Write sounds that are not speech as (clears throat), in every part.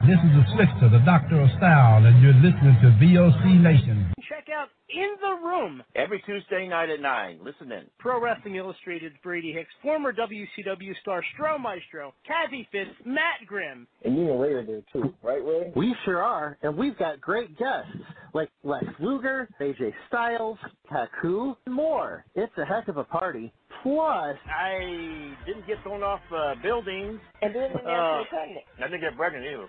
This is the Slickster, the Doctor of Style, and you're listening to VOC Nation. Check out In the Room every Tuesday night at 9. Listen in. Pro Wrestling Illustrated's Brady Hicks, former WCW star Stro Maestro, Kathy Fitz, Matt Grimm. And you and Ray are there too, right, Ray? We sure are, and we've got great guests like Lex Luger, AJ Styles, Taku, and more. It's a heck of a party. Plus, I didn't get thrown off uh, buildings. And didn't Uh, get pregnant. I didn't get pregnant either.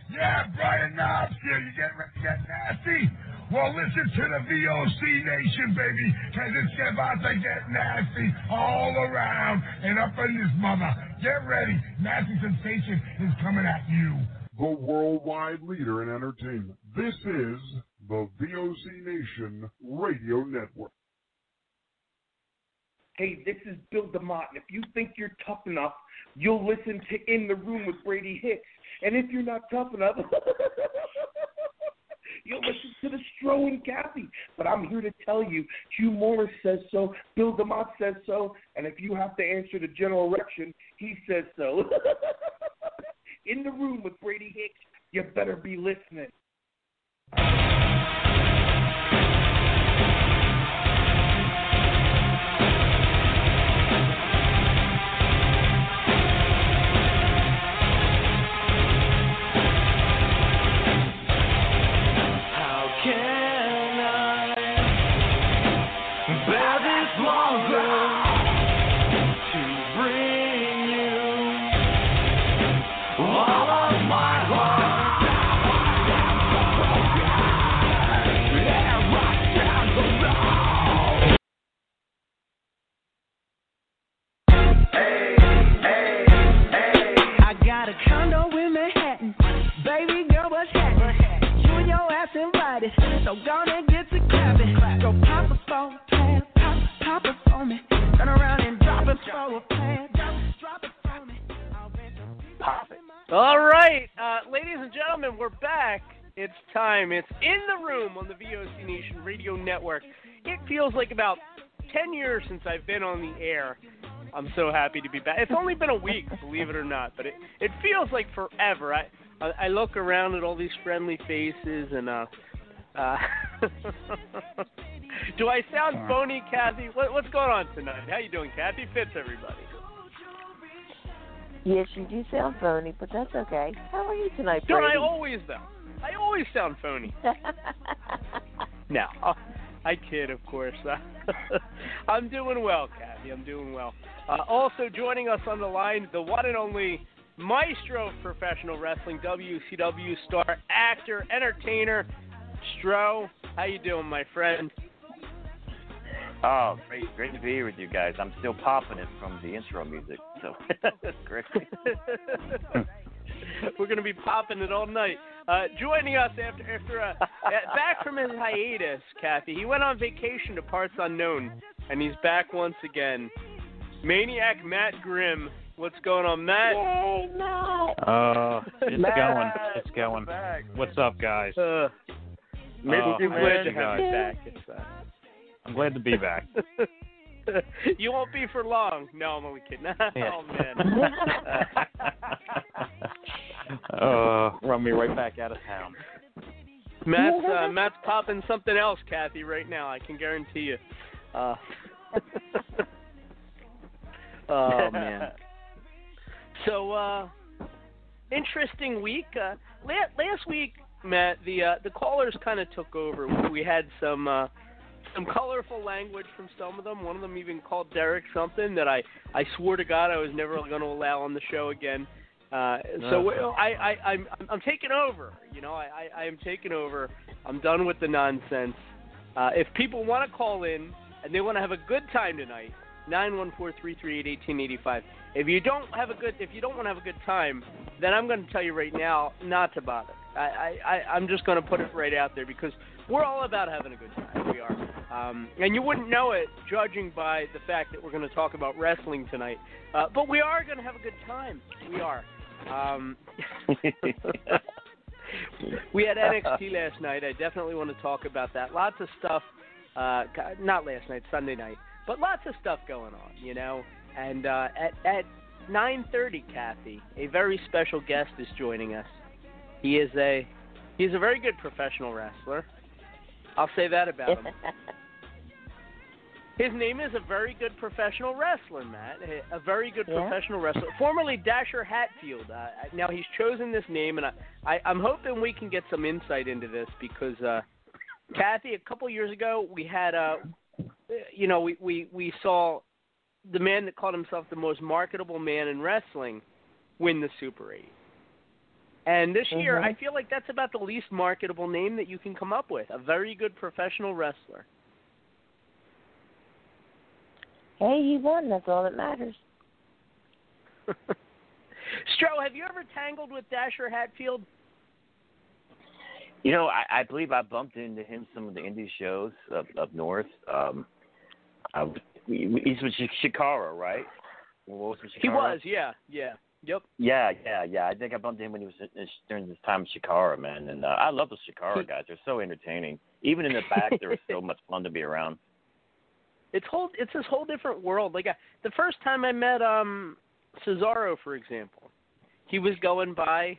Yeah, Brian Knobbs here. You get, you get nasty? Well, listen to the VOC Nation, baby, because it's about to get nasty all around and up in this mother. Get ready. Nasty Sensation is coming at you. The worldwide leader in entertainment. This is the VOC Nation Radio Network. Hey, this is Bill DeMott, and if you think you're tough enough, you'll listen to In the Room with Brady Hicks. And if you're not tough enough, (laughs) you'll listen to the Stro and Kathy. But I'm here to tell you, Hugh Morrus says so, Bill DeMott says so, and if you have to answer the general election, he says so. (laughs) In the room with Brady Hicks, you better be listening. So gonna get to clapping. Go pop a phone, pop, pop it for me. Turn around and drop it for a plan. Drop, drop it for me. Pop it. All right, uh, ladies and gentlemen, we're back. It's time. It's in the room on the VOC Nation Radio Network. It feels like about 10 years since I've been on the air. I'm so happy to be back. It's only been a week, believe it or not, but it it feels like forever. I I, I look around at all these friendly faces and uh uh (laughs) Do I sound phony, Kathy? What, what's going on tonight? How you doing, Kathy? Fitz, everybody. Yes, you do sound phony, but that's okay. How are you tonight, Don't I always though? I always sound phony. (laughs) No, uh, I kid, of course. (laughs) I'm doing well, Kathy. I'm doing well. Uh, also joining us on the line, the one and only maestro of professional wrestling, WCW star, actor, entertainer, Stro. How you doing, my friend? Oh, great, great to be here with you guys. I'm still popping it from the intro music, so that's (laughs) great. (laughs) We're gonna be popping it all night. Uh, joining us after after uh, (laughs) uh, back from his hiatus, Kathy. He went on vacation to parts unknown, and he's back once again. Maniac Matt Grimm. What's going on, Matt? Yay, Matt! Uh, it's Matt, going. It's going. What's up, guys? Uh, Miss we're you, glad to have you back. Uh, (laughs) I'm glad to be back. (laughs) you won't be for long. No, I'm only kidding. (laughs) oh man. uh, run me right back out of town. Matt's uh, Matt's popping something else, Kathy, right now. I can guarantee you. Uh, oh man. So, uh, interesting week. Uh, last week, Matt, the uh, the callers kind of took over. We had some uh, some colorful language from some of them. One of them even called Derek something that I I swore to God I was never going to allow on the show again. Uh, so Uh-huh. I, I I'm I'm taking over. You know, I, I I am taking over. I'm done with the nonsense. Uh, if people want to call in and they want to have a good time tonight, nine one four three three eight eighteen eighty five. If you don't have a good if you don't want to have a good time, then I'm going to tell you right now not to bother. I, I, I I'm just going to put it right out there because we're all about having a good time. We are. Um, and you wouldn't know it judging by the fact that we're going to talk about wrestling tonight. Uh, but we are going to have a good time. We are. Um, (laughs) we had NXT (laughs) last night. I definitely want to talk about that. Lots of stuff. Uh, not last night, Sunday night, but lots of stuff going on. You know, and uh, at at 9:30, Kathy, a very special guest is joining us. He is a he's a very good professional wrestler. I'll say that about him. (laughs) His name is a very good professional wrestler, Matt. A- very good Yeah? professional wrestler, formerly Dasher Hatfield. Uh, now he's chosen this name, and I, I, I'm hoping we can get some insight into this because, uh, Kathy, a couple years ago we had, uh, you know, we, we we saw the man that called himself the most marketable man in wrestling win the Super 8. And this year, Mhm. I feel like that's about the least marketable name that you can come up with. A very good professional wrestler. Hey, he won. That's all that matters. (laughs) Stro, have you ever tangled with Dasher Hatfield? You know, I, I believe I bumped into him some of the indie shows up up north. Um, I, he's with Chikara, right? What was with He was, yeah, yeah. Yep. Yeah, yeah, yeah. I think I bumped him when he was in, during this time of Chikara, man. And uh, I love the Chikara guys. They're so entertaining. Even in the back, they're so much fun to be around. (laughs) It's whole. It's this whole different world. Like I, the first time I met um Cesaro, for example, he was going by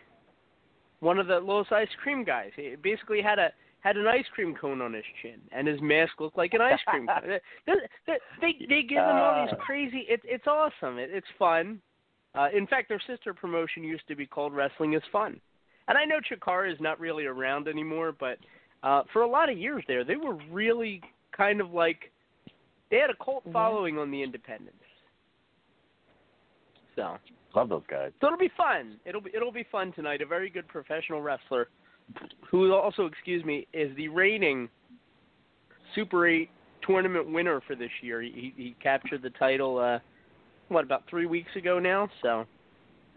one of the Los Ice Cream guys. He basically had a had an ice cream cone on his chin, and his mask looked like an ice cream cone. (laughs) they, they, they they give him all these Uh. crazy. It, it's awesome. It, it's fun. Uh, in fact, their sister promotion used to be called Wrestling is Fun. And I know Chikara is not really around anymore, but uh, for a lot of years there, they were really kind of like they had a cult following on the independents. So Love those guys. so it'll be fun. It'll be it'll be fun tonight. A very good professional wrestler, who also, excuse me, is the reigning Super Eight tournament winner for this year. He he captured the title uh what about three weeks ago now. So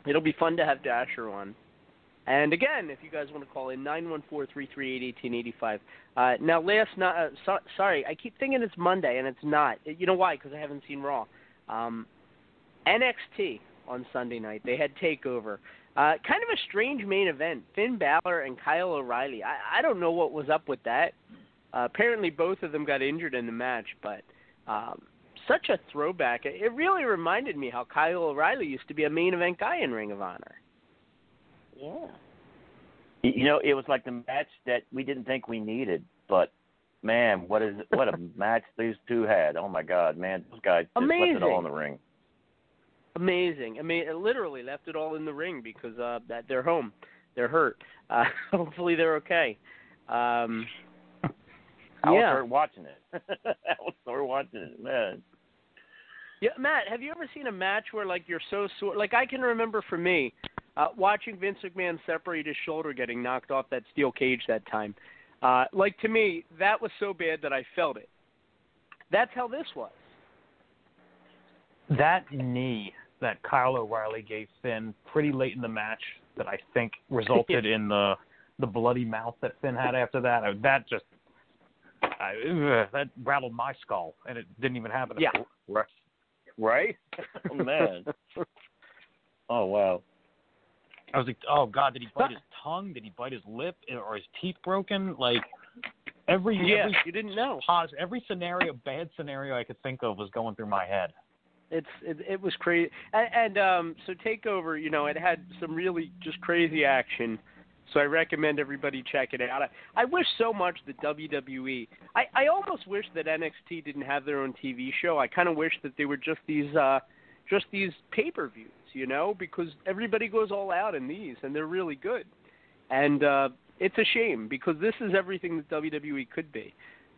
it'll be fun to have Dasher on. And again, if you guys want to call in nine one four three three eight eighteen eighty five. Uh, now, last night, uh, so, sorry, I keep thinking it's Monday, and it's not. You know why? Because I haven't seen Raw. Um, NXT on Sunday night. They had Takeover. Uh, kind of a strange main event. Finn Balor and Kyle O'Reilly. I, I don't know what was up with that. Uh, apparently, both of them got injured in the match, but um, such a throwback. It really reminded me how Kyle O'Reilly used to be a main event guy in Ring of Honor. Yeah. You you know, it was like the match that we didn't think we needed, but man, what is what a (laughs) match these two had. Oh my God, man, those guys just left it all in the ring. Amazing. I mean, it literally left it all in the ring because uh, that they're home, they're hurt. (laughs) Uh, hopefully, they're okay. Um, (laughs) I was yeah. hurt watching it. I was hurt watching it, man. Yeah, Matt, have you ever seen a match where like you're so sore? Like I can remember for me, uh, watching Vince McMahon separate his shoulder getting knocked off that steel cage that time. Uh, like to me, that was so bad that I felt it. That's how this was. That knee that Kyle O'Reilly gave Finn pretty late in the match that I think resulted (laughs) in the the bloody mouth that Finn had after that. I, that just I, ugh, that rattled my skull, and it didn't even happen. Yeah. Right. Right? Oh man. (laughs) oh wow. I was like, oh god, did he bite his tongue? Did he bite his lip? Or his teeth broken? Like every Yeah, every you didn't know. pos- every scenario, bad scenario I could think of was going through my head. It's it, it was crazy, and, and um, so Takeover, you know, it had some really just crazy action. So I recommend everybody check it out. I, I wish so much that WWE. I I almost wish that NXT didn't have their own TV show. I kind of wish that they were just these uh just these pay per views, you know, because everybody goes all out in these, and they're really good. And uh it's a shame because this is everything that WWE could be.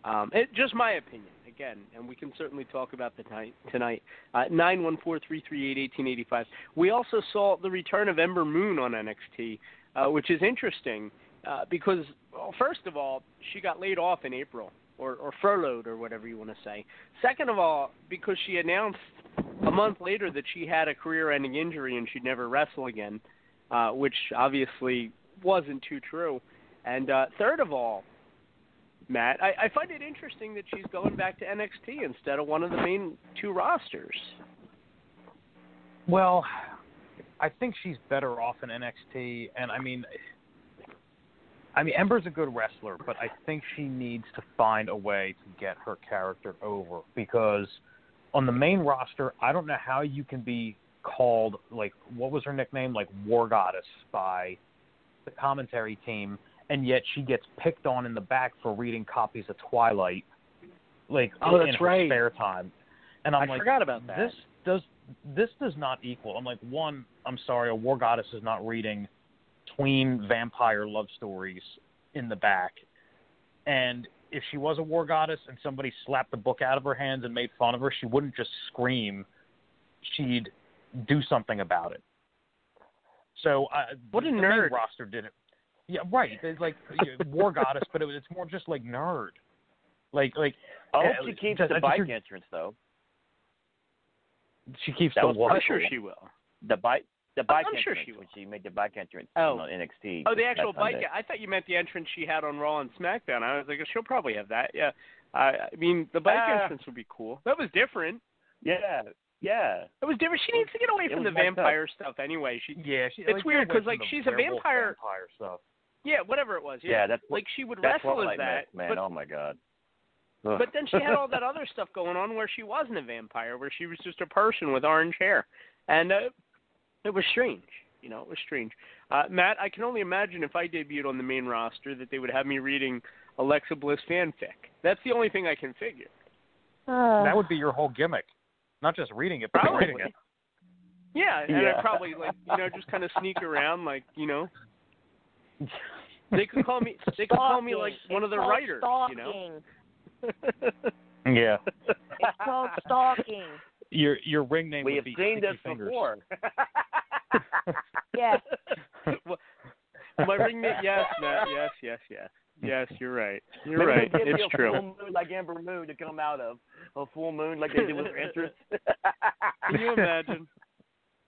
Um, it, just my opinion, again, and we can certainly talk about the night tonight. Uh, Nine one four three three eight eighteen eighty five. We also saw the return of Ember Moon on NXT, uh, which is interesting uh, because, well, first of all, she got laid off in April or, or furloughed or whatever you want to say. Second of all, because she announced a month later that she had a career-ending injury and she'd never wrestle again, uh, which obviously wasn't too true. And uh, third of all, Matt, I, I find it interesting that she's going back to NXT instead of one of the main two rosters. Well, I think she's better off in NXT, and I mean, I mean Ember's a good wrestler, but I think she needs to find a way to get her character over because on the main roster, I don't know how you can be called like what was her nickname like War Goddess by the commentary team, and yet she gets picked on in the back for reading copies of Twilight, like Oh, in that's her right. spare time. And I'm I like, forgot about that. This does this does not equal. I'm like, one, I'm sorry, a war goddess is not reading tween vampire love stories in the back. And if she was a war goddess and somebody slapped the book out of her hands and made fun of her, she wouldn't just scream. She'd do something about it. So uh, What a nerd. roster did it. Yeah, right. It's like war goddess, but it, it's more just like nerd. Like like. I hope uh, she keeps just- the bike heard- entrance though. She keeps That the was war. I'm sure she will. The bike the bike I'm sure she will. she made the bike entrance Oh. on NXT. Oh, the actual bike. Sunday. I thought you meant the entrance she had on Raw and SmackDown. I was like, she'll probably have that. Yeah. I I mean, the bike Ah. entrance would be cool. That was different. Yeah. Yeah. It was different. She needs to get away It from the was messed up. vampire stuff anyway. She Yeah, she, It's like, weird because like, she's a vampire- vampire stuff. Yeah, whatever it was. Yeah, Yeah, that's like she would that's wrestle what as I that, missed, man. but oh my god. Ugh. but then she had all that (laughs) other stuff going on where she wasn't a vampire, where she was just a person with orange hair, and uh, it was strange. You know, it was strange. Uh, Matt, I can only imagine if I debuted on the main roster that they would have me reading Alexa Bliss fanfic. That's the only thing I can figure. Uh, that would be your whole gimmick, not just reading it, but Probably. writing it. Yeah, and Yeah. I'd probably like you know just kind of sneak around like you know. (laughs) They could call me. They could call me like one of the writers. Stalking. You know. Yeah. It's called stalking. Your your ring name we would have be seen this Fingers. before. (laughs) Yes. (laughs) Well, My ring name. Yes, Matt. Yes, yes, yes. Yes, you're right. You're Maybe right. they give me It's a true. Full moon like Ember Moon to come out of a full moon like they did with (laughs) their entrance. Can you imagine?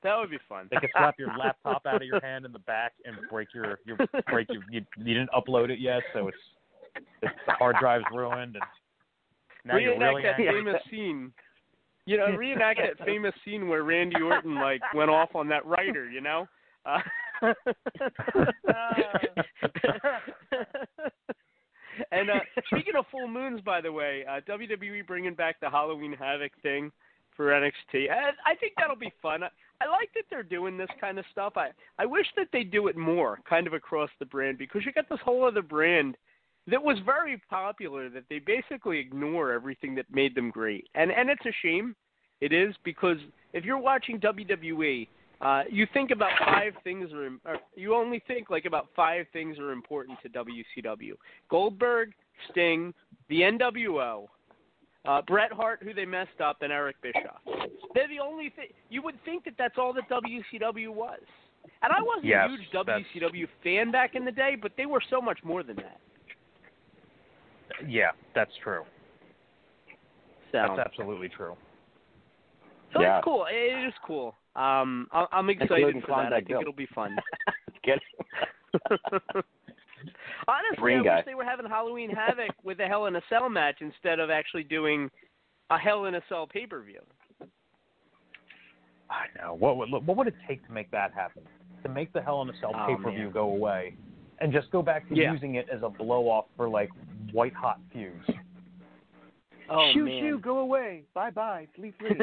That would be fun. They could slap your laptop out of your hand in the back and break your your break your you, you didn't upload it yet, so it's, it's the hard drive's ruined and now you're reenact really that angry. famous scene. You know, reenact that famous scene where Randy Orton like went off on that writer. You know. Uh, (laughs) and uh, speaking of full moons, by the way, uh, WWE bringing back the Halloween Havoc thing for NXT. I, I think that'll be fun. I, I like that they're doing this kind of stuff. I I wish that they do it more, kind of across the brand, because you got this whole other brand that was very popular that they basically ignore everything that made them great. And and it's a shame. It is because if you're watching WWE, uh, you think about five things are, or you only think like about five things are important to WCW. Goldberg, Sting, the NWO, uh, Bret Hart, who they messed up, and Eric Bischoff. They're the only thing. You would think that that's all that WCW was. And I wasn't Yes, a huge that's- WCW fan back in the day, but they were so much more than that. Yeah, that's true. So, That's absolutely true. so Yeah. it's cool. It is cool. Um, I- I'm excited for that. I think it'll be fun. (laughs) (laughs) Get Honestly, Green I guy. wish they were having Halloween Havoc with a Hell in a Cell match instead of actually doing a Hell in a Cell pay per view. I know. What would what would it take to make that happen? To make the Hell in a Cell Oh, pay per view go away, and just go back to Yeah. using it as a blow off for like white hot feuds. Oh shoo man. shoo, go away. Bye bye. Flee flee.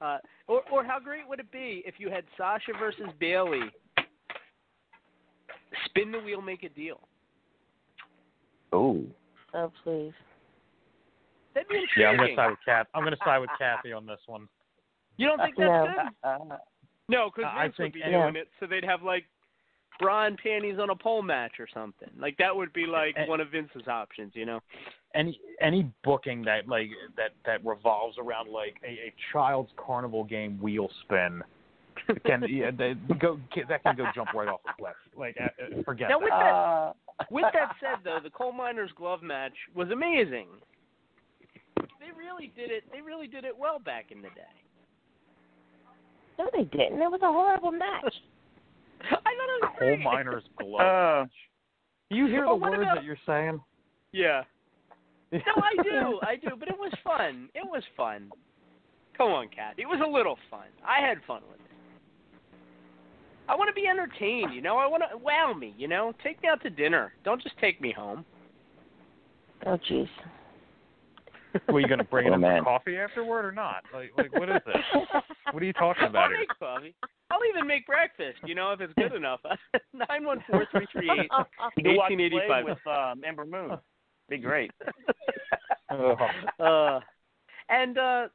Uh, or or how great would it be if you had Sasha versus Bayley? Spin the wheel, make a deal. Oh. Oh, please. That'd be interesting. Yeah, I'm gonna side with Kath. I'm gonna side with Kathy on this one. You don't think that's No. good? Uh, uh, no, because I Vince would think- be No. doing it, so they'd have like bra and panties on a pole match or something. Like that would be like And- one of Vince's options, you know? Any any booking that like that that revolves around like a, a child's carnival game wheel spin can yeah, they, go that can go jump right off the cliff. Like uh, uh, forget Now that. with Uh, that with that said though, the coal miners glove match was amazing. They really did it. They really did it well back in the day. No, they didn't. It was a horrible match. (laughs) I thought it was Coal miner's (laughs) glove. uh, you hear Oh, the words about- that you're saying? Yeah. No, I do, (laughs) I do, but it was fun. It was fun. Come on, Kat. It was a little fun. I had fun with it. I want to be entertained, you know. I want to wow me, you know. Take me out to dinner. Don't just take me home. Oh, jeez. Were you gonna bring Oh, in man. some coffee afterward or not? Like like what is this? (laughs) What are you talking about I'll here? make coffee. I'll even make breakfast, you know, if it's good enough. (laughs) Nine one four three three eight you can watch eighteen eighty Play five. with um, Ember Moon. Be (laughs) great. uh, and uh,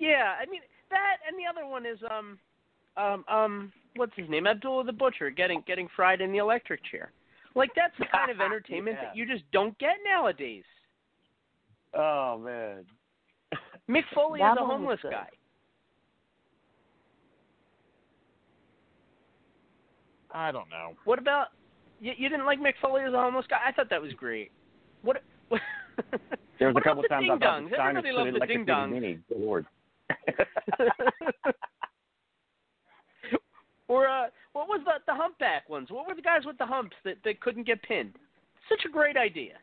yeah, I mean that, and the other one is um, um, um, what's his name? Abdullah the Butcher getting getting fried in the electric chair. Like that's the kind of (laughs) entertainment Yeah. that you just don't get nowadays. Oh man. (laughs) Mick Foley That is a homeless guy. I don't know. What about you? You didn't like Mick Foley as a homeless guy? I thought that was great. What? what (laughs) There was What a couple about times the I thought ding-dongs? the Everybody put loves the like ding-dongs. mini. Good lord. Or uh, what was the the humpback ones? What were the guys with the humps that that couldn't get pinned? Such a great idea.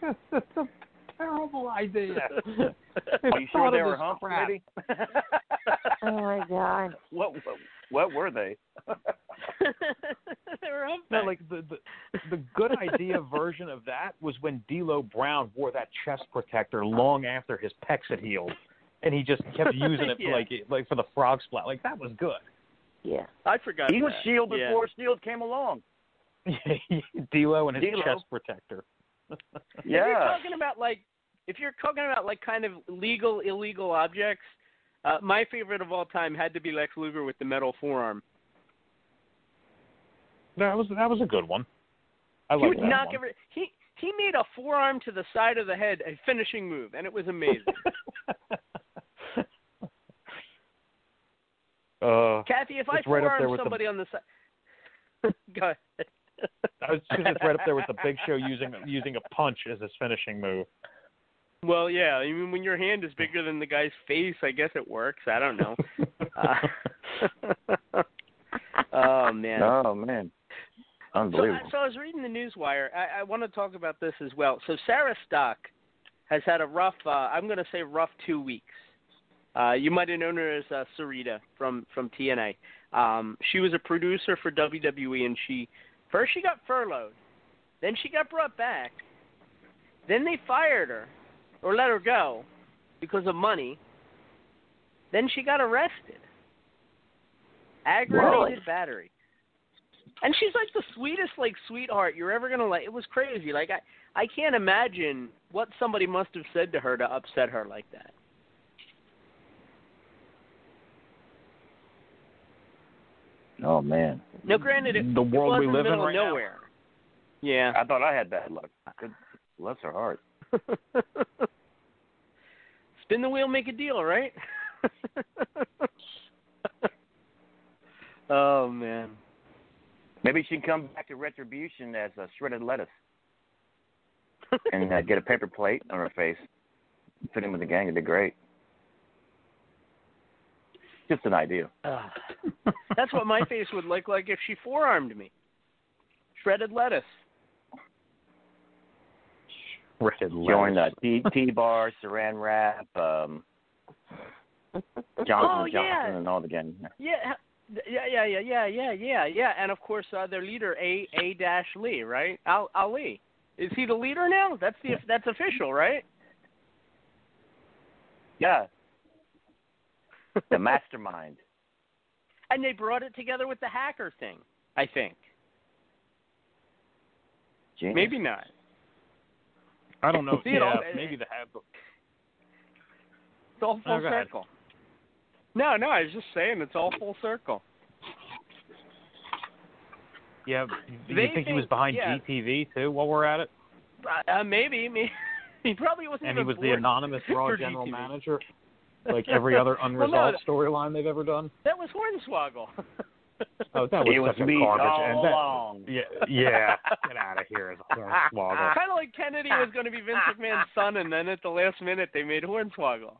That's (laughs) a terrible idea. (laughs) Are you sure they were hump, maybe? (laughs) Oh my god. what, what what were they? they were humpback. No, like the, the the good idea version of that was when D'Lo Brown wore that chest protector long after his pecs had healed, and he just kept using it Yeah. like like for the frog splash. Like that was good. Yeah. I forgot. He was that. Shield Yeah. before Shield came along. (laughs) D'Lo and his D'Lo. chest protector. yeah. (laughs) If you're talking about like, if you're talking about like kind of legal illegal objects, uh, my favorite of all time had to be Lex Luger with the metal forearm. That was that was a good one. I he like would that knock one. every he he made a forearm to the side of the head a finishing move, and it was amazing. (laughs) Uh, Kathy, if I It's right forearm with the- somebody on the side, (laughs) go ahead. (laughs) I was just it's right up there with the Big Show using using a punch as his finishing move. Well, yeah. I mean, when your hand is bigger than the guy's face, I guess it works. I don't know. (laughs) Uh, oh man. Oh man, So, unbelievable. so I was reading the newswire. I, I want to talk about this as well. So Sarah Stock has had a rough, uh, I'm going to say rough two weeks. Uh, you might have known her as uh, Sarita from from TNA. Um, she was a producer for WWE, and she first she got furloughed, then she got brought back, then they fired her or let her go because of money. Then she got arrested. Aggravated Really? battery. And she's like the sweetest, like sweetheart you're ever gonna like. It was crazy. Like I, I can't imagine what somebody must have said to her to upset her like that. Oh man, No, granted, it, The it world was we in the live in middle right of now. nowhere. Yeah. I thought I had bad luck. Good, bless her heart. Spin the wheel, make a deal, right? (laughs) oh man. Maybe she can come back to retribution as a shredded lettuce (laughs) and uh, get a paper plate on her face. Fit in with the gang. It'd be great. Just an idea. Ah. That's what my face would look like if she forearmed me. Shredded lettuce. Shredded Join the lettuce. T T bar, Saran wrap, um, Johnson Oh, and Johnson, yeah. and all the gang. Yeah, yeah, yeah, yeah, yeah, yeah, yeah, yeah. And of course, uh, their leader, A A Dash Lee, right? Al Ali. Is he the leader now? That's the that's official, right? Yeah. (laughs) The mastermind. And they brought it together with the hacker thing. I think. Genius. Maybe not. I don't know. (laughs) See, yeah, all- maybe the have. It's all full Oh, go ahead. circle. No, no, I was just saying it's all full circle. Yeah, you They think, he was behind yeah. GTV too? While we're at it, Uh, maybe, maybe (laughs) he probably wasn't. and he was the anonymous Raw for general GTV. manager, like (laughs) every other Well, no, unresolved storyline they've ever done. That was Hornswoggle. (laughs) Oh, that was It was such a me garbage. all that, along. Yeah, yeah. Get out of here as a hornswoggle. kind of like Kennedy was going to be Vince McMahon's son, and then at the last minute they made Hornswoggle.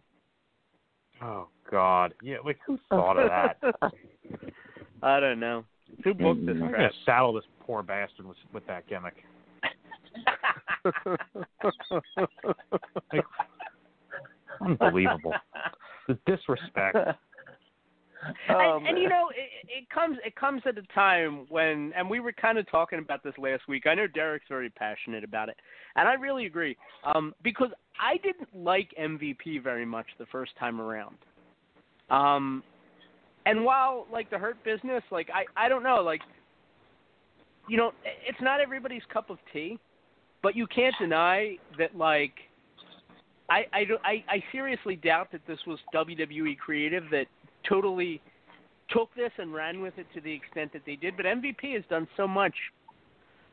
Oh God. Yeah, like who thought of that? (laughs) I don't know. Who booked this mm, I'm gonna saddle this poor bastard with with that gimmick. Like, unbelievable. The disrespect. (laughs) Oh, and, and you know, it, it comes it comes at a time when, and we were kind of talking about this last week. I know Derek's very passionate about it, and I really agree. Um, because I didn't like MVP very much the first time around. Um, and while like the Hurt Business, like I I don't know, like you know, it's not everybody's cup of tea, but you can't deny that like. I, I, I, I seriously doubt that this was WWE creative that totally took this and ran with it to the extent that they did. But MVP has done so much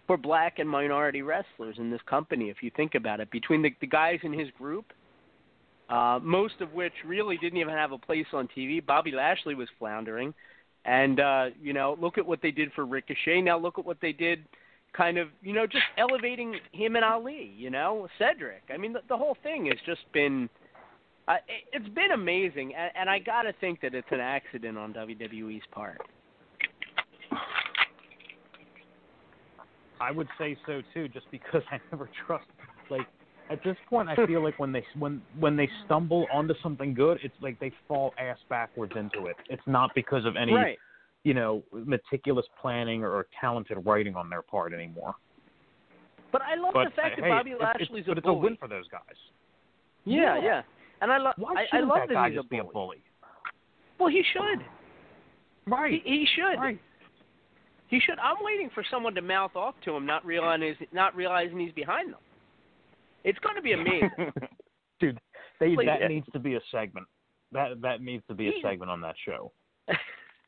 for black and minority wrestlers in this company, if you think about it. Between the, the guys in his group, uh, most of which really didn't even have a place on TV. Bobby Lashley was floundering. And, uh, you know, look at what they did for Ricochet. Now look at what they did kind of, you know, just elevating him and Ali, you know, Cedric. I mean, the, the whole thing has just been uh, it- it's been amazing, and, and I got to think that it's an accident on WWE's part. I would say so too, just because (laughs) I never trust. Like, at this point, I feel like when they when when they stumble onto something good, it's like they fall ass backwards into it. It's not because of any, Right. You know, meticulous planning or, talented writing on their part anymore. But I love but the fact hey, that Bobby it's- it's- Lashley's but a it's a win for those guys. Yeah, Yeah. yeah. And I love Why I, I love that that guy he's just a be a bully. bully? Well, he should. Right. He, he should. Right. He should. I'm waiting for someone to mouth off to him, not realizing not realizing he's behind them. It's going to be amazing. (laughs) Dude, they, that needs to be a segment. That that needs to be a He- segment on that show. (laughs)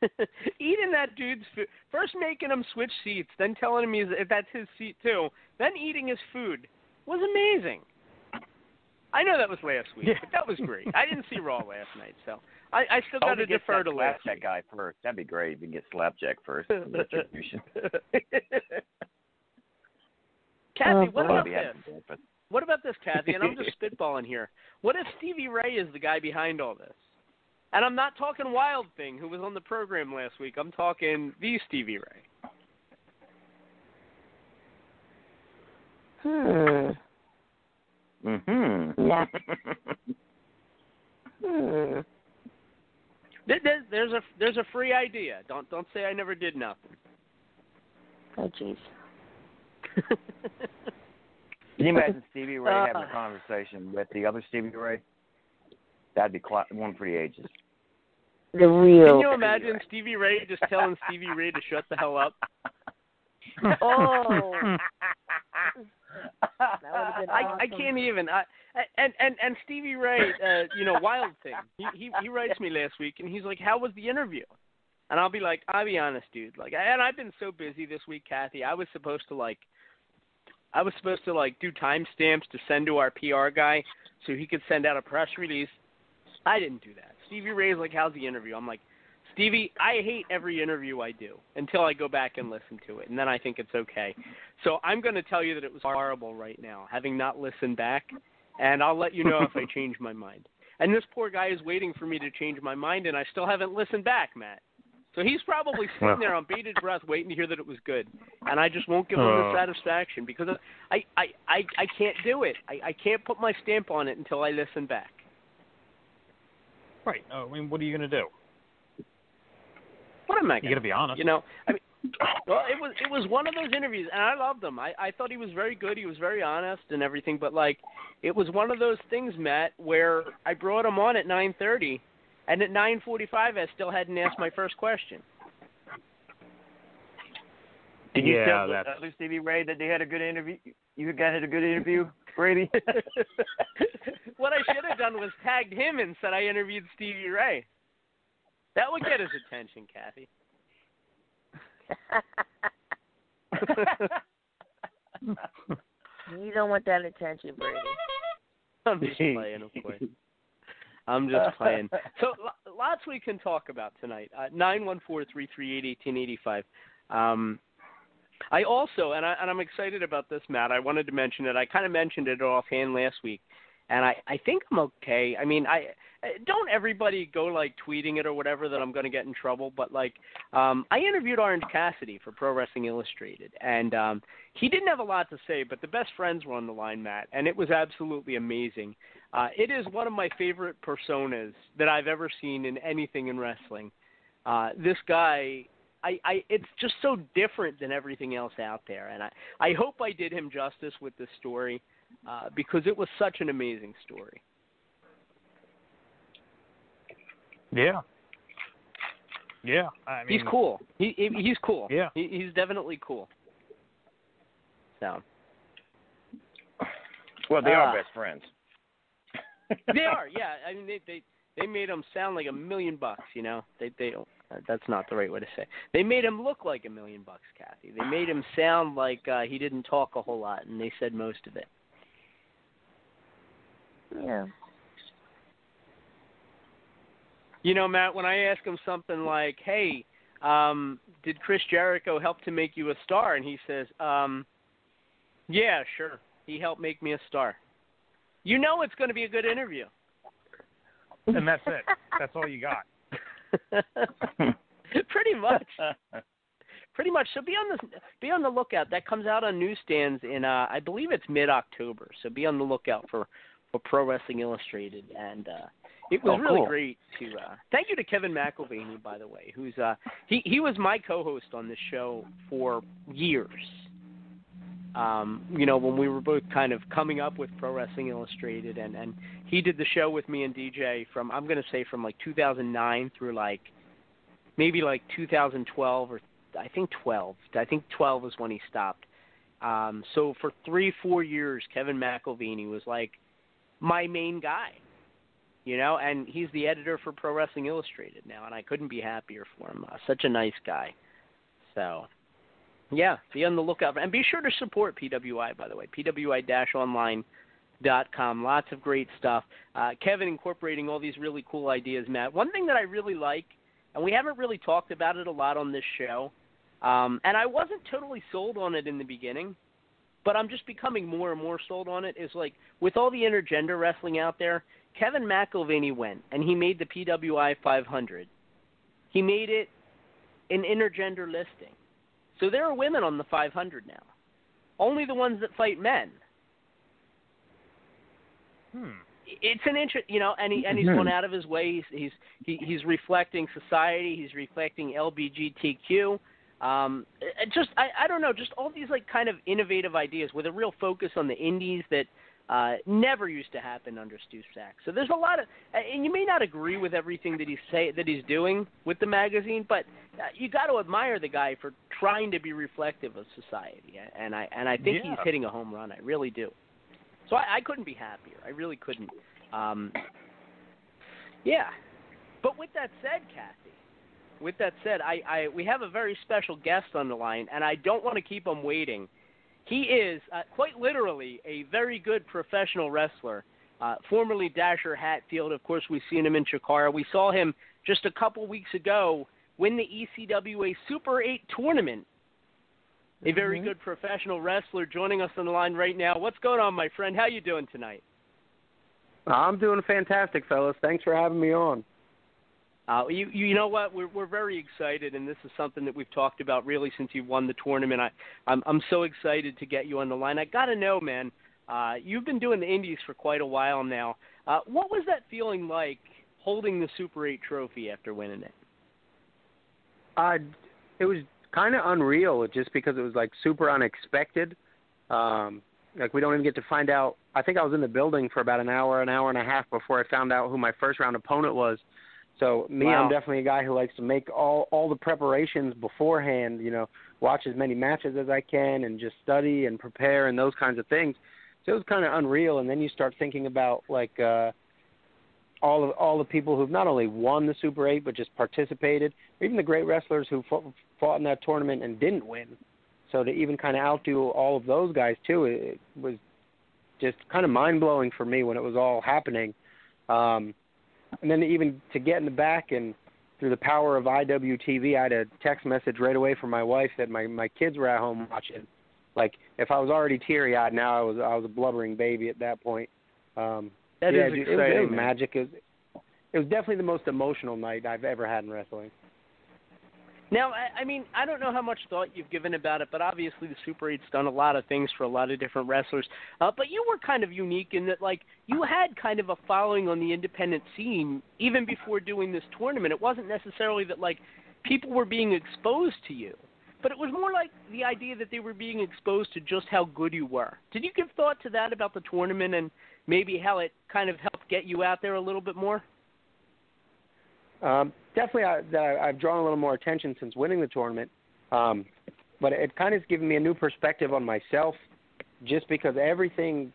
(laughs) eating that dude's food. First making him switch seats, then telling him he's, if that's his seat too, then eating his food was amazing. I know that was last week, but that was great. I didn't see Raw last night, so I, I still oh, got to defer to last Slapjack week. guy first. That'd be great if you can get Slapjack first. for Distribution. (laughs) Kathy, oh, what about this? haven't but What about this, Kathy? And I'm just (laughs) spitballing here. What if Stevie Ray is the guy behind all this? And I'm not talking Wild Thing, who was on the program last week. I'm talking the Stevie Ray. Hmm. Mm-hmm. Yeah. (laughs) Hmm. There- there- There's a there's a free idea. Don't don't say I never did nothing. Oh, jeez. (laughs) Can you imagine Stevie Ray having Uh. a conversation with the other Stevie Ray? That'd be cl- one for the ages. The real. Can you imagine Stevie Ray just telling Stevie Ray to shut the hell up? (laughs) Oh. that would have been I. I can't even. I, and and and Stevie Ray, uh, you know, Wild Thing. He, he he writes me last week, and he's like, "How was the interview?" And I'll be like, "I'll be honest, dude. Like, and I've been so busy this week, Kathy. I was supposed to like, I was supposed to like do timestamps to send to our PR guy so he could send out a press release. I didn't do that. Stevie Ray's like, "How's the interview?" I'm like, Stevie, I hate every interview I do until I go back and listen to it, and then I think it's okay. So I'm going to tell you that it was horrible right now, having not listened back, and I'll let you know if I (laughs) change my mind. And this poor guy is waiting for me to change my mind, and I still haven't listened back, Matt. So he's probably (laughs) sitting there on bated breath, waiting to hear that it was good, and I just won't give him the Oh. satisfaction because I I I I can't do it. I I can't put my stamp on it until I listen back. Right. Oh, I mean, what are you going to do? What am I? You gonna got to be honest. You know, I mean, (coughs) well, it was it was one of those interviews, and I loved him. I I thought he was very good. He was very honest and everything. But like, it was one of those things, Matt, where I brought him on at nine thirty, and at nine forty five, I still hadn't asked my first question. Did you Yeah, tell the that's- other Stevie Ray that they had a good interview? You guys had a good interview, (laughs) Brady? (laughs) what I should have done was tagged him and said I interviewed Stevie Ray. That would get his attention, Kathy. (laughs) you don't want that attention, Brady. I'm just playing, of course. I'm just playing. So lots we can talk about tonight. Uh, Nine one four three three eight eighteen eighty five. Um, I also, and, I, and I'm excited about this, Matt. I wanted to mention it. I kind of mentioned it offhand last week, and I, I think I'm okay. I mean, I don't everybody go like tweeting it or whatever that I'm going to get in trouble, but like, um, I interviewed Orange Cassidy for Pro Wrestling Illustrated, and um, he didn't have a lot to say, but the best friends were on the line, Matt, and it was absolutely amazing. Uh, it is one of my favorite personas that I've ever seen in anything in wrestling. Uh, this guy, I, I, it's just so different than everything else out there, and I, I hope I did him justice with this story uh, because it was such an amazing story. Yeah. Yeah. I mean, he's cool. He, he he's cool. Yeah. he, he's definitely cool. So Well, they Uh, are best friends. they are, yeah. I mean, they they they made him sound like a million bucks. You know, they they that's not the right way to say. They made him look like a million bucks, Kathy. They made him sound like uh, he didn't talk a whole lot, and they said most of it. Yeah. You know, Matt, when I ask him something like, "Hey, um, did Chris Jericho help to make you a star?" and he says, um, "Yeah, sure. He helped make me a star." You know, it's going to be a good interview. and that's it. That's all you got. (laughs) Pretty much. pretty much. So be on the be on the lookout. That comes out on newsstands in uh, I believe it's mid October. So be on the lookout for for Pro Wrestling Illustrated, and uh, it was Oh, really cool. great to. Uh, thank you to Kevin McElvaney, by the way, who's uh, he he was my co-host on this show for years. Um, you know, when we were both kind of coming up with Pro Wrestling Illustrated, and and he did the show with me and DJ from I'm to say from like 2009 through like maybe like 2012 or I think 12. I think 12 was when he stopped. Um, so for three, four years, Kevin McElvaney was like my main guy, you know, and he's the editor for Pro Wrestling Illustrated now, and I couldn't be happier for him. Uh, such a nice guy. So, yeah, be on the lookout, and be sure to support PWI. By the way, PWI-online.com. Lots of great stuff. Uh, Kevin incorporating all these really cool ideas. Matt, one thing that I really like, and we haven't really talked about it a lot on this show, um, and I wasn't totally sold on it in the beginning, but I'm just becoming more and more sold on it. Is like with all the intergender wrestling out there, Kevin McElvaney went and he made the PWI 500. He made it an intergender listing, so there are women on the 500 now. Only the ones that fight men. Hmm. It's an interest, you know, and he and he's Mhm. gone out of his way. He's he's he, he's reflecting society. He's reflecting LBGTQ. Um, it just I I don't know, just all these like kind of innovative ideas with a real focus on the indies that uh, never used to happen under Stu Saks. So there's a lot of, and you may not agree with everything that he's say that he's doing with the magazine, but uh, you got to admire the guy for trying to be reflective of society. And I and I think Yeah. he's hitting a home run. I really do. So I, I couldn't be happier. I really couldn't. Um, yeah. But with that said, Kathy, with that said, I, I we have a very special guest on the line, and I don't want to keep him waiting. He is uh, quite literally a very good professional wrestler. Uh, formerly Dasher Hatfield, of course, we've seen him in Chikara. We saw him just a couple weeks ago win the ECWA Super 8 tournament. A very good professional wrestler joining us on the line right now. What's going on, my friend? How you doing tonight? I'm doing fantastic, fellas. Thanks for having me on. Uh, you you know what? We're we're very excited, and this is something that we've talked about really since you won the tournament. I I'm I'm so excited to get you on the line. I got to know, man. Uh, you've been doing the Indies for quite a while now. Uh, what was that feeling like holding the Super 8 trophy after winning it? Uh, it was kind of unreal, just because it was like super unexpected. Um, like we don't even get to find out. I think I was in the building for about an hour, an hour and a half before I found out who my first round opponent was. So me, Wow. I'm definitely a guy who likes to make all all the preparations beforehand. You know, watch as many matches as I can and just study and prepare and those kinds of things. So it was kind of unreal. And then you start thinking about like uh, all of all the people who've not only won the Super Eight but just participated, or even the great wrestlers who fought, fought in that tournament and didn't win. So to even kind of outdo all of those guys too, it, it was just kind of mind blowing for me when it was all happening. Um, and then even to get in the back and through the power of IWTV, I had a text message right away from my wife that my my kids were at home watching. Like if I was already teary eyed, now I was I was a blubbering baby at that point. Um, That yeah, is dude, it was, it was magic. It was, it was definitely the most emotional night I've ever had in wrestling. Now, I, I mean, I don't know how much thought you've given about it, but obviously the Super 8's done a lot of things for a lot of different wrestlers. Uh, but you were kind of unique in that, like, you had kind of a following on the independent scene even before doing this tournament. It wasn't necessarily that, like, people were being exposed to you, but it was more like the idea that they were being exposed to just how good you were. Did you give thought to that about the tournament and maybe how it kind of helped get you out there a little bit more? Um, definitely, I, that I, I've drawn a little more attention since winning the tournament. Um, but it kind of has given me a new perspective on myself, just because everything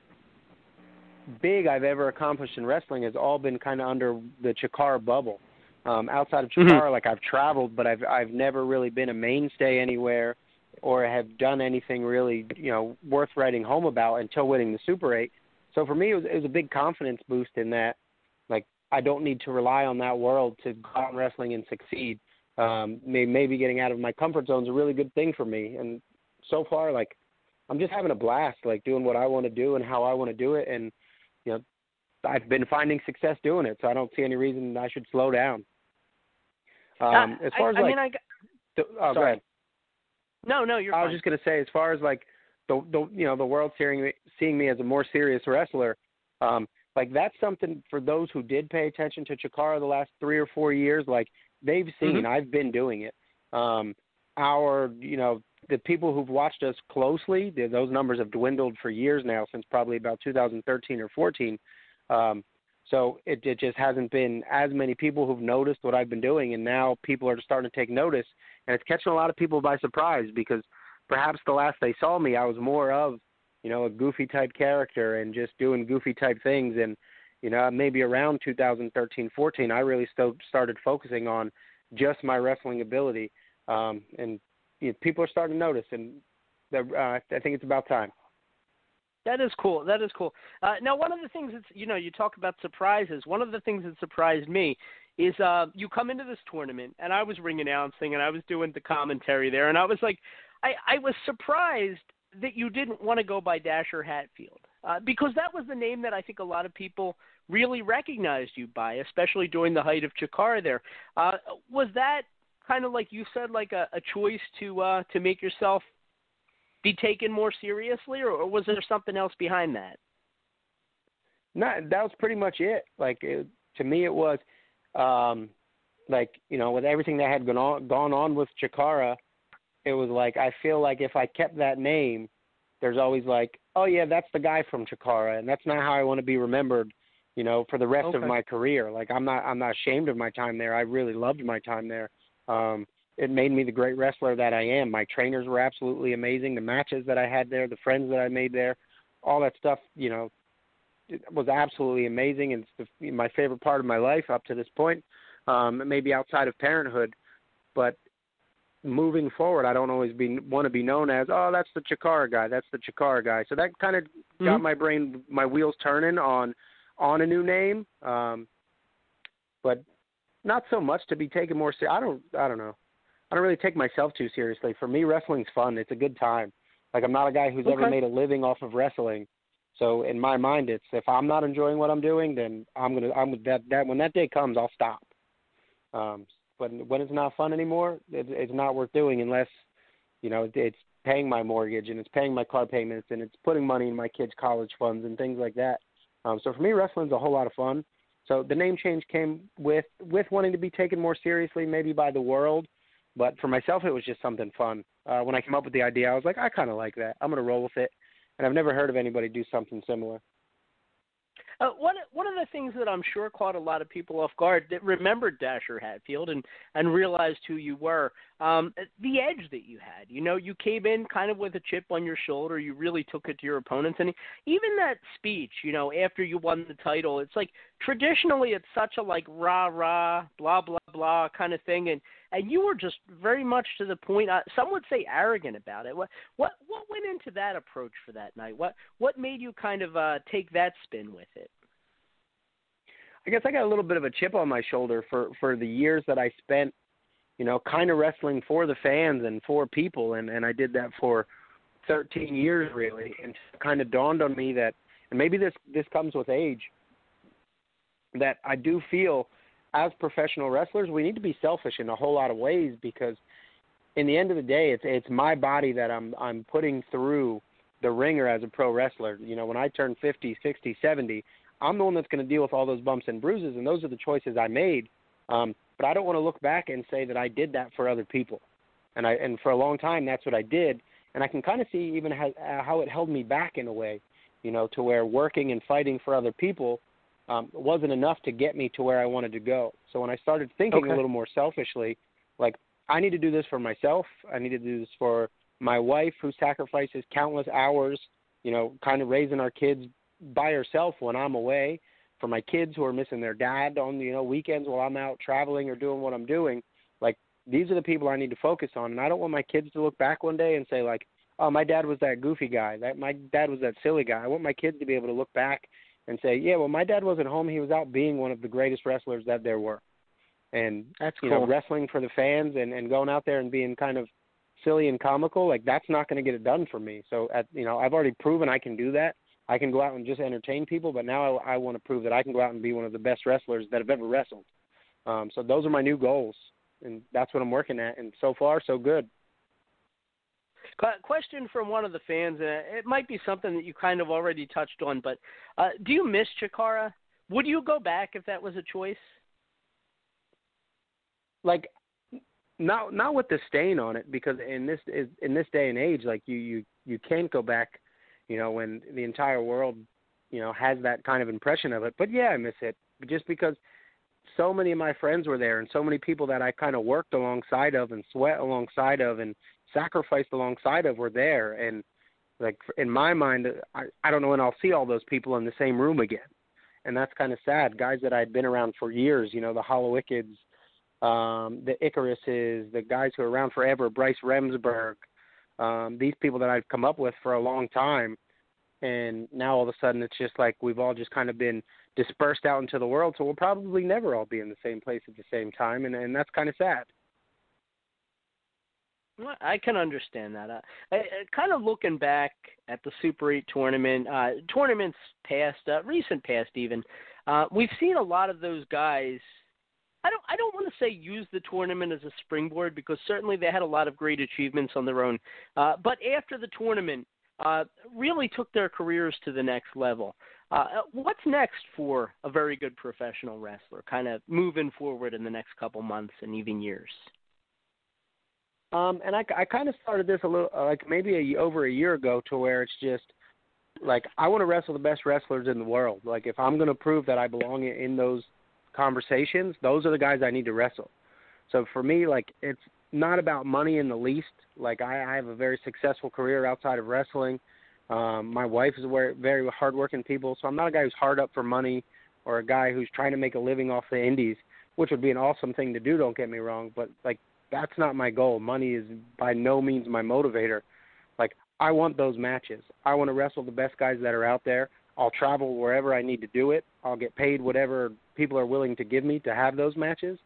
big I've ever accomplished in wrestling has all been kind of under the Chikara bubble. Um, outside of Chikara, like I've traveled, but I've I've never really been a mainstay anywhere, or have done anything really you know worth writing home about until winning the Super Eight. So for me, it was it was a big confidence boost in that like I don't need to rely on that world to go out in wrestling and succeed. Um, may, maybe getting out of my comfort zone is a really good thing for me. And so far, like I'm just having a blast, like doing what I want to do and how I want to do it. And you know, I've been finding success doing it, so I don't see any reason I should slow down. Um, Uh, as far I, as I like, mean, I, got- th- oh, go sorry. ahead. No, no, you're I fine. was just gonna say, as far as like the the you know the world seeing me seeing me as a more serious wrestler, um, like that's something for those who did pay attention to Chikara the last three or four years. Like they've seen, Mhm. I've been doing it. Um, our you know the people who've watched us closely, th- those numbers have dwindled for years now, since probably about 2013 or 14. Um, so it, it just hasn't been as many people who've noticed what I've been doing, and now people are starting to take notice, and it's catching a lot of people by surprise because perhaps the last they saw me, I was more of, you know, a goofy type character and just doing goofy type things, and you know, maybe around 2013, 14, I really still started focusing on just my wrestling ability, um, and you know, people are starting to notice, and uh, I think it's about time. That is cool. That is cool. Uh, now, one of the things that's you know you talk about surprises. One of the things that surprised me is uh, you come into this tournament, and I was ring announcing, and I was doing the commentary there, and I was like, I, I was surprised that you didn't want to go by Dasher Hatfield uh, because that was the name that I think a lot of people really recognized you by, especially during the height of Chikara. There uh, was that kind of like you said, like a, a choice to uh, to make yourself be taken more seriously, or, or was there something else behind that? No, that was pretty much it. Like it, to me, it was um, like you know, with everything that had gone on, gone on with Chikara, it was like I feel like if I kept that name, there's always like, oh yeah, that's the guy from Chikara, and that's not how I want to be remembered. You know, for the rest of my career. Like I'm not, I'm not ashamed of my time there. I really loved my time there. Um, it made me the great wrestler that I am. My trainers were absolutely amazing. The matches that I had there, the friends that I made there, all that stuff, you know, it was absolutely amazing and it's the, my favorite part of my life up to this point. Um, maybe outside of parenthood, but moving forward, I don't always be want to be known as oh that's the Chikara guy, that's the Chikara guy. So that kind of got Mhm. my brain, my wheels turning on on a new name, um, but not so much to be taken more serious. I don't, I don't know. I don't really take myself too seriously. For me, wrestling's fun. It's a good time. Like I'm not a guy who's ever made a living off of wrestling. So in my mind, it's if I'm not enjoying what I'm doing, then I'm gonna. I'm that that when that day comes, I'll stop. Um, but when it's not fun anymore, it, it's not worth doing unless, you know, it's paying my mortgage and it's paying my car payments and it's putting money in my kids' college funds and things like that. Um, so for me, wrestling's a whole lot of fun. So the name change came with with wanting to be taken more seriously, maybe by the world. But for myself, it was just something fun. Uh, when I came up with the idea, I was like, I kind of like that. I'm gonna roll with it. And I've never heard of anybody do something similar. Uh, one one of the things that I'm sure caught a lot of people off guard that remembered Dasher Hatfield and and realized who you were, um, the edge that you had. You know, you came in kind of with a chip on your shoulder. You really took it to your opponents, and even that speech, you know, after you won the title, it's like traditionally it's such a like rah rah blah blah blah kind of thing, and and you were just very much to the point. Uh, some would say arrogant about it. What what what went into that approach for that night? What what made you kind of uh, take that spin with it? I guess I got a little bit of a chip on my shoulder for for the years that I spent, you know, kind of wrestling for the fans and for people, and and I did that for 13 years really, and it kind of dawned on me that, and maybe this this comes with age, that I do feel as professional wrestlers we need to be selfish in a whole lot of ways because in the end of the day it's it's my body that I'm I'm putting through the ringer as a pro wrestler. You know, when I turn 50, 60, 70, I'm the one that's going to deal with all those bumps and bruises, and those are the choices I made. Um, but I don't want to look back and say that I did that for other people. And I and for a long time that's what I did, and I can kind of see even how, how it held me back in a way, you know, to where working and fighting for other people um, wasn't enough to get me to where I wanted to go. So when I started thinking Okay. a little more selfishly, like I need to do this for myself. I need to do this for my wife who sacrifices countless hours, you know, kind of raising our kids by herself when I'm away. For my kids who are missing their dad on you know weekends while I'm out traveling or doing what I'm doing, like these are the people I need to focus on. And I don't want my kids to look back one day and say like, oh, my dad was that goofy guy. That my dad was that silly guy. I want my kids to be able to look back and say, yeah, well, my dad wasn't home. He was out being one of the greatest wrestlers that there were. And That's you know, wrestling for the fans and and going out there and being kind of silly and comical, like that's not going to get it done for me. So at you know, I've already proven I can do that. I can go out and just entertain people, but now I, I want to prove that I can go out and be one of the best wrestlers that have ever wrestled. Um, so those are my new goals, and that's what I'm working at. And so far, so good. Qu- Question from one of the fans, and it might be something that you kind of already touched on, but uh, do you miss Chikara? Would you go back if that was a choice? like not not with the stain on it because in this is in this day and age like you you you can't go back you know when the entire world you know has that kind of impression of it but yeah i miss it just because so many of my friends were there and so many people that i kind of worked alongside of and sweat alongside of and sacrificed alongside of were there and like in my mind i i don't know when i'll see all those people in the same room again and that's kind of sad guys that i'd been around for years you know the Hallowickeds um, the Icaruses, the guys who are around forever, Bryce Remsburg, um, these people that I've come up with for a long time. And now all of a sudden it's just like we've all just kind of been dispersed out into the world. So we'll probably never all be in the same place at the same time. And, and that's kind of sad. I can understand that. Uh, I, kind of looking back at the Super 8 tournament, uh, tournaments past, uh, recent past even, uh, we've seen a lot of those guys – I don't I don't want to say use the tournament as a springboard because certainly they had a lot of great achievements on their own. Uh, but after the tournament, uh, really took their careers to the next level. Uh, what's next for a very good professional wrestler, kind of moving forward in the next couple months and even years? Um, and I, I kind of started this a little, uh, like maybe a, over a year ago, to where it's just like I want to wrestle the best wrestlers in the world. Like if I'm going to prove that I belong in those conversations, those are the guys I need to wrestle. So for me, like it's not about money in the least. Like I, I have a very successful career outside of wrestling. Um, my wife is a very, very hardworking people, so I'm not a guy who's hard up for money or a guy who's trying to make a living off the indies, which would be an awesome thing to do. Don't get me wrong, but like that's not my goal. Money is by no means my motivator. Like I want those matches. I want to wrestle the best guys that are out there. I'll travel wherever I need to do it. I'll get paid whatever people are willing to give me to have those matches.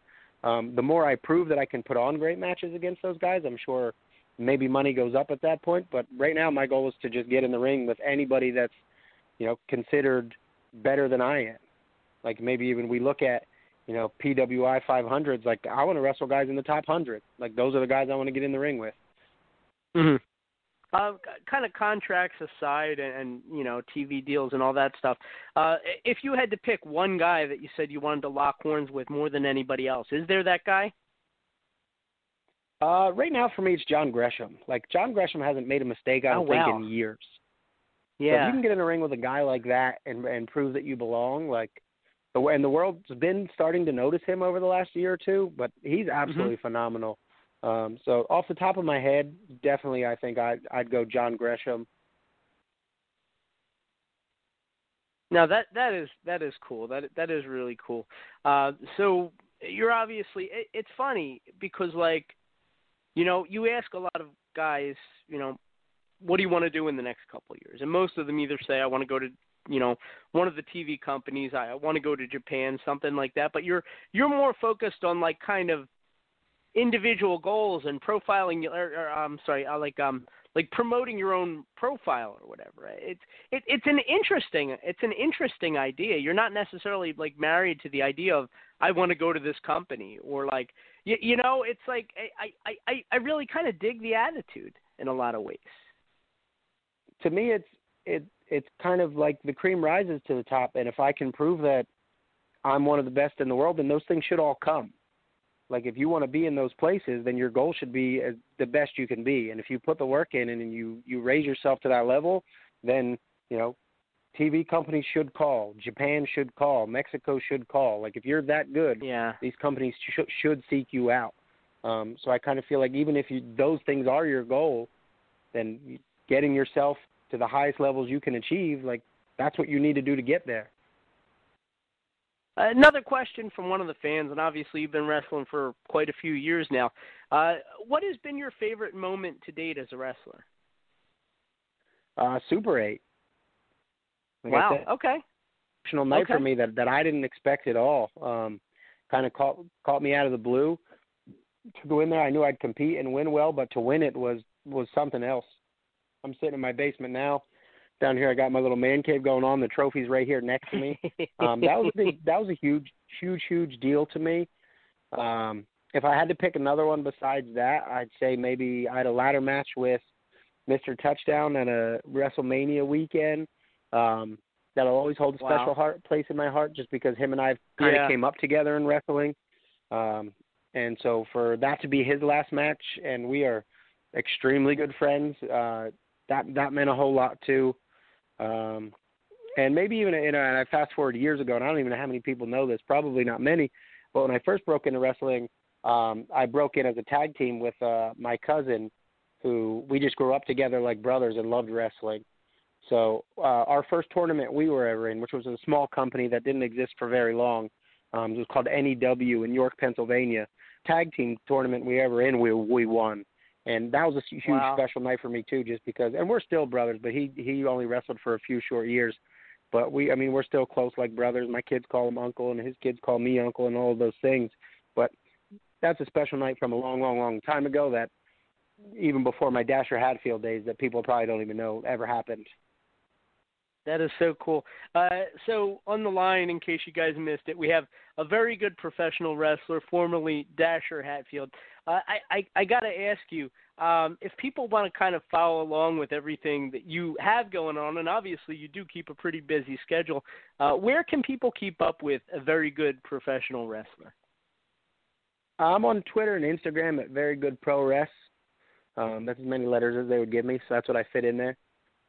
Um, the more I prove that I can put on great matches against those guys, I'm sure maybe money goes up at that point. But right now, my goal is to just get in the ring with anybody that's, you know, considered better than I am. Like maybe even we look at, you know, PWI 500s. Like I want to wrestle guys in the top hundred. Like those are the guys I want to get in the ring with. Mm-hmm. Uh, kind of contracts aside, and, and you know TV deals and all that stuff. Uh, if you had to pick one guy that you said you wanted to lock horns with more than anybody else, is there that guy? Uh, right now for me, it's John Gresham. Like John Gresham hasn't made a mistake, I don't oh, wow. think, in years. Yeah. So if you can get in a ring with a guy like that and and prove that you belong, like the and the world's been starting to notice him over the last year or two, but he's absolutely mm-hmm. phenomenal. Um, so off the top of my head, definitely I think I'd, I'd go John Gresham. Now that that is that is cool. That that is really cool. Uh, so you're obviously it, it's funny because like you know you ask a lot of guys you know what do you want to do in the next couple of years and most of them either say I want to go to you know one of the TV companies I, I want to go to Japan something like that but you're you're more focused on like kind of individual goals and profiling or, or I'm sorry, uh, like um like promoting your own profile or whatever. It's it, it's an interesting it's an interesting idea. You're not necessarily like married to the idea of I want to go to this company or like you, you know it's like I I I I really kind of dig the attitude in a lot of ways. To me, it's it it's kind of like the cream rises to the top, and if I can prove that I'm one of the best in the world, then those things should all come. Like if you want to be in those places, then your goal should be as the best you can be. And if you put the work in and you you raise yourself to that level, then you know TV companies should call, Japan should call, Mexico should call. Like if you're that good, yeah, these companies sh- should seek you out. Um, so I kind of feel like even if you, those things are your goal, then getting yourself to the highest levels you can achieve, like that's what you need to do to get there. Another question from one of the fans, and obviously you've been wrestling for quite a few years now. Uh, what has been your favorite moment to date as a wrestler? Uh, Super Eight. Like wow. Okay. Emotional night okay. for me that that I didn't expect at all. Um, kind of caught caught me out of the blue. To go in there, I knew I'd compete and win well, but to win it was was something else. I'm sitting in my basement now down here I got my little man cave going on. The trophy's right here next to me. Um, that was a big, that was a huge, huge, huge deal to me. Um, if I had to pick another one besides that, I'd say maybe I had a ladder match with Mr. Touchdown at a WrestleMania weekend. Um, that'll always hold a Wow. special heart place in my heart, just because him and I kind of Yeah. came up together in wrestling. Um, and so for that to be his last match, and we are extremely good friends, uh, that that meant a whole lot too. Um, and maybe even you know, and I fast forward years ago, and I don't even know how many people know this. Probably not many. But when I first broke into wrestling, um, I broke in as a tag team with uh, my cousin, who we just grew up together like brothers and loved wrestling. So uh, our first tournament we were ever in, which was a small company that didn't exist for very long, um, it was called NEW in York, Pennsylvania. Tag team tournament we ever in, we we won, and that was a huge Wow. special night for me too, just because. And we're still brothers, but he he only wrestled for a few short years, but we I mean we're still close like brothers. My kids call him uncle, and his kids call me uncle, and all of those things. But that's a special night from a long, long, long time ago that even before my Dasher Hatfield days that people probably don't even know ever happened. That is so cool. Uh, so on the line, in case you guys missed it, we have a very good professional wrestler, formerly Dasher Hatfield. Uh, I, I I got to ask you, um, if people want to kind of follow along with everything that you have going on, and obviously you do keep a pretty busy schedule, uh, where can people keep up with a very good professional wrestler? I'm on Twitter and Instagram at Very Good Pro Res. Um, that's as many letters as they would give me, so that's what I fit in there.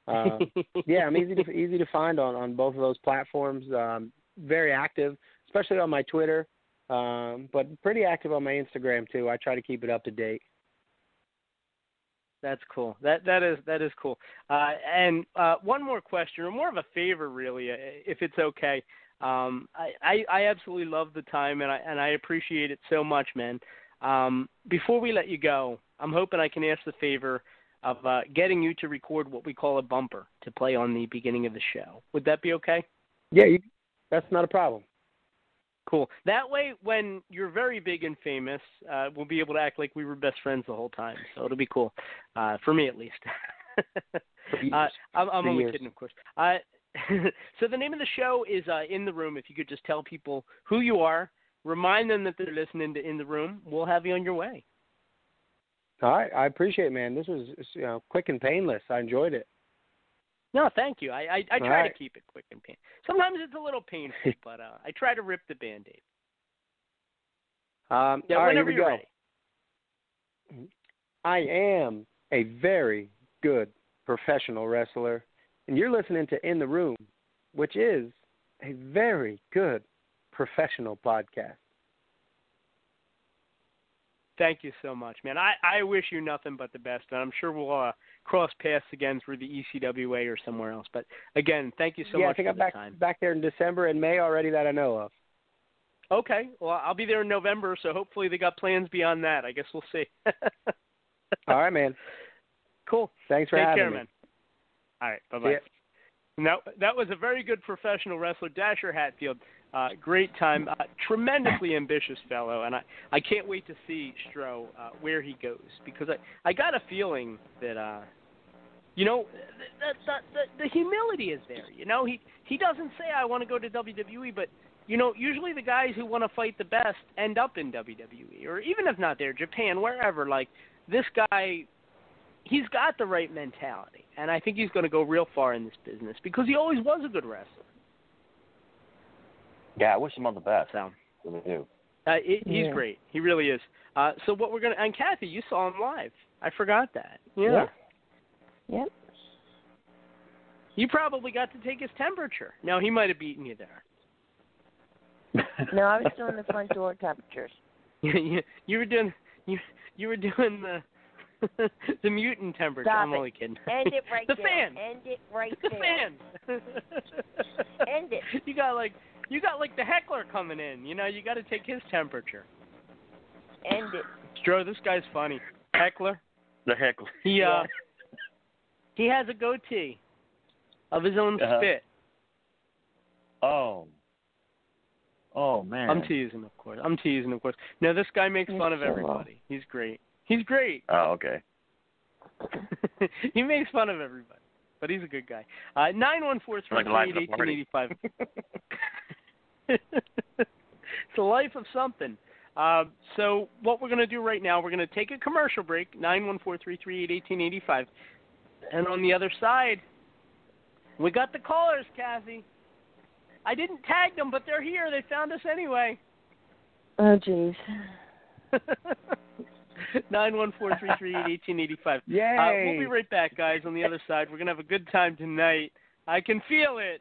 Uh, (laughs) yeah, I'm easy to easy to find on on both of those platforms. Um, very active, especially on my Twitter, um, but pretty active on my Instagram too. I try to keep it up to date. That's cool. That that is that is cool. Uh, and uh, one more question, or more of a favor, really, uh, if it's okay. Um, I, I I absolutely love the time, and I and I appreciate it so much, man. Um, before we let you go, I'm hoping I can ask the favor of uh, getting you to record what we call a bumper to play on the beginning of the show. Would that be okay? Yeah, you, that's not a problem. Cool. That way, when you're very big and famous, uh, we'll be able to act like we were best friends the whole time. So it'll be cool, uh, for me at least. (laughs) uh, I'm, I'm only years. kidding, of course. Uh, (laughs) so the name of the show is uh, In the Room. If you could just tell people who you are, remind them that they're listening to In the Room, we'll have you on your way. All right, I appreciate it, man. This was you know quick and painless. I enjoyed it. No, thank you. I I, I try right. to keep it quick and painful. Sometimes it's a little painful, (laughs) but uh, I try to rip the band-aid. Um, Yeah, all right, whenever you're go. ready. I am a very good professional wrestler, and you're listening to In the Room, which is a very good professional podcast. Thank you so much, man. I, I wish you nothing but the best, and I'm sure we'll uh, cross paths again through the ECWA or somewhere else. But again, thank you so yeah, much I think for I'm back time. back there in December and May already that I know of. Okay, well, I'll be there in November, so hopefully they got plans beyond that. I guess we'll see. (laughs) All right, man. Cool. Thanks for having me. Take having care, me. man. All right, bye bye. Now that was a very good professional wrestler, Dasher Hatfield. Uh, great time, uh, tremendously ambitious fellow, and I, I can't wait to see Stro uh, where he goes because I, I got a feeling that uh, you know the, the, the, the humility is there. You know he he doesn't say I want to go to WWE, but you know usually the guys who want to fight the best end up in WWE or even if not there, Japan, wherever. Like this guy he's got the right mentality, and I think he's going to go real far in this business because he always was a good wrestler. Yeah, I wish him all the best. So. Really do. Uh, it, he's Yeah. great. He really is. Uh, so what we're gonna and Kathy, you saw him live. I forgot that. Yeah. Yep. You probably got to take his temperature. No, he might have beaten you there. (laughs) No, I was doing the front door temperatures. (laughs) you, you were doing you you were doing the (laughs) the mutant temperature. Stop I'm it. only kidding. End it right there. the there. fan. End it right the there. The fan. End it. You got like you got like the heckler coming in. You know, you got to take his temperature. End it. Stro, this guy's funny. Heckler. The heckler. He uh he has a goatee of his own Uh-huh. spit. Oh. Oh man. I'm teasing, of course. I'm teasing, of course. No, this guy makes fun of everybody. He's great. He's great. Oh, okay. (laughs) he makes fun of everybody, but he's a good guy. Uh, nine one four three Like the life three of eight the eighteen eighty five. (laughs) It's the life of something. Uh, so what we're going to do right now, we're going to take a commercial break. Nine one four three three eight eighteen eighty five. And on the other side, we got the callers, Kathy. I didn't tag them, but they're here. They found us anyway. Oh, jeez. (laughs) Nine one four three three eight eighteen eighty five. Yay. Uh, we'll be right back, guys. On the other side, we're gonna have a good time tonight. I can feel it.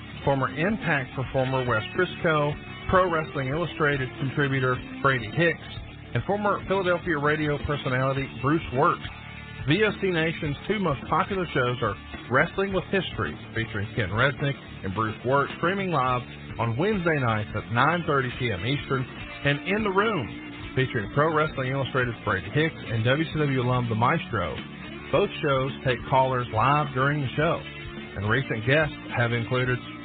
former Impact performer Wes Briscoe, Pro Wrestling Illustrated contributor Brady Hicks, and former Philadelphia radio personality Bruce Wirt. VOC Nation's two most popular shows are Wrestling with History, featuring Ken Resnick and Bruce Wirt, streaming live on Wednesday nights at 9.30 p.m. Eastern, and In the Room, featuring Pro Wrestling Illustrated's Brady Hicks and WCW alum The Maestro. Both shows take callers live during the show, and recent guests have included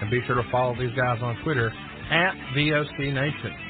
And be sure to follow these guys on Twitter at VOC Nation.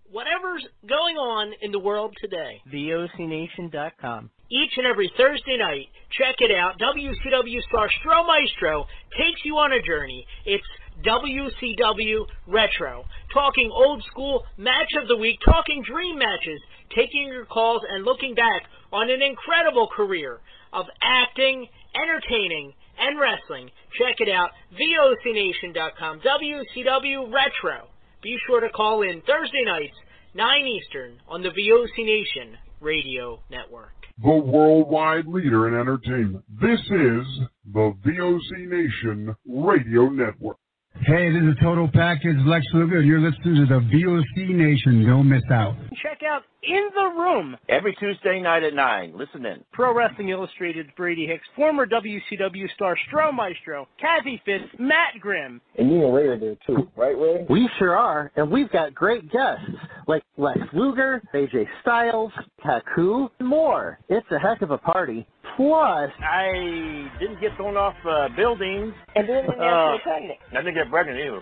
whatever's going on in the world today. VOCNation.com. Each and every Thursday night, check it out. WCW star Stro Maestro takes you on a journey. It's WCW Retro. Talking old school match of the week, talking dream matches, taking your calls and looking back on an incredible career of acting, entertaining, and wrestling. Check it out. VOCNation.com. WCW Retro. Be sure to call in Thursday nights, 9 Eastern, on the VOC Nation Radio Network. The worldwide leader in entertainment. This is the VOC Nation Radio Network. Hey, this is Total Package Lex Luger. You're listening to the VOC Nation. Don't miss out. Check out In the Room. Every Tuesday night at 9. Listen in. Pro Wrestling Illustrated, Brady Hicks, former WCW star Stro Maestro, Kathy Fitz, Matt Grimm. And you and Ray are there too, right, Ray? We sure are, and we've got great guests like Lex Luger, AJ Styles, Haku, and more. It's a heck of a party. Plus, I didn't get thrown off uh, buildings. And didn't get Uh, pregnant. I didn't get pregnant either.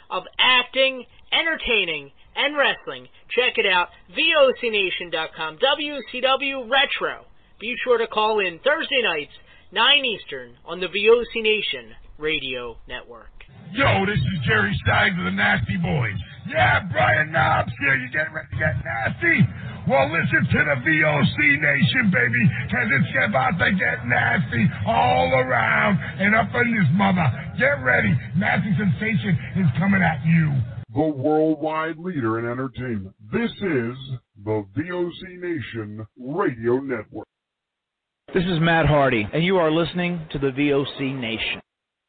of acting, entertaining, and wrestling. Check it out, VOCNation.com, WCW Retro. Be sure to call in Thursday nights, 9 Eastern, on the VOC Nation Radio Network. Yo, this is Jerry Stein of the Nasty Boys. Yeah, Brian Knobbs here. You getting ready to get nasty? Well, listen to the VOC Nation, baby, because it's about to get nasty all around and up in this mother. Get ready. Nasty Sensation is coming at you. The worldwide leader in entertainment. This is the VOC Nation Radio Network. This is Matt Hardy, and you are listening to the VOC Nation.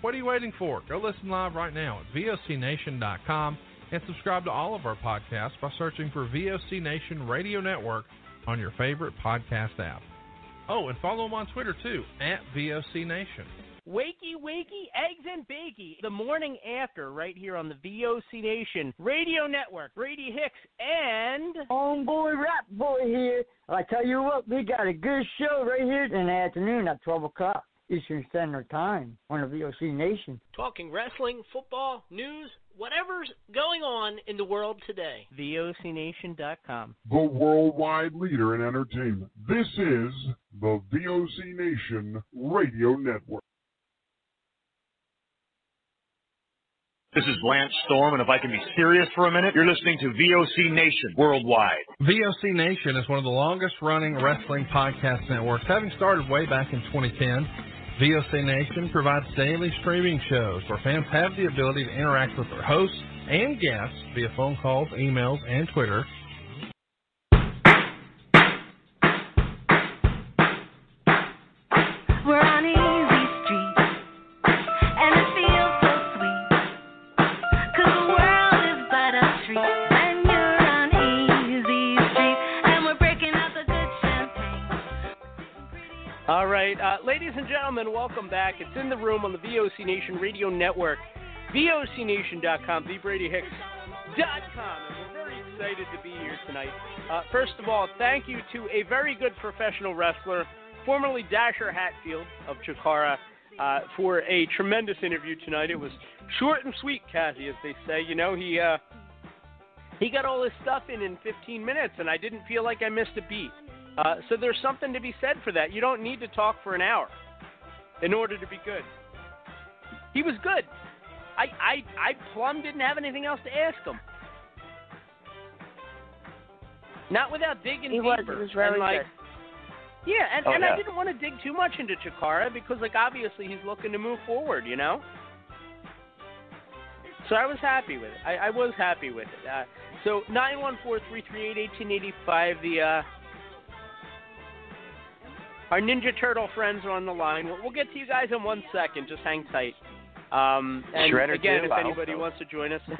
What are you waiting for? Go listen live right now at VOCNation.com and subscribe to all of our podcasts by searching for VOC Nation Radio Network on your favorite podcast app. Oh, and follow them on Twitter too, at VOC Nation. Wakey, wakey, eggs and bakey. The morning after, right here on the VOC Nation Radio Network. Brady Hicks and. Homeboy Rap Boy here. I tell you what, we got a good show right here in the afternoon at 12 o'clock. Eastern Standard Time on the VOC Nation. Talking wrestling, football, news, whatever's going on in the world today. VOCNation.com. The worldwide leader in entertainment. This is the VOC Nation Radio Network. This is Lance Storm, and if I can be serious for a minute, you're listening to VOC Nation worldwide. VOC Nation is one of the longest running wrestling podcast networks, having started way back in 2010. VOC Nation provides daily streaming shows where fans have the ability to interact with their hosts and guests via phone calls, emails, and Twitter. Ladies and gentlemen, welcome back. It's in the room on the VOC Nation Radio Network, VOCNation.com, TheBradyHicks.com, and we're very excited to be here tonight. Uh, first of all, thank you to a very good professional wrestler, formerly Dasher Hatfield of Chikara, uh, for a tremendous interview tonight. It was short and sweet, Kathy, as they say. You know, he uh, he got all his stuff in in 15 minutes, and I didn't feel like I missed a beat. Uh, so there's something to be said for that. You don't need to talk for an hour in order to be good. He was good. I I I plumb didn't have anything else to ask him. Not without digging He was- deeper. he was very and like, good. Yeah, and, Oh, and I didn't want to dig too much into Chikara because like obviously he's looking to move forward, you know. So I was happy with it. I, I was happy with it. Uh, so nine one four three three eight eighteen eighty five. The uh, our Ninja Turtle friends are on the line. We'll, we'll get to you guys in one second. Just hang tight. Um, and Shredder again, too? if anybody so. wants to join us. (laughs)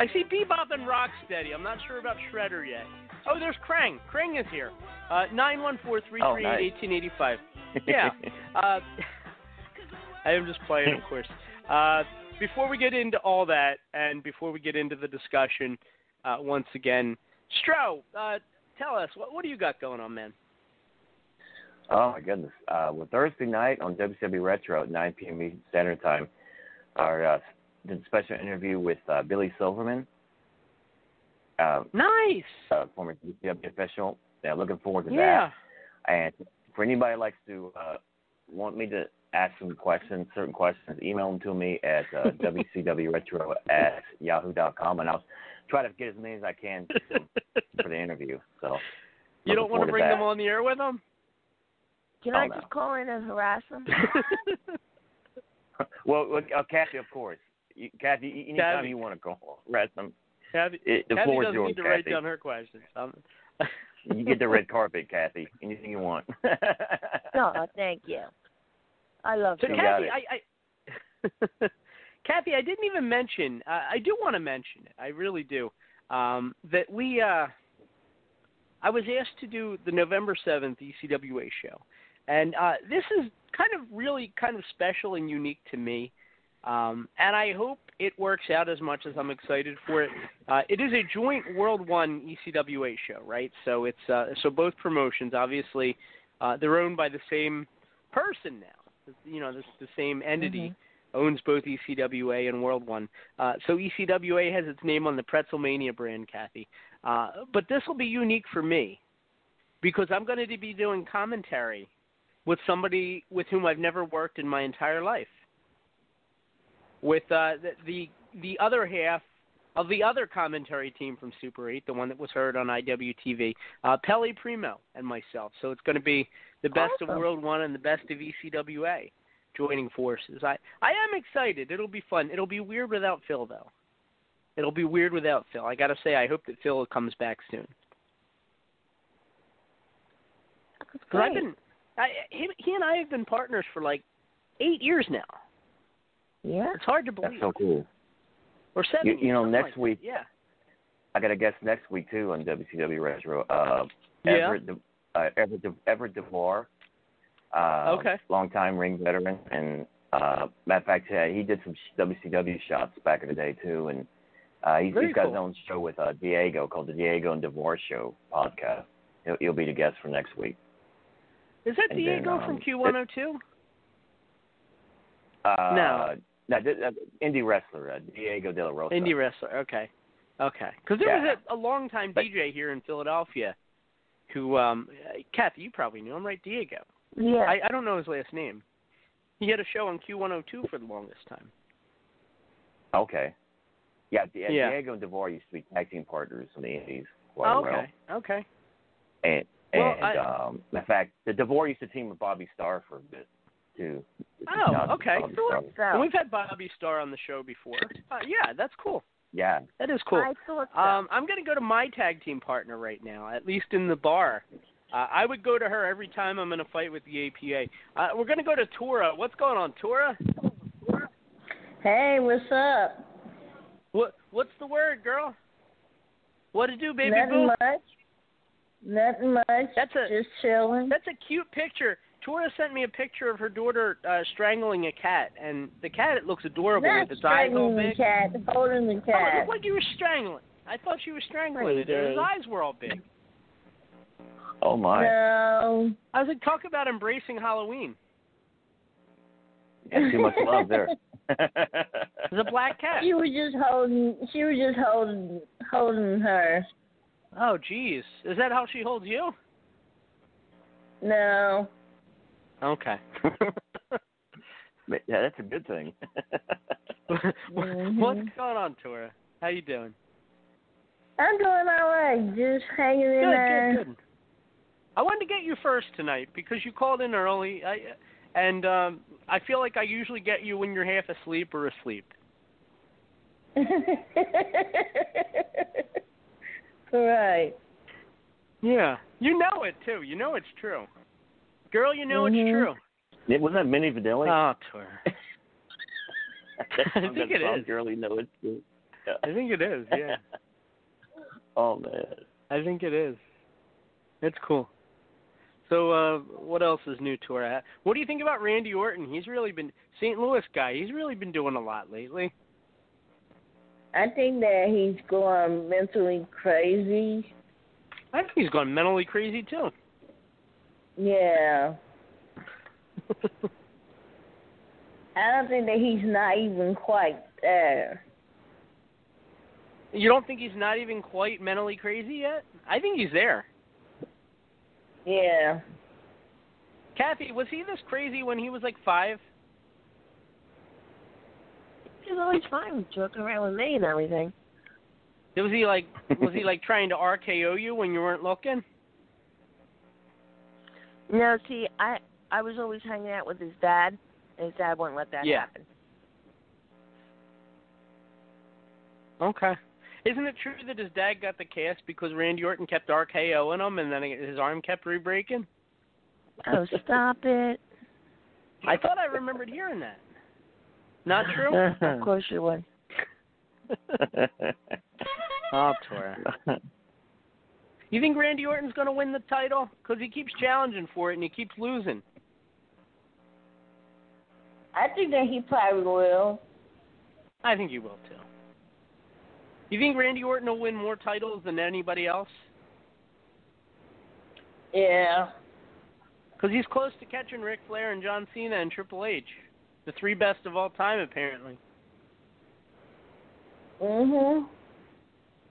I see Bebop and Rocksteady. I'm not sure about Shredder yet. Oh, there's Krang. Krang is here. Uh, Nine one four three three eight eighteen eighty five. (laughs) Yeah. Uh, I am just playing, of course. Uh, before we get into all that, and before we get into the discussion, uh, once again, Stro, uh, tell us what what do you got going on, man? Oh my goodness! Uh, well, Thursday night on WCW Retro at 9 p.m. Eastern Standard Time, our uh, did a special interview with uh, Billy Silverman. Uh, nice. Uh, former WCW official. Yeah, looking forward to Yeah. that. And for anybody who likes to uh, want me to ask some questions, certain questions, email them to me at uh, (laughs) WCWRetro at yahoo.com, and I'll try to get as many as I can (laughs) for the interview. So You don't want to bring them on. on the air with them? Can Oh, I no. just call in and harass them? (laughs) Well, look, uh, Kathy, of course. You, Kathy, you- anytime Kathy. you want to call, rest them. Kathy, It- the Kathy floor is doesn't yours, need to write down her questions. Um, (laughs) You get the red carpet, Kathy. Anything you want. no, thank you. I love So You you. got Kathy, it. I, I Kathy, I didn't even mention. Uh, I do want to mention it. I really do. Um, that we, uh, I was asked to do the November seventh ECWA show, and uh, this is kind of really kind of special and unique to me. Um, and I hope it works out as much as I'm excited for it. Uh, it is a joint World One ECWA show, right? So it's uh, so both promotions, obviously, uh, they're owned by the same person now. You know, the, the same entity owns both ECWA and World One. Uh, so ECWA has its name on the Pretzelmania brand, Kathy. Uh, but this will be unique for me because I'm going to be doing commentary with somebody with whom I've never worked in my entire life. With uh, the, the the other half of the other commentary team from Super 8, the one that was heard on IWTV, uh, Pele Primo and myself. So it's going to be the best of World One and the best of ECWA joining forces. I I am excited. It'll be fun. It'll be weird without Phil though. It'll be weird without Phil. I got to say I hope that Phil comes back soon. Cuz I've been I he, he and I have been partners for like 8 years now. Yeah. It's hard to believe. That's so cool. Or 7 You, you know, next like that. week, Yeah. I got to guess next week too on WCW Retro. Uh, Yeah. Everett, De, uh, Everett, De, Everett DeVore, uh, Okay. longtime ring veteran, and uh, matter of fact, uh, he did some WCW shots back in the day too, and uh, he's, he's got cool. his own show with uh, Diego called the Diego and DeVore Show podcast. He'll, he'll be the guest for next week. Is that And then, Diego um, from Q102? Uh, No. no, uh, indie wrestler uh, Diego De La Rosa. Indie wrestler. Okay. Okay. Because there Yeah. was a, a longtime DJ here in Philadelphia who, um, Kathy, you probably knew him, right? Diego. Yeah. I, I don't know his last name. He had a show on Q102 for the longest time. Okay. Yeah, Di- Yeah. Diego and DeVore used to be tag team partners in the Indies. quite Oh, well. okay. Okay. And Well, and I- um, in fact, the DeVore used to team with Bobby Starr for a bit too. Oh, Not okay. Bobby Starr. And we've had Bobby Starr on the show before. Uh, yeah, that's cool. Yeah. That is cool. I thought so. Um, I'm going to go to my tag team partner right now, at least in the bar. Uh, I would go to her every time I'm in a fight with the APA. Uh, we're going to go to Tora. What's going on, Tora? Hey, what's up? What What's the word, girl? What to do, baby Nothing boo? much. Nothing much. That's a just chilling. That's a cute picture. Tora sent me a picture of her daughter uh, strangling a cat, and the cat it looks adorable Not with its eyes all strangling the big. cat, holding the Oh, it cat. looked like you were strangling. I thought you were strangling it. His eyes were all big. Oh my. No. I was like, talk about embracing Halloween. Yeah, too much love there. (laughs) It's a black cat. She was just holding. She was just holding, holding her. Oh, jeez. Is that how she holds you? No. Okay. (laughs) Yeah, that's a good thing. Mhm. (laughs) What's going on, Tora? How you doing? I'm doing all right. Just hanging in there. good, good. I wanted to get you first tonight because you called in early, I, and um, I feel like I usually get you when you're half asleep or asleep. (laughs) right. Yeah, you know it too. You know it's true. Girl, you know Mhm. it's true. It wasn't that Milli Vanilli? Oh, Tora. (laughs) (laughs) I think it is. Girl, you know it's true. Yeah. I think it is. Yeah, oh man. I think it is. It's cool. So, uh, what else is new, Tora? What do you think about Randy Orton? He's really been St. Louis guy. He's really been doing a lot lately. I think that he's going mentally crazy. I think he's gone mentally crazy too. Yeah. (laughs) I don't think that he's not even quite there. You don't think he's not even quite mentally crazy yet? I think he's there. Yeah. Kathy, was he this crazy when he was like five? He's always fine with joking around with me and everything. Was he like was he (laughs) like trying to RKO you when you weren't looking? No, see, I I was always hanging out with his dad, and his dad wouldn't let that Yeah. happen. Okay. Isn't it true that his dad got the cast because Randy Orton kept RKOing him and then his arm kept re-breaking? Oh, stop it. I thought I remembered hearing that. Not true? (laughs) of course you would. (laughs) oh, Tora. You think Randy Orton's going to win the title? Because he keeps challenging for it and he keeps losing. I think that he probably will. I think he will too. You think Randy Orton will win more titles than anybody else? Yeah. Because he's close to catching Ric Flair and John Cena and Triple H, the three best of all time, apparently. Mhm.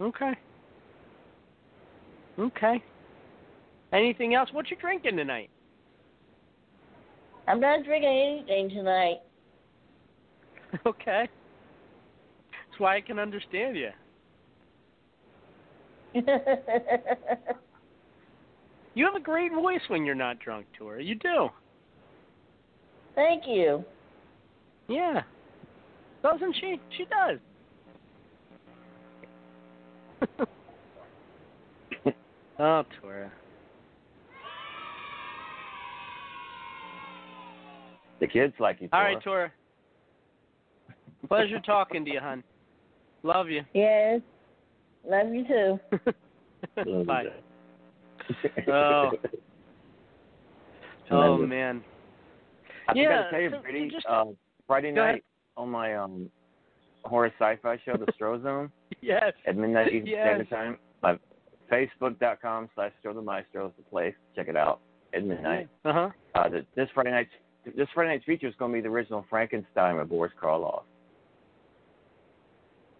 Okay. Okay. Anything else? What you drinking tonight? I'm not drinking anything tonight. (laughs) okay. That's why I can understand you. You have a great voice when you're not drunk, Tora. You do. Thank you. Yeah. Doesn't she? She does. (laughs) oh, Tora. The kids like you. All right, Tora. Pleasure talking to you, hon. Love you. Yes. Love you too. (laughs) Bye. (laughs) Oh. Oh man. I Yeah, forgot to tell you, so- so Brady, just- uh, Friday Go ahead. night on my um horror sci-fi show, The Stro Zone, (laughs) Yes. at midnight Eastern Yes. Standard Time. My Facebook.com slash Stro the Maestro is the place. Check it out at midnight. Uh huh. Uh, the, this Friday night's this Friday night's feature is going to be the original Frankenstein with Boris Karloff.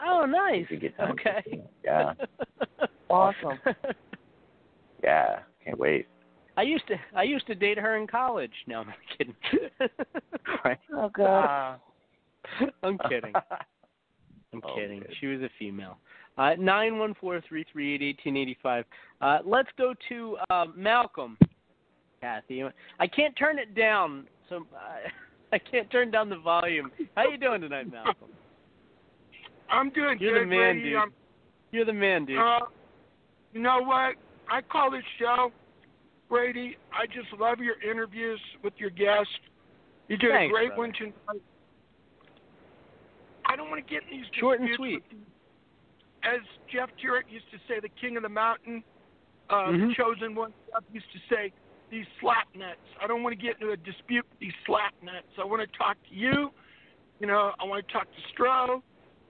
Oh, nice. If you get time. Okay. Yeah, (laughs) Awesome. (laughs) yeah, can't wait. I used to I used to date her in college. No, I'm (laughs) kidding. Right? Oh God. I'm kidding. I'm Oh, kidding. good. She was a female. Uh, nine one four three three eight eighteen eighty five. Uh, let's go to uh, Malcolm. Kathy, I can't turn it down, so uh, I can't turn down the volume. How you doing tonight, Malcolm? I'm good. You're the good, man, Brady. dude. I'm- You're the man, dude. Uh, you know what? I call this show, Brady. I just love your interviews with your guests. You did Thanks, a great brother. one tonight. I don't want to get in these Short and sweet. As Jeff Jarrett used to say, the king of the mountain, uh, Mhm. the chosen one. Jeff used to say, these slap nuts. I don't want to get into a dispute with these slap nuts. I want to talk to you. You know, I want to talk to Stro.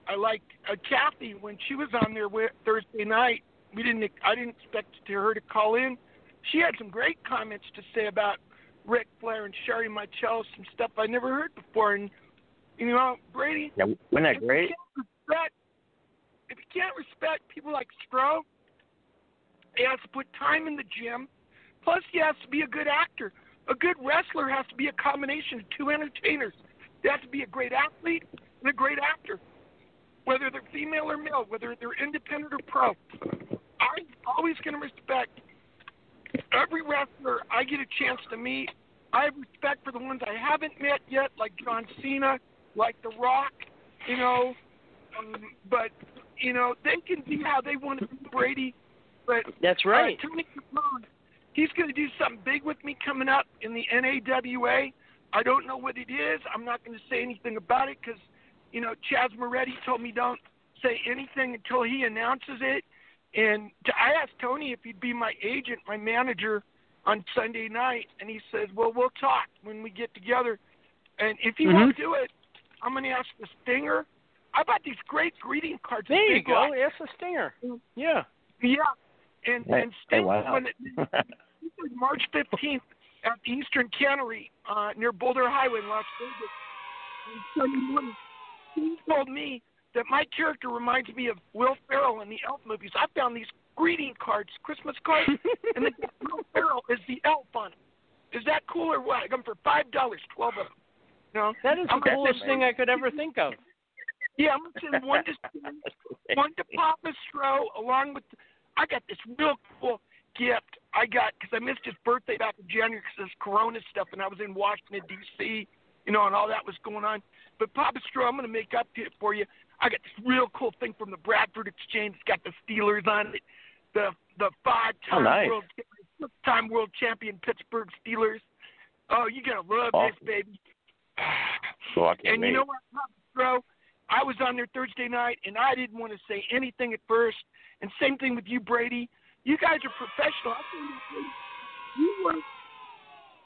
I like uh, Kathy when she was on there with, Thursday night. We didn't. I didn't expect to her to call in. She had some great comments to say about Ric Flair and Sherry Michelle, some stuff I never heard before. And you know, Brady, Yeah, wasn't that great? respect, if you can't respect people like Stro, he has to put time in the gym. Plus, he has to be a good actor. A good wrestler has to be a combination of two entertainers. They have to be a great athlete and a great actor, whether they're female or male, whether they're independent or pro. I'm always going to respect every wrestler I get a chance to meet. I have respect for the ones I haven't met yet, like John Cena, like The Rock, you know. Um, but you know they can be how they want to be, Brady. But That's right. Uh, Tony Capone, he's going to do something big with me coming up in the NAWA. I don't know what it is. I'm not going to say anything about it because, you know, Chaz Moretti told me don't say anything until he announces it. And to, I asked Tony if he'd be my agent, my manager, on Sunday night, and he says, "Well, we'll talk when we get together." And if he Mhm. won't do it, I'm going to ask the Stinger. I bought these great greeting cards. There you go. Rock. Ask the stinger. Yeah. Yeah. And Hey, and hey, wow. when it, (laughs) it March 15th at the Eastern Cannery uh, near Boulder Highway in Las Vegas. On Sunday morning, Sting told me that my character reminds me of Will Ferrell in the Elf movies. I found these greeting cards, Christmas cards, and the Will Ferrell is the elf on it. Is that cool or what? I got them for five dollars, twelve of them. No, That is the I'm coolest thing I could ever think of. yeah, I'm gonna send one to (laughs) one to Papa Stro along with. I got this real cool gift I got because I missed his birthday back in January because of this Corona stuff, and I was in Washington D.C. You know, and all that was going on. But Papa Stro, I'm gonna make up to it for you. I got this real cool thing from the Bradford Exchange. It's got the Steelers on it, the the five-time Oh, nice. world time world champion Pittsburgh Steelers. Oh, you gotta love Awesome. this, baby. (sighs) So I can't And you know what, Papa Stro? I was on there Thursday night, and I didn't want to say anything at first. And same thing with you, Brady. You guys are professional. I think you work,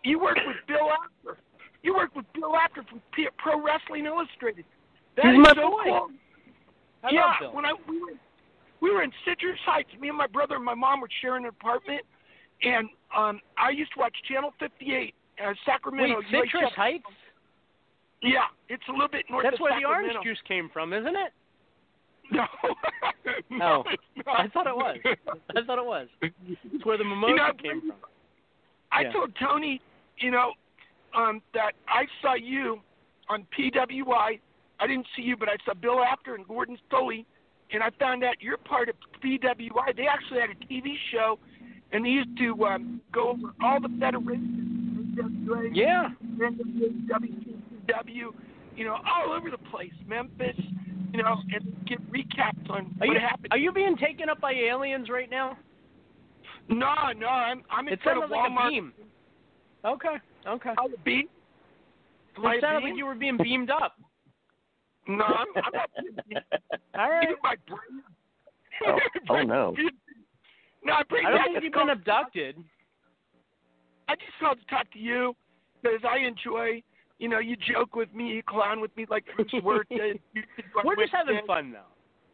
you work with Bill Apter. You worked with Bill Apter from Pro Wrestling Illustrated. That He's is my so boy. cool. I yeah, when I we were we were in Citrus Heights. Me and my brother and my mom were sharing an apartment, and um I used to watch Channel 58, uh, Sacramento. Wait, Citrus UHF. Heights? Yeah, it's a little bit north That's where the orange Sacramento. juice came from, isn't it? (laughs) No. Oh, it's. I thought it was. I thought it was. It's where the mimosa You know, came from. I Yeah. told Tony, you know, um, that I saw you on PWI. I didn't see you, but I saw Bill Apter and Gordon Stoley, and I found out you're part of PWI. They actually had a TV show, and they used to um, go over all the federations, Yeah. WCW, you know, all over the place, Memphis, you know, and give recaps on Are what you happened. are you being taken up by aliens right now? No, no, I'm I'm in It front of like a beam. Okay. Okay. A beam? Am I a It sounded beam? like you were being beamed up. No, I'm, I'm not. (laughs) All right. Even my brain. Oh, oh (laughs) no. (laughs) No, I bring I don't think the you've been abducted. I just called to talk to you because I enjoy. You know, you joke with me, you clown with me like Bruce Wirt did. You did what We're just having did. fun now.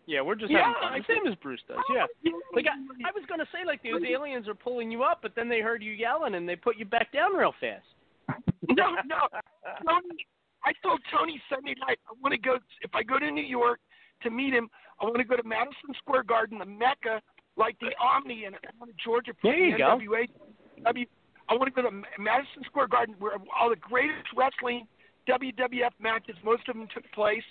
Yeah, we're just Yeah, having fun. I The same as Bruce does. Yeah. Like I, I was gonna say, like those aliens are pulling you up, but then they heard you yelling and they put you back down real fast. (laughs) No, no. Tony, I told Tony Sunday night I want to go. If I go to New York to meet him, I want to go to Madison Square Garden, the Mecca, like the Omni in Atlanta, Georgia. There you the go. NWA. W, I want to go to Ma- Madison Square Garden where all the greatest wrestling WWF matches, most of them took place.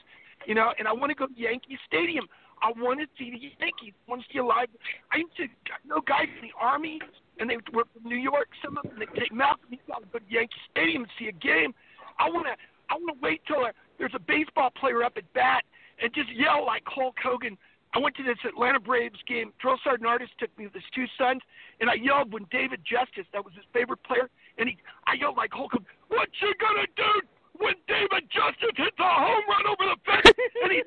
You know, and I want to go to Yankee Stadium. I want to see the Yankees. I want to see a live. I used to know guys in the Army, and they were from New York. Some of them they take Malcolm. He's got to go to Yankee Stadium and see a game. I want to. I want to wait till a, there's a baseball player up at bat and just yell like Hulk Hogan. I went to this Atlanta Braves game. Drill Sergeant Artist took me with his two sons, and I yelled when David Justice, that was his favorite player, and he, I yelled like Hulk Hogan, "What you gonna do when David Justice hits a home run over the fence?" and he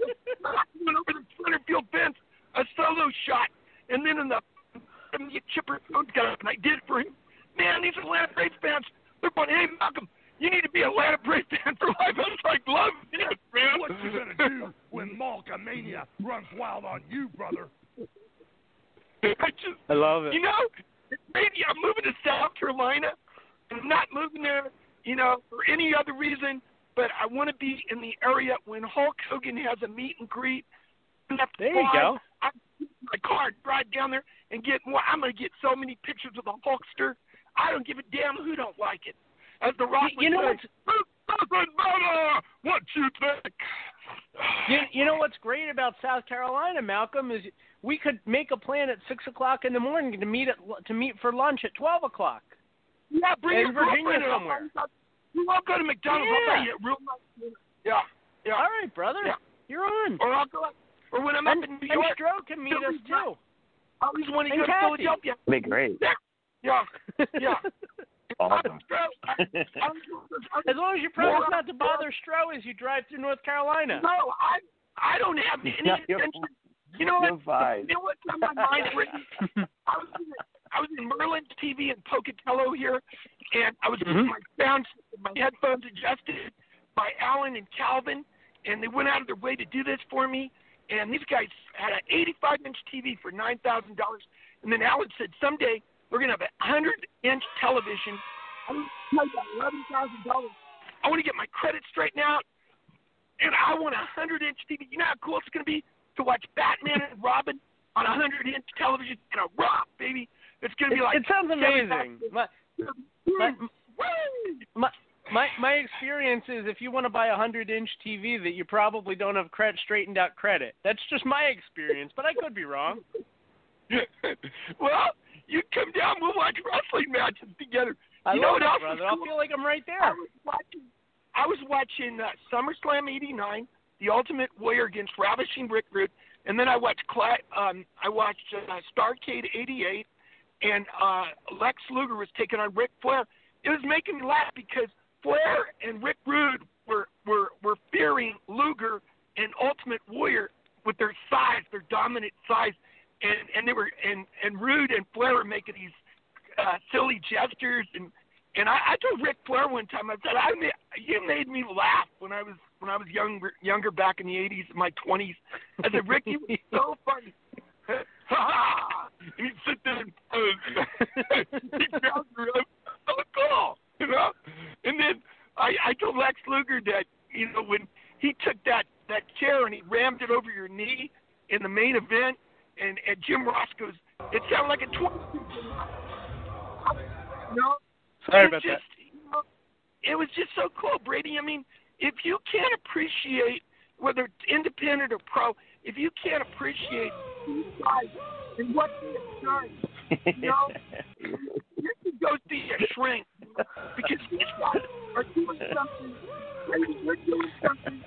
went over the center field fence, a solo shot, and then in the, and the chipper Jones got up, and I did it for him. man, these Atlanta Braves fans, they're going, hey, Malcolm, you need to be an Atlanta Braves fan for life. I was like, love this, man. What you gonna do when Malcolmania runs wild on you, brother? I just, I love it. You know, maybe I'm moving to South Carolina. I'm not moving there, you know, for any other reason, but I want to be in the area when Hulk Hogan has a meet and greet. There you go. I my car, drive down there, and get more. I'm gonna get so many pictures of the Hulkster. I don't give a damn who don't like it. As the Rock You- you would know say, doesn't matter what you think. You, you know what's great about South Carolina, Malcolm, is we could make a plan at six o'clock in the morning to meet at to meet for lunch at twelve o'clock. Yeah, bring in your Virginia girlfriend and I'll somewhere. you- You all go to McDonald's. I'll buy Yeah. you real nice. Yeah, yeah. All right, brother, Yeah. you're on. Or I'll go. Or when I'm and, up in New and York, Stro can meet us too. I always want to And go to Kathy. Philadelphia. Be great. Yeah, yeah, yeah. (laughs) Awesome. (laughs) As long as you promise not to bother Stro as you drive through North Carolina. No, I I don't have (laughs) any you're- intention. You know what? you're fine. You know what's on my mind? I was in, I was in Merlin's TV in Pocatello here, and I was Mm-hmm. my sound, my headphones adjusted by Alan and Calvin, and they went out of their way to do this for me. And these guys had an 85 inch TV for nine thousand dollars, and then Alan said someday we're gonna have a hundred inch television. I pay eleven thousand dollars. I want to get my credit straightened out, and I want a hundred inch TV. You know how cool it's gonna be to watch Batman and Robin on a hundred inch television in a rock, baby. It's gonna be It- like it sounds amazing. My, my, my, my my experience is if you want to buy a hundred inch TV that you probably don't have credit straightened out credit. That's just my experience, but I could be wrong. (laughs) well, you come down, we'll watch wrestling matches together. I you know love what it, else brother. is I'll feel like I'm right there. I was watching, I was watching uh, SummerSlam '89, The Ultimate Warrior against Ravishing Rick Rude, and then I watched Cla- um, I watched uh, Starcade '88, and uh, Lex Luger was taking on Ric Flair. It was making me laugh because Flair and Rick Rude were were were fearing Luger and Ultimate Warrior with their size, their dominant size, and and they were and and Rude and Flair were making these uh, silly gestures and and I, I told Ric Flair one time I said I you made me laugh when I was when I was younger younger back in the eighties in my twenties. I said Rick, you were so funny. (laughs) He'd sit there and pose. He'd bounce around. so cool, you know. And then I I told Lex Luger that you know when he took that that chair and he rammed it over your knee in the main event, and and Jim Ross goes, it sounded like a twenty. You (laughs) know? Sorry about just, You know, it was just so cool, Brady. I mean, if you can't appreciate whether it's independent or pro, if you can't appreciate these guys and what they have done, you know, (laughs) you can go see a shrink because these guys are doing something. They're doing something.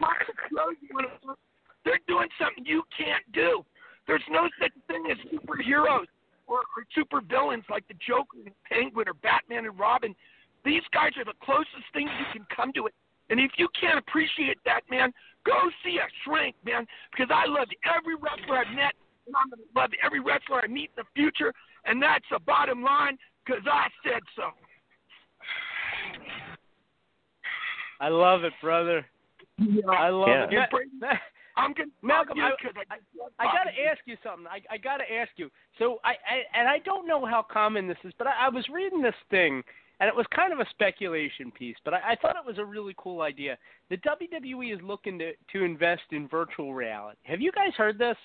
Marcus Rose, one of them, They're doing something you can't do. There's no such thing as superheroes or, or super villains like the Joker and Penguin or Batman and Robin. These guys are the closest things you can come to it. And if you can't appreciate that, man, go see a shrink, man, because I loved every wrestler I've met, and I'm going to love every wrestler I meet in the future, and that's the bottom line, because I said so. I love it, brother. I love Yeah. it. And Ma- Brady, I'm going to Malcolm, I, because I, I got to ask you something. I, I got to ask you. So I, I and I don't know how common this is, but I, I was reading this thing, and it was kind of a speculation piece, but I, I thought it was a really cool idea. The WWE is looking to to invest in virtual reality. Have you guys heard this?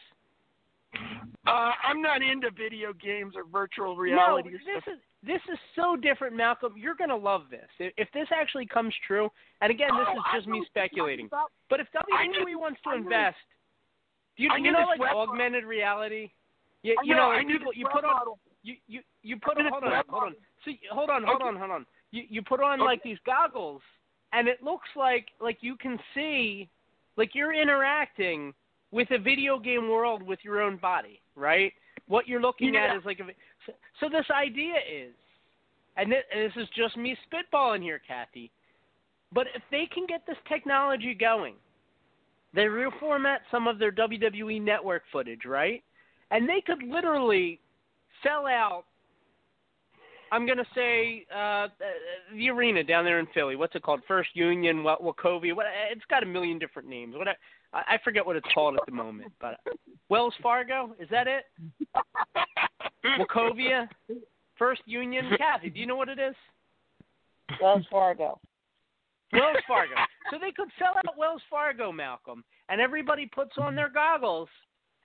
Uh, I'm not into video games or virtual reality. No, this is this is so different, Malcolm. You're gonna love this. If, if this actually comes true, and again, this Oh, is just me speculating. But if WWE wants to invest, do you, you know like augmented reality? You, you know, know, I like knew people, you put on model. you you you put knew hold on hold on see hold on hold Okay. on hold on you you put on like these goggles and it looks like like you can see like you're interacting with a video game world with your own body right what you're looking Yeah. at is like a so, so this idea is and this, and this is just me spitballing here Kathy but if they can get this technology going they reformat some of their WWE network footage, right? And they could literally sell out I'm gonna say uh, the arena down there in Philly. What's it called? First Union, Wa- Wachovia. What? It's got a million different names. What? I, I forget what it's called at the moment. But Wells Fargo is that it? Wachovia, First Union. Kathy, do you know what it is? Wells Fargo. Wells Fargo. So they could sell out Wells Fargo, Malcolm, and everybody puts on their goggles,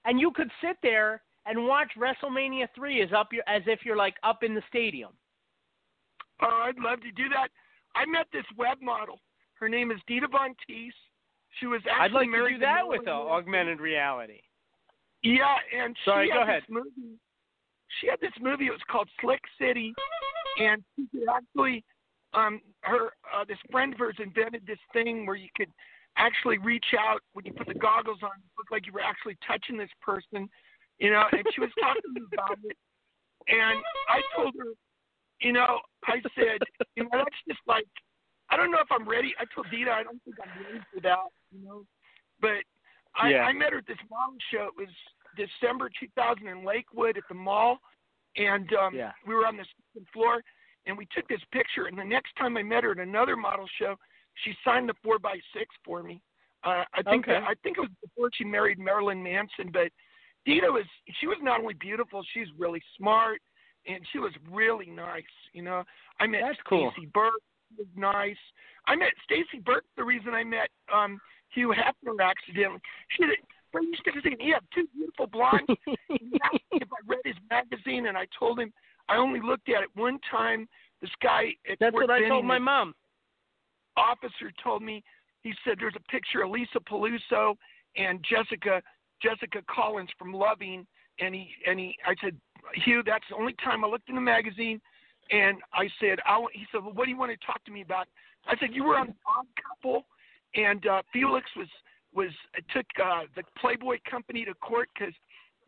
and you could sit there and watch WrestleMania three as up your, as if you're like up in the stadium. Oh, I'd love to do that. I met this web model. Her name is Dita Von Teese. She was actually I'd like to married do that with uh, augmented reality. Yeah, and Sorry, she go had ahead. this movie. She had this movie. It was called Slick City, and she could actually, um, her uh, this friend of hers invented this thing where you could actually reach out when you put the goggles on. It looked like you were actually touching this person, you know. And she was talking to me about it, and I told her, you know, I said, you know, that's just like, I don't know if I'm ready. I told Dita, I don't think I'm ready for that, you know. But I, Yeah. I met her at this model show. It was December 2000 in Lakewood at the mall, and um, Yeah. we were on the second floor, and we took this picture. And the next time I met her at another model show, she signed the four by six for me. Uh, I think Okay. I think it was before she married Marilyn Manson, but Dita was she was not only beautiful, she's really smart, and she was really nice. You know, I met That's cool. Stacy Burke. She was nice. I met Stacy Burke. The reason I met um Hugh Hefner accidentally. She did. Brady used to say, "You have two beautiful blondes." (laughs) He asked me if I read his magazine, and I told him I only looked at it one time. This guy at That's Fort what I told my mom. officer told me he said there's a picture of Lisa Peluso and Jessica Jessica Collins from Loving and he and he I said Hugh that's the only time I looked in the magazine and I said I he said well what do you want to talk to me about? I said you were on Odd Couple and uh Felix was was took uh the Playboy company to court cuz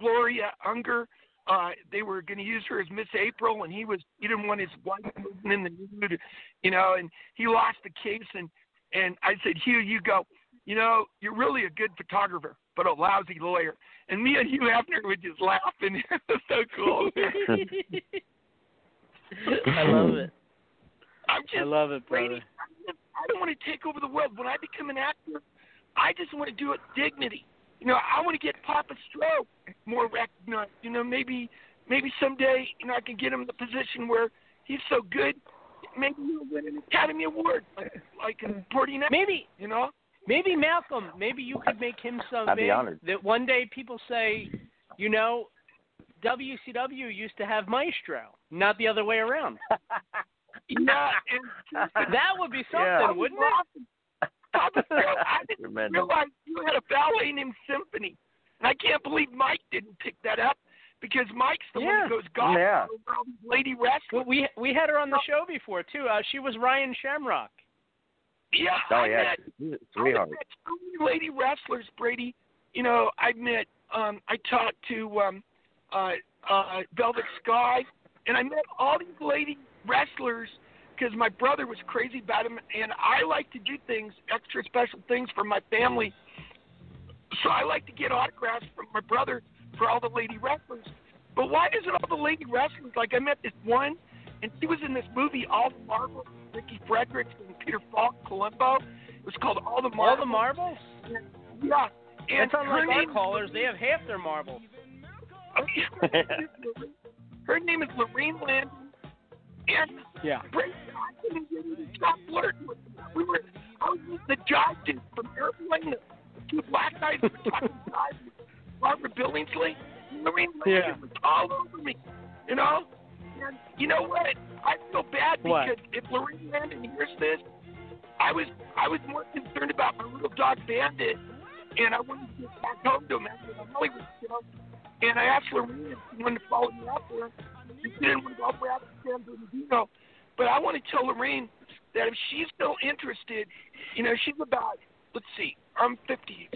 Gloria Unger uh they were going to use her as Miss April and he was he didn't want his wife moving in the nude you know and he lost the case and and I said Hugh you go you know you're really a good photographer but a lousy lawyer and me and Hugh Hefner would just laugh and (laughs) it was so cool (laughs) I love it. I'm just I love it, Brady. I don't want to take over the world. When I become an actor, I just want to do it with dignity. You know, I want to get Papa Stro more recognized. You know, maybe maybe someday, you know, I can get him in the position where he's so good, maybe he'll win an Academy Award, like like in mm. Porty Next. Maybe you know. Maybe Malcolm. Maybe you could make him some. I'd be honored. that one day people say, you know, WCW used to have Maestro, not the other way around. (laughs) Yeah, that would be something, Yeah. wouldn't it? Papa Stro, I didn't Tremendous. realize you had a ballet named Symphony, and I can't believe Mike didn't pick that up because Mike's the one Yeah. who goes God Yeah. over all these lady wrestlers. We we had her on the show before too. Uh, she was Ryan Shamrock. Yeah, Oh I yeah, met a I sweetheart. met so many lady wrestlers, Brady. You know, I met um I talked to um uh uh Velvet Sky and I met all these lady wrestlers because my brother was crazy about him and I like to do things, extra special things for my family. So I like to get autographs from my brother for all the lady wrestlers. But why is it all the lady wrestlers? Like I met this one and she was in this movie All the Marbles, Ricky Fredericks and Peter Falk, Columbo. It was called All the Marbles. All the marbles? Yeah. And It's unlike our callers. They have half their marbles. Oh, (laughs) her name is Lorraine Landon. And Yeah. Brady, I couldn't get her to stop flirting with me. We were, I was with the job dude from Airplane, the two black guys were talking with Barbara Billingsley. Lorraine Landon Yeah. was all over me, you know? You know what? I feel bad What? because if Lorraine Landon hears this, I was I was more concerned about my little dog Bandit, and I wanted to get back home to him after the Hollywood show. And I asked Lorraine if she wanted to follow me out there. She didn't want to go over after San Bernardino. But I want to tell Lorraine that if she's still interested, you know, she's about, let's see, I'm 56.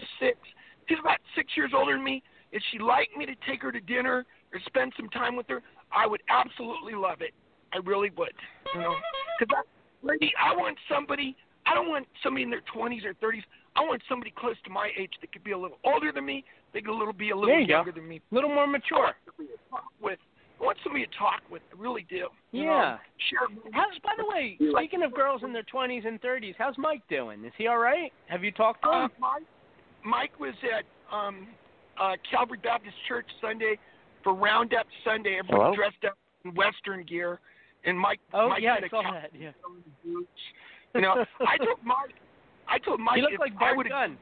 She's about six years older than me. If she'd like me to take her to dinner or spend some time with her, I would absolutely love it. I really would. You know, because I, I want somebody. I don't want somebody in their 20s or 30s. I want somebody close to my age that could be a little older than me. They could a little be a little There you go. younger than me. A little more mature. want to talk with I want somebody to talk with. I really do. Yeah. Um, share. How's, by the way, speaking of girls in their 20s and 30s, how's Mike doing? Is he all right? Have you talked to Uh, him? Mike, Mike was at um, uh, Calvary Baptist Church Sunday for Roundup Sunday. Everybody Hello? dressed up in Western gear, and Mike. Oh, Mike yeah, had I a saw cow- that. Yeah. You know, I (laughs) told Mike. I told Mike He looked if like I Bart would Gunn.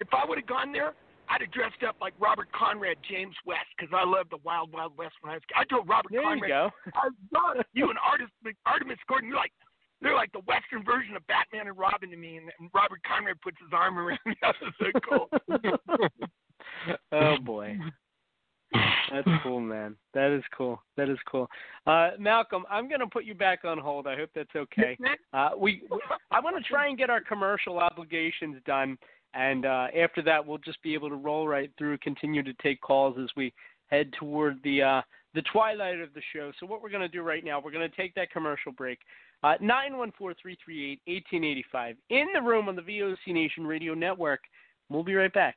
if I would have gone there, I'd have dressed up like Robert Conrad, James West, because I loved the Wild Wild West when I was. I told Robert There you Conrad, go. I love (laughs) you and Artemus, Artemus Gordon. You're like they're like the Western version of Batman and Robin to me, and, and Robert Conrad puts his arm around me. That was so cool. (laughs) oh boy. That's cool, man. That is cool. That is cool. Uh, Malcolm, I'm going to put you back on hold. I hope that's okay. Uh, we, I want to try and get our commercial obligations done, and uh, after that, we'll just be able to roll right through, continue to take calls as we head toward the uh, the twilight of the show. So what we're going to do right now, we're going to take that commercial break. Uh, Nine one four three three eight eighteen eighty five in the room on the VOC Nation Radio Network. We'll be right back.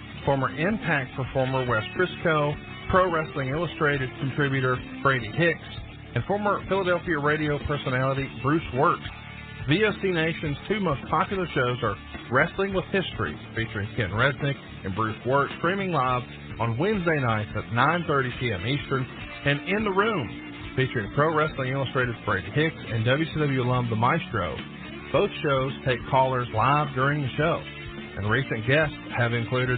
former Impact performer Wes Briscoe, Pro Wrestling Illustrated contributor Brady Hicks, and former Philadelphia radio personality Bruce Wirt. VOC Nation's two most popular shows are Wrestling with History, featuring Ken Resnick and Bruce Wirt, streaming live on Wednesday nights at 9.30 p.m. Eastern, and In the Room, featuring Pro Wrestling Illustrated's Brady Hicks and WCW alum The Maestro. Both shows take callers live during the show, and recent guests have included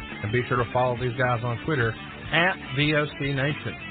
And be sure to follow these guys on Twitter at VOC Nation.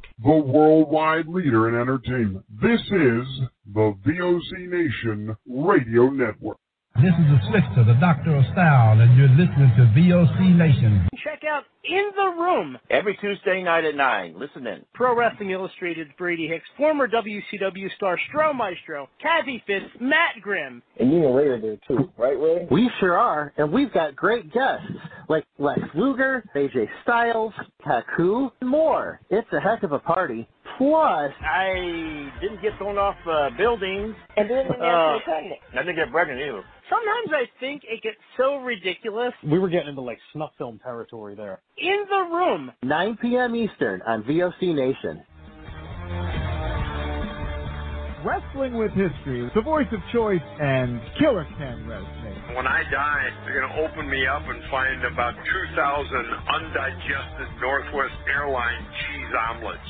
The worldwide leader in entertainment. This is the VOC Nation Radio Network. This is the Slickster, the Doctor of Style, and you're listening to VOC Nation. Check out In the Room. Every Tuesday night at 9. Listen in. Pro Wrestling Illustrated's Brady Hicks, former WCW star Stro Maestro, Kathy Fitz, Matt Grimm. And you and Ray are there too, right, Ray? We sure are, and we've got great guests like Lex Luger, AJ Styles, Taku, and more. It's a heck of a party. Plus, I didn't get thrown off uh, buildings. And didn't get uh, pregnant. I didn't get pregnant either. Sometimes I think it gets so ridiculous. we were getting into like snuff film territory there. In the Room. 9 p.m. Eastern on VOC Nation. Wrestling with History, the voice of choice, and Killer Ken Resnick. When I die, they're going to open me up and find about 2,000 undigested Northwest Airline cheese omelets.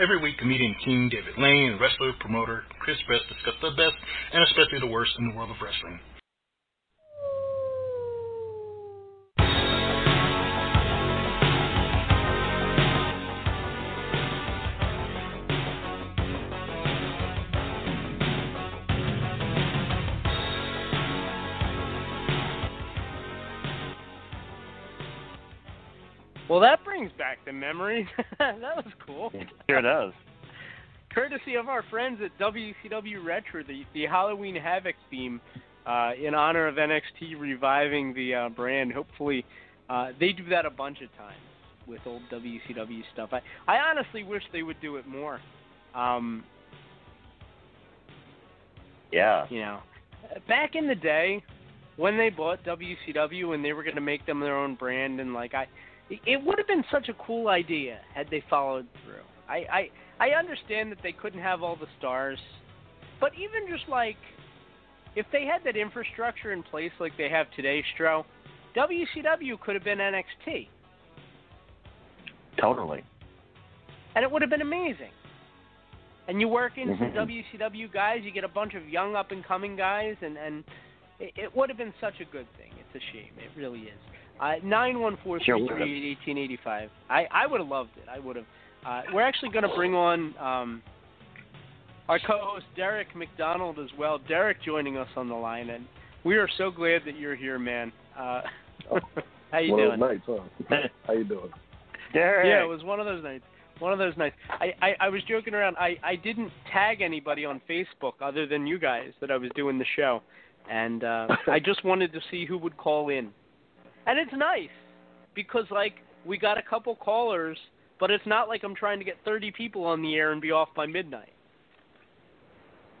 Every week, comedian King David Lane and wrestler promoter Chris Best discuss the best and especially the worst in the world of wrestling. Well, that brings back the memories. (laughs) that was cool. Sure does. Courtesy of our friends at WCW Retro, the, the Halloween Havoc theme uh, in honor of NXT reviving the uh, brand. Hopefully, uh, they do that a bunch of times with old WCW stuff. I, I honestly wish they would do it more. Um, Yeah. you know, back in the day when they bought WCW and they were going to make them their own brand, and like I, it- would have been such a cool idea had they followed through. I, I, I understand that they couldn't have all the stars, but even just like if they had that infrastructure in place like they have today, Stro, WCW could have been NXT, Totally. and it would have been amazing. And you work in some Mhm. WCW guys, you get a bunch of young up and coming guys, and and it, it would have been such a good thing. It's a shame, it really is. Uh, nine one four Sure three would have. three eight eighteen eighty five. I I would have loved it. I would have. Uh, we're actually going to bring on um, our co-host Derek McDonald as well. Derek joining us on the line, and we are so glad that you're here, man. Uh, (laughs) how you doing? nights, huh? How you doing? (laughs) Derek. Yeah, it was one of those nights. One of those nights. I, I, I was joking around. I, I didn't tag anybody on Facebook other than you guys that I was doing the show, and uh, (laughs) I just wanted to see who would call in. And it's nice because like we got a couple callers, but it's not like I'm trying to get 30 people on the air and be off by midnight.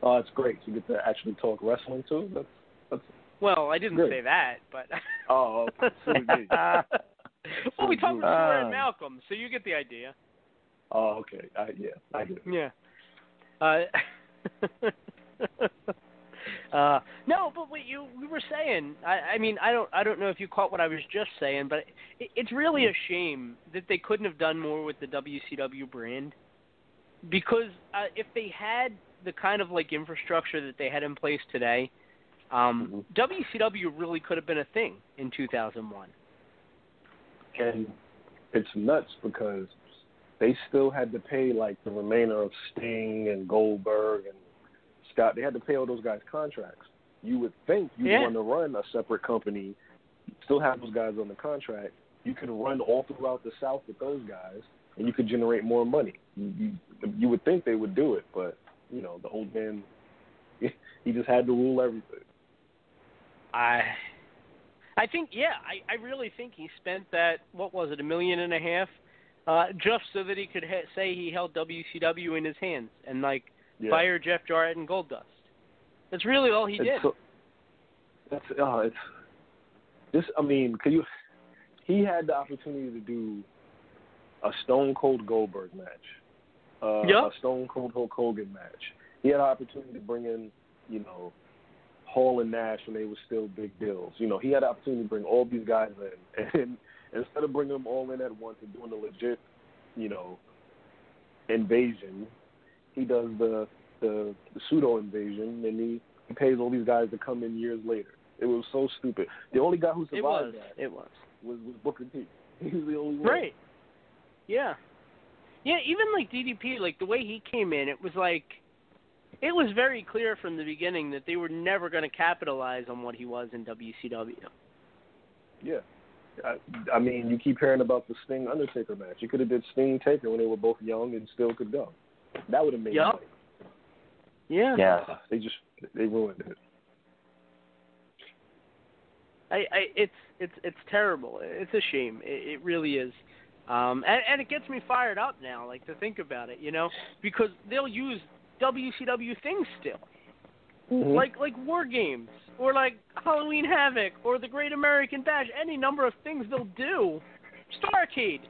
Oh, it's great. You get to actually talk wrestling too. That's that's. Well, I didn't Good. say that, but (laughs) Oh, okay. So did me. (laughs) well, we talked good. before Ah. Malcolm, so you get the idea. Oh, okay. I, yeah, I get it. Yeah. Uh, (laughs) uh, no, but what you we were saying, I, I mean, I don't, I don't know if you caught what I was just saying, but it, it's really a shame that they couldn't have done more with the WCW brand, because uh, if they had the kind of like infrastructure that they had in place today, um, WCW really could have been a thing in 2001. And it's nuts because they still had to pay like the remainder of Sting and Goldberg and Scott. They had to pay all those guys contracts. You would think you Yeah. want to run a separate company, still have those guys on the contract. You could run all throughout the South with those guys, and you could generate more money. You you, you would think they would do it, but you know the old man, (laughs) he just had to rule everything. I I think yeah, I, I really think he spent that what was it, a million and a half, uh, just so that he could ha- say he held WCW in his hands and like Yeah. fire Jeff Jarrett and Goldust. That's really all he It's did. so- That's uh, it's this. I mean, could you he had the opportunity to do a Stone Cold Goldberg match, uh, Yep. a Stone Cold Hulk Hogan match. He had an opportunity to bring in, you know, Hall and Nash when they were still big deals. You know, he had the opportunity to bring all these guys in, (laughs) and instead of bringing them all in at once and doing a legit, you know, invasion, he does the the, the pseudo invasion, and he, he pays all these guys to come in years later. It was so stupid. The only guy who survived It was. that It was. was, was Booker T. (laughs) He was the only one. Right. Yeah. Yeah, even like DDP, like the way he came in, it was like it was very clear from the beginning that they were never going to capitalize on what he was in WCW. Yeah. I, I mean, you keep hearing about the Sting Undertaker match. You could have did Sting Taker when they were both young and still could go. That would have made Yup. money. Yeah. Yeah. They just they ruined it. I, I it's it's it's terrible. It's a shame. It, it really is. Um and, and it gets me fired up now, like to think about it, you know, because they'll use WCW things still. Mhm. Like like war games or like Halloween Havoc or the Great American Bash, any number of things they'll do. Starcade.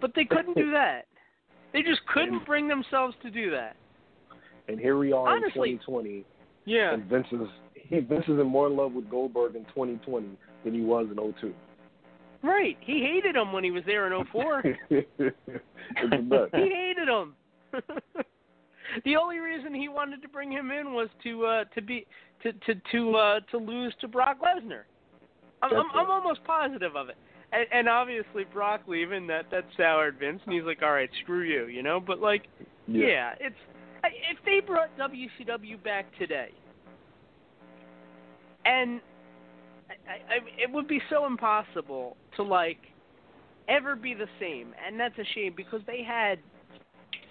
But they couldn't do (laughs) that. They just couldn't bring themselves to do that. And here we are Honestly. in 2020, Yeah. and Vince is he, Vince is in more love with Goldberg in 2020 than he was in 02. Right. He hated him when he was there in 04. (laughs) it's nuts. he hated him. (laughs) the only reason he wanted to bring him in was to uh to be to to to uh to lose to Brock Lesnar. I'm I'm, I'm almost positive of it. And, and obviously Brock leaving that that soured Vince, and he's like, "All right, screw you," you know. But like, Yeah. yeah, it's if they brought WCW back today, and I, I, it would be so impossible to like ever be the same, and that's a shame because they had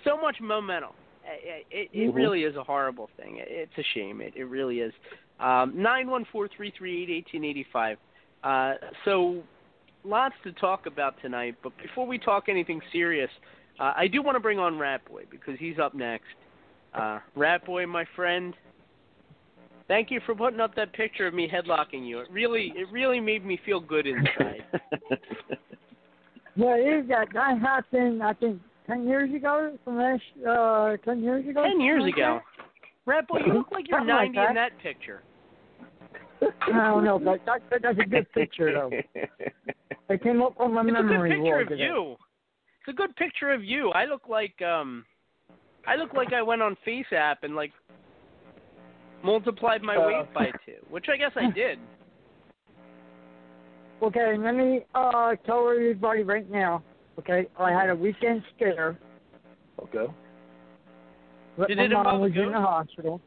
so much momentum. It, it, it Mhm. really is a horrible thing. It, it's a shame. It, it really is. Um, nine one four three three eight eighteen eighty five. Uh, so lots to talk about tonight. But before we talk anything serious, uh, I do want to bring on Rat Boy because he's up next. Uh, Rat Boy, my friend, thank you for putting up that picture of me headlocking you. It really, it really made me feel good inside. (laughs) Yeah, it is that. That happened, I think, 10 years ago, from last, uh, 10 years ago? Ten years ago. like Rat Boy, you look like you're Something like 90 in that picture. That. I don't know, but that, that, that's a good picture, though. (laughs) It came up on my It's a good picture of today. you. It's a good picture of you. I look like um I look like I went on Face FaceApp and like multiplied my Uh. weight by two, which I guess I (laughs) did. Okay, let me uh, tell everybody right now. Okay, I had a weekend scare. Okay. But Did my it mom involve a was in the hospital.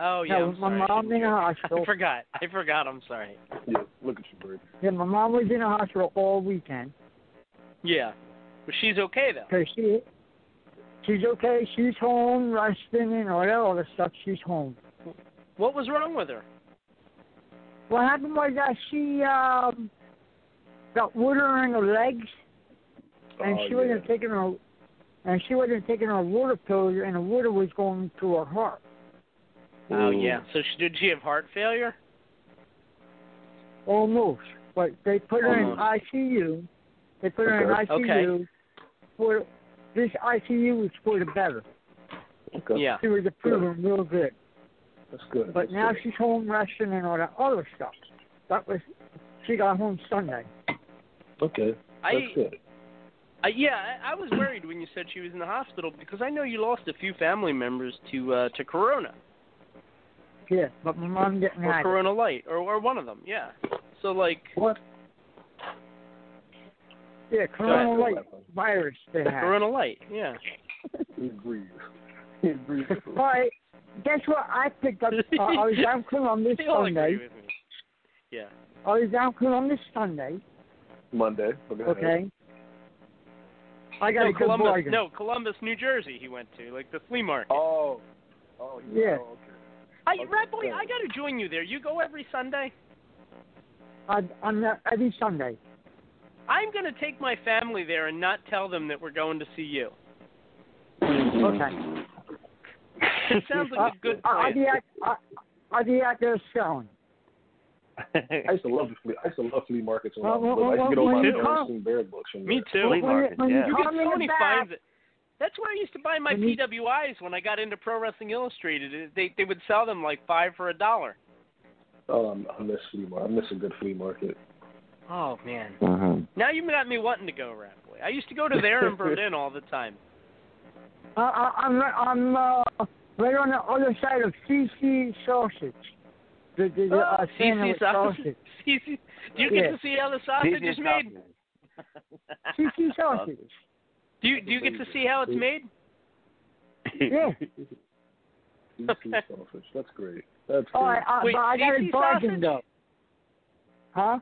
Oh yeah, No, I'm my sorry. Mom shouldn't in the joke. hospital. I (laughs) forgot. I forgot. I'm sorry. Yeah, look at you, Bird. Yeah, my mom was in the hospital all weekend. Yeah, but she's okay though. Okay, she she's okay. She's home, resting and all that other stuff. She's home. What was wrong with her? What happened was that she um got water in her legs, and Oh, she wasn't taking her, and she wasn't taking her water pills, and the water was going to her heart. Oh yeah. So she, did she have heart failure? Almost, but they put her in ICU. They put her in ICU. Okay. For this ICU was for the better. Okay. Yeah. She was improving real good. That's good. But That's now good. she's home resting and all that other stuff. That was she got home Sunday. Okay. I- That's good. Uh, yeah, I, I was worried when you said she was in the hospital because I know you lost a few family members to uh, to Corona Yeah, but my mom didn't or have it. Corona Light or or one of them. Yeah. So like what? Yeah, Corona ahead. Light virus they had. Corona Light. Yeah. (laughs) He agrees. (laughs) He. But guess what? I picked up. (laughs) Uh, I was down Columbus They all Sunday. agree with me. Yeah. I was down Columbus Sunday. Monday. Okay. Okay. I got no, a good Columbus, bargain. no, Columbus, New Jersey. He went to like the flea market. Oh. Oh. he- Yeah. Oh, okay. I, okay, Rat Boy. I got to join you there. You go every Sunday. I, I'm there every Sunday. I'm going to take my family there and not tell them that we're going to see you. Okay. It sounds like a uh, good I, I'll plan. be at. I, I'll be out there selling. (laughs) I used to love the flea. I used to love flea markets when I Well, was little. I used to get well, all my when you Ernest come- and Bear books from Me there. too. Flea market, when yeah. you You get come in so the many back, finds. That's where I used to buy my When you- PWIs when I got into Pro Wrestling Illustrated. They they would sell them like five for a dollar. Oh, I'm- I miss flea market. I miss a good flea market. Oh man. Mm-hmm. Now you got me wanting to go, Rat Boy. I used to go to there in (laughs) Berlin all the time. I, I, I'm I'm uh, right on the other side of CC Sausage. The, the, the uh, Oh, CC sausage. CC. (laughs) Do you get Yeah. to see how the sausage is made? CC Sausage. Do you do you get to see how it's made? Yeah. CC (laughs) sausage. That's great. That's great. I, I, Wait, but I got CC it bargained sausage? though. Huh?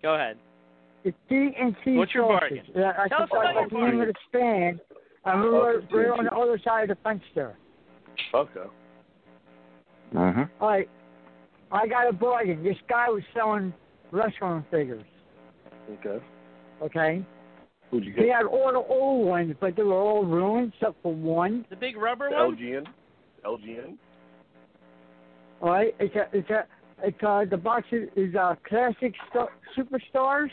Go ahead. It's D and C What's your sausage. bargain? Yeah, I Tell us think about that's your the name of the stand. I'm right, Okay, right on the other side of the fence there. Okay. Mm-hmm. All right. I got a bargain. This guy was selling wrestling figures. Okay. Okay. Who'd you He get? had all the old ones, but they were all ruined except for one. The big rubber The one. LJN. LJN. All right. It's a, it's a, it's uh the box is, is uh classic st- superstars.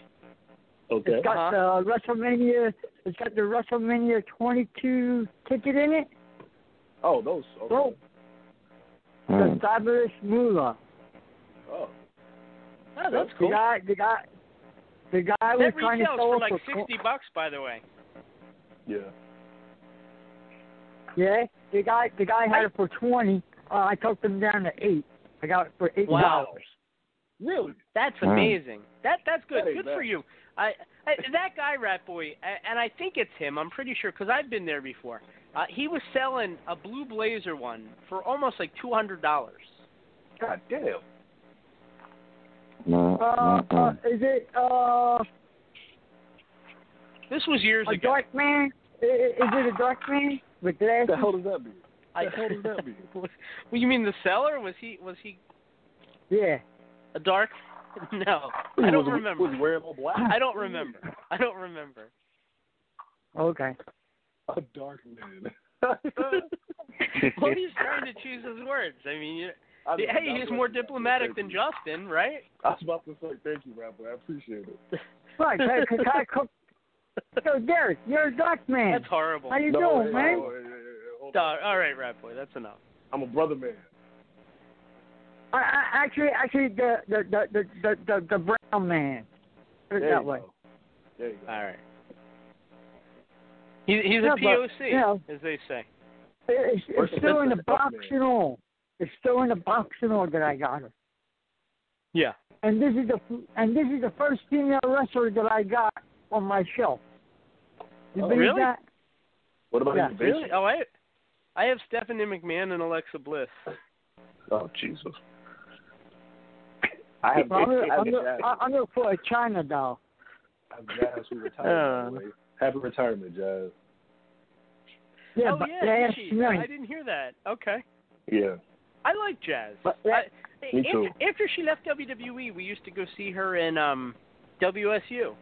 Okay. It's got Uh-huh. the WrestleMania. It's got the WrestleMania 22 ticket in it. Oh, those. Okay. Oh, the fabulous Moolah. Oh. Oh, that's The cool. guy, the guy, the guy was That trying to retails sell for it like for co- sixty bucks, by the way. Yeah. Yeah, the guy, the guy had it for twenty. Uh, I took them down to eight. I got it for eight dollars. Wow. dollars. Really? That's Mm. amazing. That that's good. That Good bad. for you. I, I that guy Rat Boy, and I think it's him. I'm pretty sure because I've been there before. Uh, he was selling a blue blazer one for almost like two hundred dollars. God damn. Mm, Uh, uh, is it uh This was years a ago. dark man? I- i- Is it a dark man with What glasses? the hell does that mean? I, the hell does that mean? (laughs) well, you mean the seller? Was he was he Yeah. a dark? (laughs) No, I don't he- remember. Was wearing all black? I don't remember. I don't remember. Okay. A dark man. (laughs) well, he's trying to choose his words. I mean, you, I mean, hey, he's more diplomatic than. Justin, right? (laughs) I was about to say thank you, Rapper. I appreciate it. (laughs) Right. Can, can, can I cook? So Derek, you're a dark man. That's horrible. How you no, doing, hey, man? oh, hey, hey, hey, hold on. all right, Rat Boy, that's enough. I'm a brother man. I, I actually, actually, the the the the the, the, the brown man. Put it There that you way. go. There you go. All right. He, he's Yeah, a but, POC, you know, as they say. It's, Where's it's still in the box Man? and all. It's still in the box and all that I got her. Yeah. And this is the and this is the first female wrestler that I got on my shelf. You Oh, really? that? What about Yeah. his Really? Oh, I, I have Stephanie McMahon and Alexa Bliss. Oh Jesus. I have, I'm gonna, I have I'm gonna, Jazz. I'm gonna put a China doll. I have Jazz who retired. Uh. by the. Happy retirement, Jazz. Yeah, oh, but yeah, last did she? night. I didn't hear that. Okay. Yeah. I like Jazz. But I, Me after, too. after she left WWE, we used to go see her in um WSU.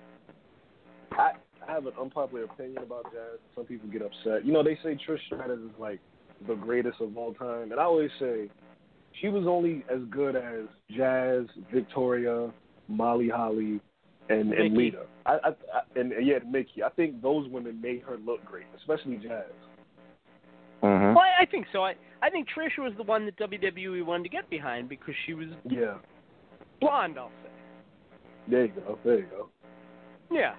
I, I have an unpopular opinion about Jazz. Some people get upset. You know, they say Trish Stratus is like the greatest of all time, and I always say she was only as good as Jazz, Victoria, Molly Holly, and and Mickie. Lita. I, I, I and and yeah, Mickie. I think those women made her look great, especially Jazz. Mm-hmm. Well, I, I think so. I I think Trish was the one that WWE wanted to get behind because she was Yeah. blonde. I'll say. There you go. There you go. Yeah.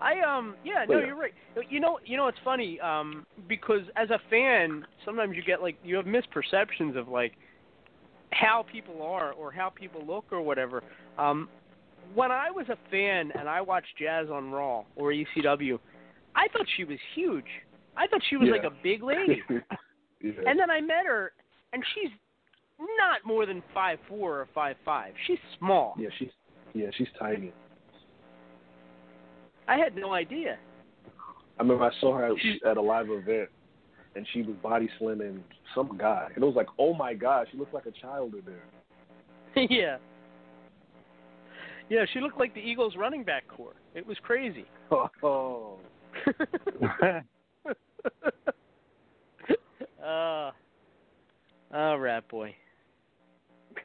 I um yeah, no, Yeah. you're right. You know you know it's funny, um, because as a fan, sometimes you get like you have misperceptions of like how people are or how people look or whatever. Um when I was a fan and I watched Jazz on Raw or ECW, I thought she was huge. I thought she was Yeah. like a big lady. (laughs) yeah. And then I met her and she's not more than five four or five five. She's small. yeah, she's yeah, she's tiny. I had no idea. I remember I saw her at, a live event, and she was body slamming some guy, and it was like, oh my gosh, she looked like a child in there. (laughs) yeah. Yeah, she looked like the Eagles running back core. It was crazy. (laughs) Oh, uh, (laughs) oh, rat boy.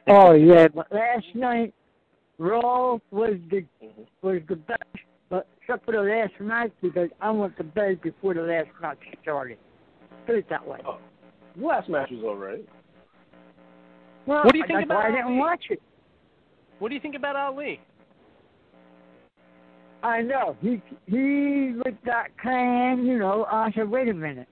oh yeah, but last night Raw was the was the best, but except for the last match because I went to bed before the last match started. Put it that way. Oh, last match was all right. Well, What do you think that's about why I didn't watch it. What do you think about Ali? I know he he looked that kind, you know. I said, wait a minute,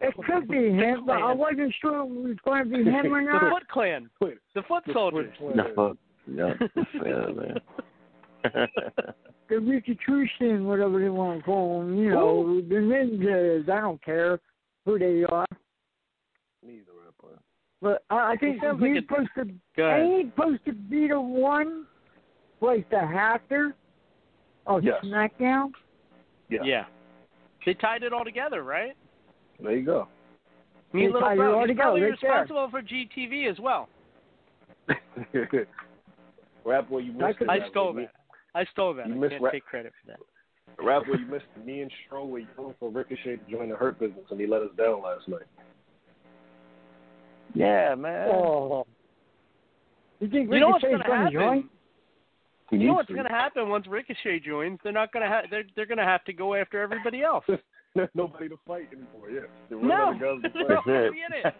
it (laughs) could be him, but I wasn't sure it was going to be him or (laughs) not. The not. Foot Clan. The Foot Soldiers. No, no, yeah, man. the (laughs) Rikikushi, whatever they want to call them, you know, the ninjas. I don't care who they are. Neither rapper. But I, I think He he's like a- supposed to. Go ahead. Ain't he supposed to be the one, like the hacker Oh, of Yes. SmackDown? Yeah. Yeah. They tied it all together, right? There you go. Me They little tied it bro. all He's together, probably right there. responsible for GTV as well. (laughs) Rap boy, you missed it. I stole that. I stole that. You I missed can't rap- take credit for that. Rap boy, you missed me and Stro were young for Ricochet to join the Hurt business, and he let us down last night. Yeah, man. Oh. You think You know what's Ricochet's going to join? He You know what's going to happen once Ricochet joins? They're not going to have. They're they're going to have to go after everybody else. (laughs) There's nobody to fight anymore. Yeah, (laughs) They're running No, out of guns to they're all gonna be in it.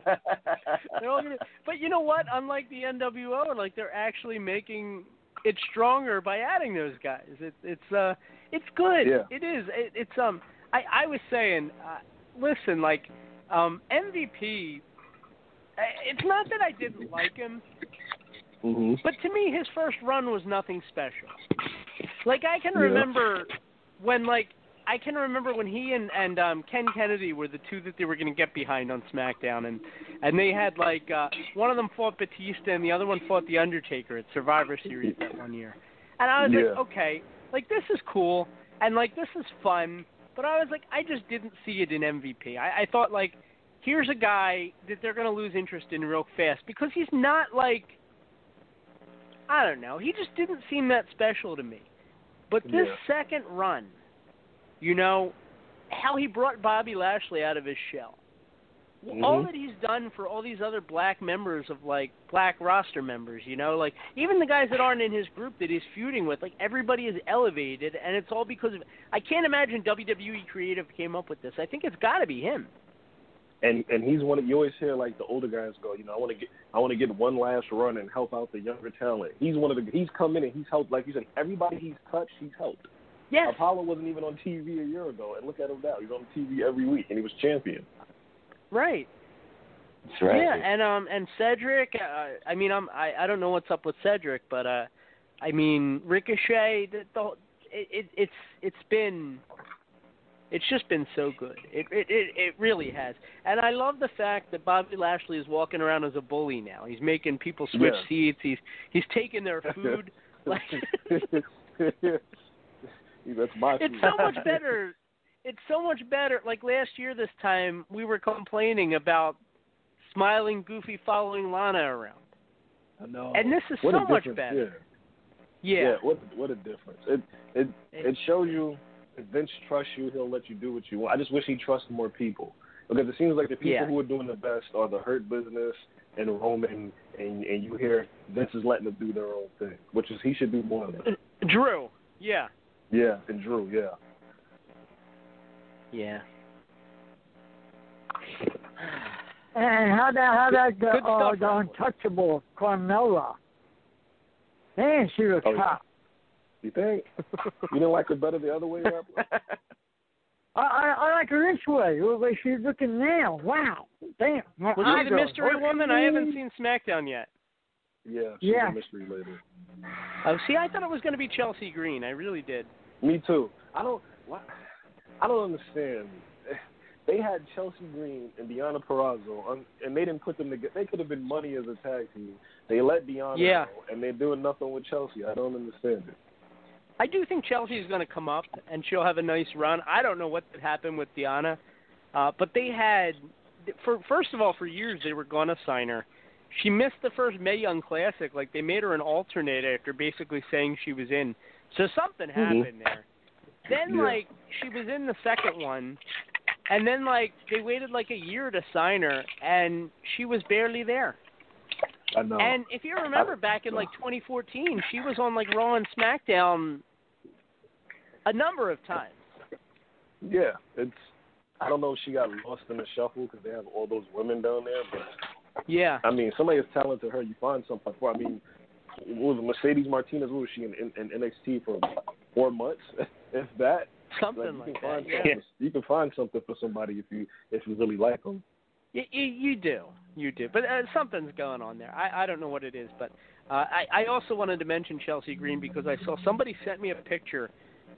They're all gonna, but you know what? Unlike the NWO, like they're actually making it stronger by adding those guys. It, it's uh, it's good. Yeah. It is. It, it's um. I I was saying, uh, listen, like um MVP. uh, It's not that I didn't like him, Mm-hmm. but to me, his first run was nothing special. Like I can Yeah. remember when like I can remember when he and and um Ken Kennedy were the two that they were going to get behind on SmackDown and and they had like uh one of them fought Batista and the other one fought the Undertaker at Survivor Series that one year. And I was Yeah. like, okay, like this is cool and like this is fun, but I was like I just didn't see it in MVP. I, I thought like here's a guy that they're going to lose interest in real fast because he's not like I don't know. He just didn't seem that special to me. But this Yeah. second run, you know, how he brought Bobby Lashley out of his shell. All Mhm. that he's done for all these other black members of like black roster members, you know, like even the guys that aren't in his group that he's feuding with, like everybody is elevated and it's all because of I can't imagine WWE creative came up with this. I think it's got to be him. And and he's one of you always hear like the older guys go, you know, I want to get I want to get one last run and help out the younger talent. He's one of the he's come in and he's helped like you said everybody he's touched he's helped. Yes. Apollo wasn't even on TV a year ago, and look at him now. He's on TV every week, and he was champion. Right. That's right. Yeah, and um and Cedric, uh, I mean I'm I I don't know what's up with Cedric, but uh I mean Ricochet, the, the it, it it's it's been it's just been so good. It, it it it really has. And I love the fact that Bobby Lashley is walking around as a bully now. He's making people switch Yeah. seats. He's he's taking their food. (laughs) like (laughs) That's my. it's food. so much (laughs) better. It's so much better. Like last year, this time we were complaining about smiling Goofy following Lana around, I know. and this is What so much better. Yeah. Yeah. What what a difference. It it it shows you if Vince trusts you, he'll let you do what you want. I just wish he trusted more people because it seems like the people Yeah. who are doing the best are the Hurt Business and Roman, and and you hear Vince is letting them do their own thing, which is he should do more of that. Drew. Yeah. Yeah, and Drew. Yeah. Yeah. And how that how that the, uh, the untouchable Carmella? Man, she was Oh, yeah. hot. You think (laughs) you didn't like her better the other way up? (laughs) I, I I like her this way, the way she's looking now. Wow, damn. My Was she the mystery hurt woman? I haven't seen SmackDown yet. Yeah, she's Yeah. a mystery lady. Oh, see, I thought it was going to be Chelsea Green. I really did. Me too. I don't. What, I don't understand. (sighs) They had Chelsea Green and Deonna Purrazzo, and they didn't put them together. They could have been money as a tag team. They let Deonna Yeah. go, and they're doing nothing with Chelsea. I don't understand it. I do think Chelsea is going to come up and she'll have a nice run. I don't know what happened with Diana, uh, but they had, for first of all, for years they were going to sign her. She missed the first Mae Young Classic. Like they made her an alternate after basically saying she was in. So something happened there. Then Yeah. like she was in the second one, and then like they waited like a year to sign her, and she was barely there. I know. And if you remember back in like 2014, she was on like Raw and SmackDown a number of times. Yeah, it's. I don't know if she got lost in the shuffle because they have all those women down there, but Yeah. I mean, somebody as talented her, you find something for. I mean, what was it, Mercedes Martinez? What was she in, in, in NXT for four months? (laughs) if that, Something like, you like that, yeah. You can find something for somebody if you if you really like them. You, you, you do, you do, but uh, something's going on there. I, I don't know what it is, but uh, I, I also wanted to mention Chelsea Green because I saw somebody sent me a picture,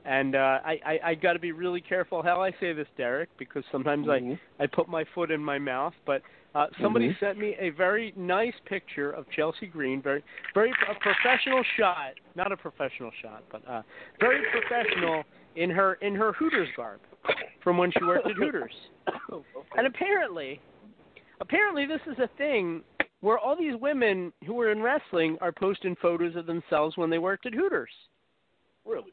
and uh, I, I, I got to be really careful how I say this, Derek, because sometimes I, I put my foot in my mouth. But uh, somebody Mhm. sent me a very nice picture of Chelsea Green, very, very a professional shot, not a professional shot, but uh, very professional in her in her Hooters garb from when she worked at Hooters. (coughs) And apparently, apparently this is a thing where all these women who were in wrestling are posting photos of themselves when they worked at Hooters. Really?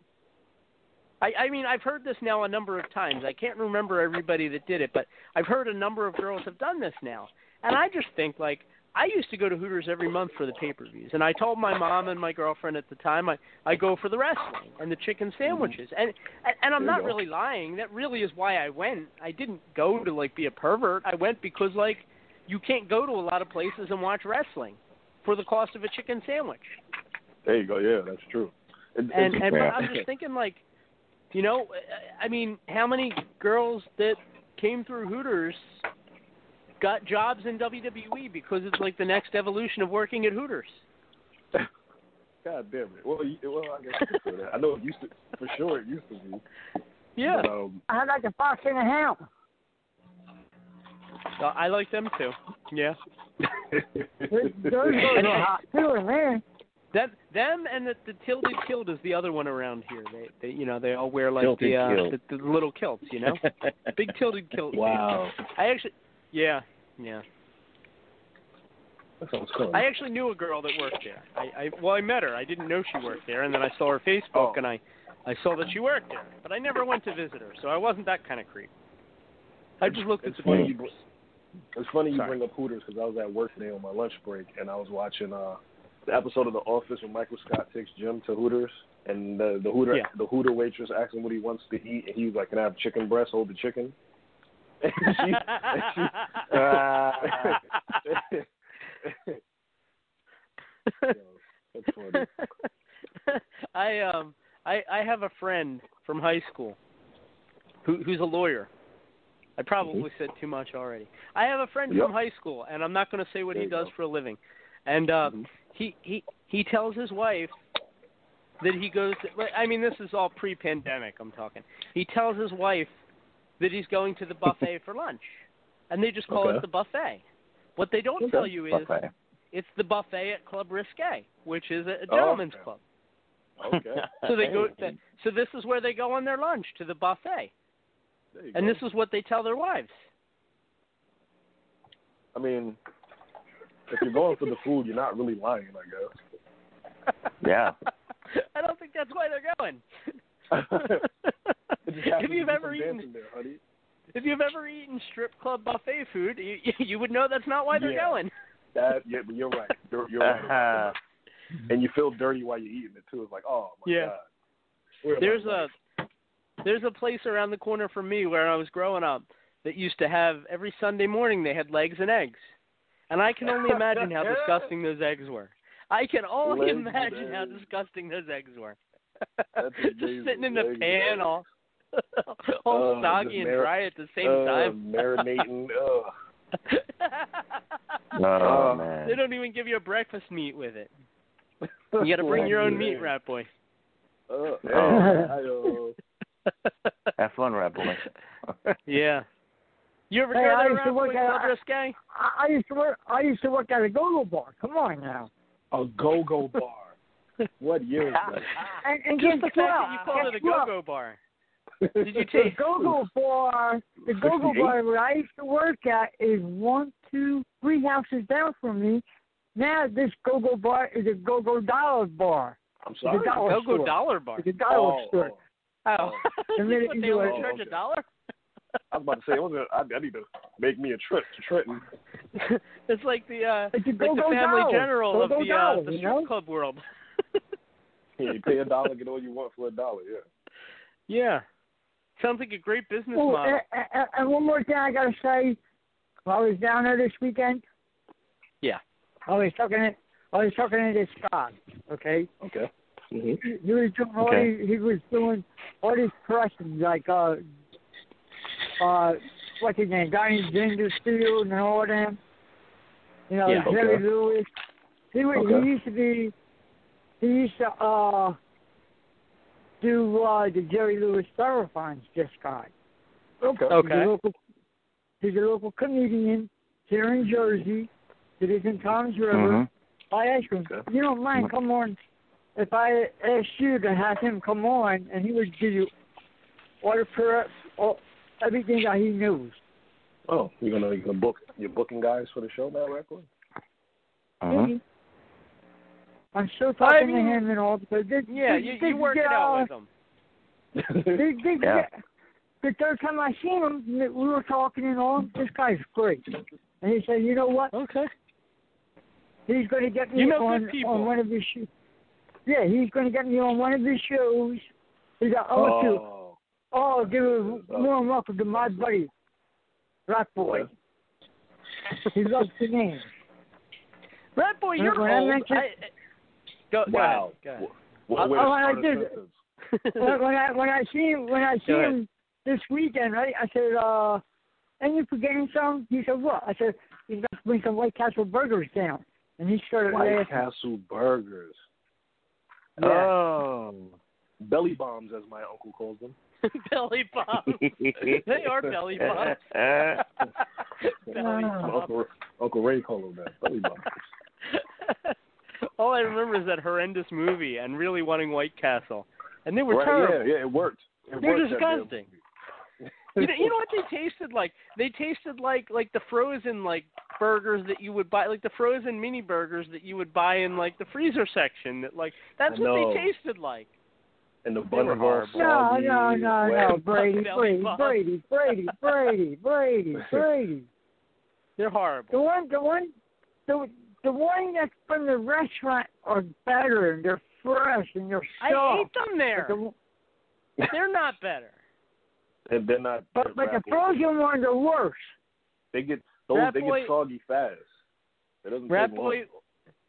I, I mean, I've heard this now a number of times. I can't remember everybody that did it, but I've heard a number of girls have done this now. And I just think, like, I used to go to Hooters every month for the pay-per-views, and I told my mom and my girlfriend at the time I I go for the wrestling and the chicken sandwiches, and and, and I'm not really lying. That really is why I went. I didn't go to like be a pervert. I went because like you can't go to a lot of places and watch wrestling for the cost of a chicken sandwich. There you go. Yeah, that's true. It, And it's- and but I'm just thinking like, you know, I mean, how many girls that came through Hooters got jobs in WWE because it's like the next evolution of working at Hooters. (laughs) God damn it. Well, you, well, I guess you could say that. I know it used to, for sure, it used to be. Yeah. But, um, I like the fox in the house. Uh, I like them too. Yeah. Those girls are hot too, man. Them, them, and the, the tilted kilt is the other one around here. They, they, you know, they all wear like Tilted the, uh, kilt. the the little kilts, you know, (laughs) big tilted kilt. Wow. I actually, yeah, yeah. that sounds fun. I actually knew a girl that worked there. I, I well, I met her. I didn't know she worked there, and then I saw her Facebook, Oh. and I, I saw that she worked there. But I never went to visit her, so I wasn't that kind of creep. I just looked at the funny pictures. It's funny you Sorry. bring up Hooters because I was at work today on my lunch break and I was watching uh the episode of The Office when Michael Scott takes Jim to Hooters and the the Hooter Yeah. the Hooter waitress asks him what he wants to eat and he was like, "Can I have chicken breast? Hold the chicken." (laughs) And she, and she, (laughs) that's funny. (laughs) I um I I have a friend from high school who who's a lawyer. I probably said too much already. I have a friend Mm-hmm. Yep. from high school and I'm not going to say what There he does go. for a living. And uh Mhm. he he he tells his wife that he goes to, I mean this is all pre-pandemic I'm talking. He tells his wife that he's going to the (laughs) buffet for lunch. And they just call Okay. it the buffet. What they don't Okay. tell you is Buffet. it's the buffet at Club Risque, which is a Oh, gentleman's okay. club. Okay. (laughs) So they go. Hey. So this is where they go on their lunch to the buffet, and go. this is what they tell their wives. I mean, if you're going for the food, you're not really lying, I guess. (laughs) Yeah. I don't think that's why they're going. (laughs) It just happens if you've ever eaten, dancing there, honey. if you've ever eaten strip club buffet food, you, you would know that's not why they're Yeah. going. That yeah, but you're right. You're, you're right. about (laughs) that. Uh-huh. and you feel dirty while you're eating it too. It's like, oh my Yeah. god. Where am There's I? a there's a place around the corner from me where I was growing up that used to have every Sunday morning they had legs and eggs, and I can only imagine how disgusting those eggs were. I can only Legs imagine how disgusting those eggs were. (laughs) Just sitting in the Legs pan all (laughs) all Oh, soggy and mar- dry at the same uh, time. (laughs) marinating. Oh, Oh Uh, man. they don't even give you a breakfast meat with it. You got to bring your own meat, rat boy. Uh, hey, Oh. I, (laughs) Have fun, Rat Boy. (laughs) Yeah. You ever Hey, go I to used to Rat work Boy at- Club Risque? I, I used to work. I used to work at a go-go bar. Come on now. a go-go bar. What year is that? (laughs) And, and Just the fact that you called it a Guess what? go-go bar. Did you The take? go-go bar, the go-go bar where I used to work at is one, two, three houses down from me. Now this go-go bar is a go-go dollar bar. I'm It's sorry. a dollar Go-go store. dollar bar. It's a dollar Oh, store. Oh. Oh, (laughs) And then what you they do only it- charge a dollar? I was about to say, I, was gonna, I, I need to make me a trip to Trenton. (laughs) it's like the uh, It's a like the go-go family dollar. general of Go-go the uh, dollar, the you strip know? club world. (laughs) Yeah, you pay a dollar, get all you want for a dollar. Yeah. yeah, sounds like a great business Oh, model. and, and, and one more thing I gotta say. While I was down there this weekend, Yeah. I was talking to I was talking to this guy. Okay. Okay. Hmm He, he was doing all Okay. these, he was doing all these questions like uh uh what's his name, Donnie Gingerfield and all them. You know, Yeah. Jerry Okay. Lewis. He was Okay. he used to be he used to uh do uh the Jerry Lewis Styrofoams this guy. Okay. He's a local he's a local comedian here in Jersey. He lives in Tom's River. I asked him, you don't mind come on if I asked you to have him come on and he would give you all the per all, everything that he knows. Oh, you're gonna you're gonna book you're booking guys for the show now, Record? Uh-huh. Maybe. I'm still talking mean, to him and all because this, yeah, this, you, this you work it out with them. (laughs) (laughs) This, this, Yeah. The third time I seen him, we were talking and all. This guy's great, and he said, "You know what? Okay. He's going to get me You know good on people. on one of his shows. Yeah, he's going to get me on one of his shows. He got I want to Oh, oh give a warm welcome to my buddy, Rock Boy. he loves the name. Rat boy, you're when I old. mentioned- I, go, wow. Go ahead. Go ahead. What a way to Oh, I did. when, (laughs) (laughs) when I when I see him when I see him this weekend, right? I said, uh, "And you forgetting something?" He said, "What?" I said, "He's got to bring some White Castle burgers down." And he started White laughing. Castle burgers. Yeah. Oh. Belly bombs, as my uncle calls them. (laughs) belly bombs. they are belly bombs. (laughs) belly bombs. uncle, uncle Ray called them that. Belly bombs. (laughs) All I remember is that horrendous movie and really wanting White Castle, and they were right, terrible. Yeah, yeah, it worked. It They're worked, disgusting. You know, you know what they tasted like? They tasted like like the frozen like burgers that you would buy, like the frozen mini burgers that you would buy in like the freezer section. That like that's what they tasted like. And the They buns were were horrible. No, no, no, wet. (laughs) no, Brady, Brady. Brady, Brady, Brady, (laughs) Brady, Brady. They're horrible. The one, the one, the the one that's from the restaurant are better and they're fresh and they're soft. I soft. ate them there. The, They're not better. And they're not. but, but the frozen ones are worse. They get those. They Boy- get soggy fast. It doesn't Rat take Boy, long.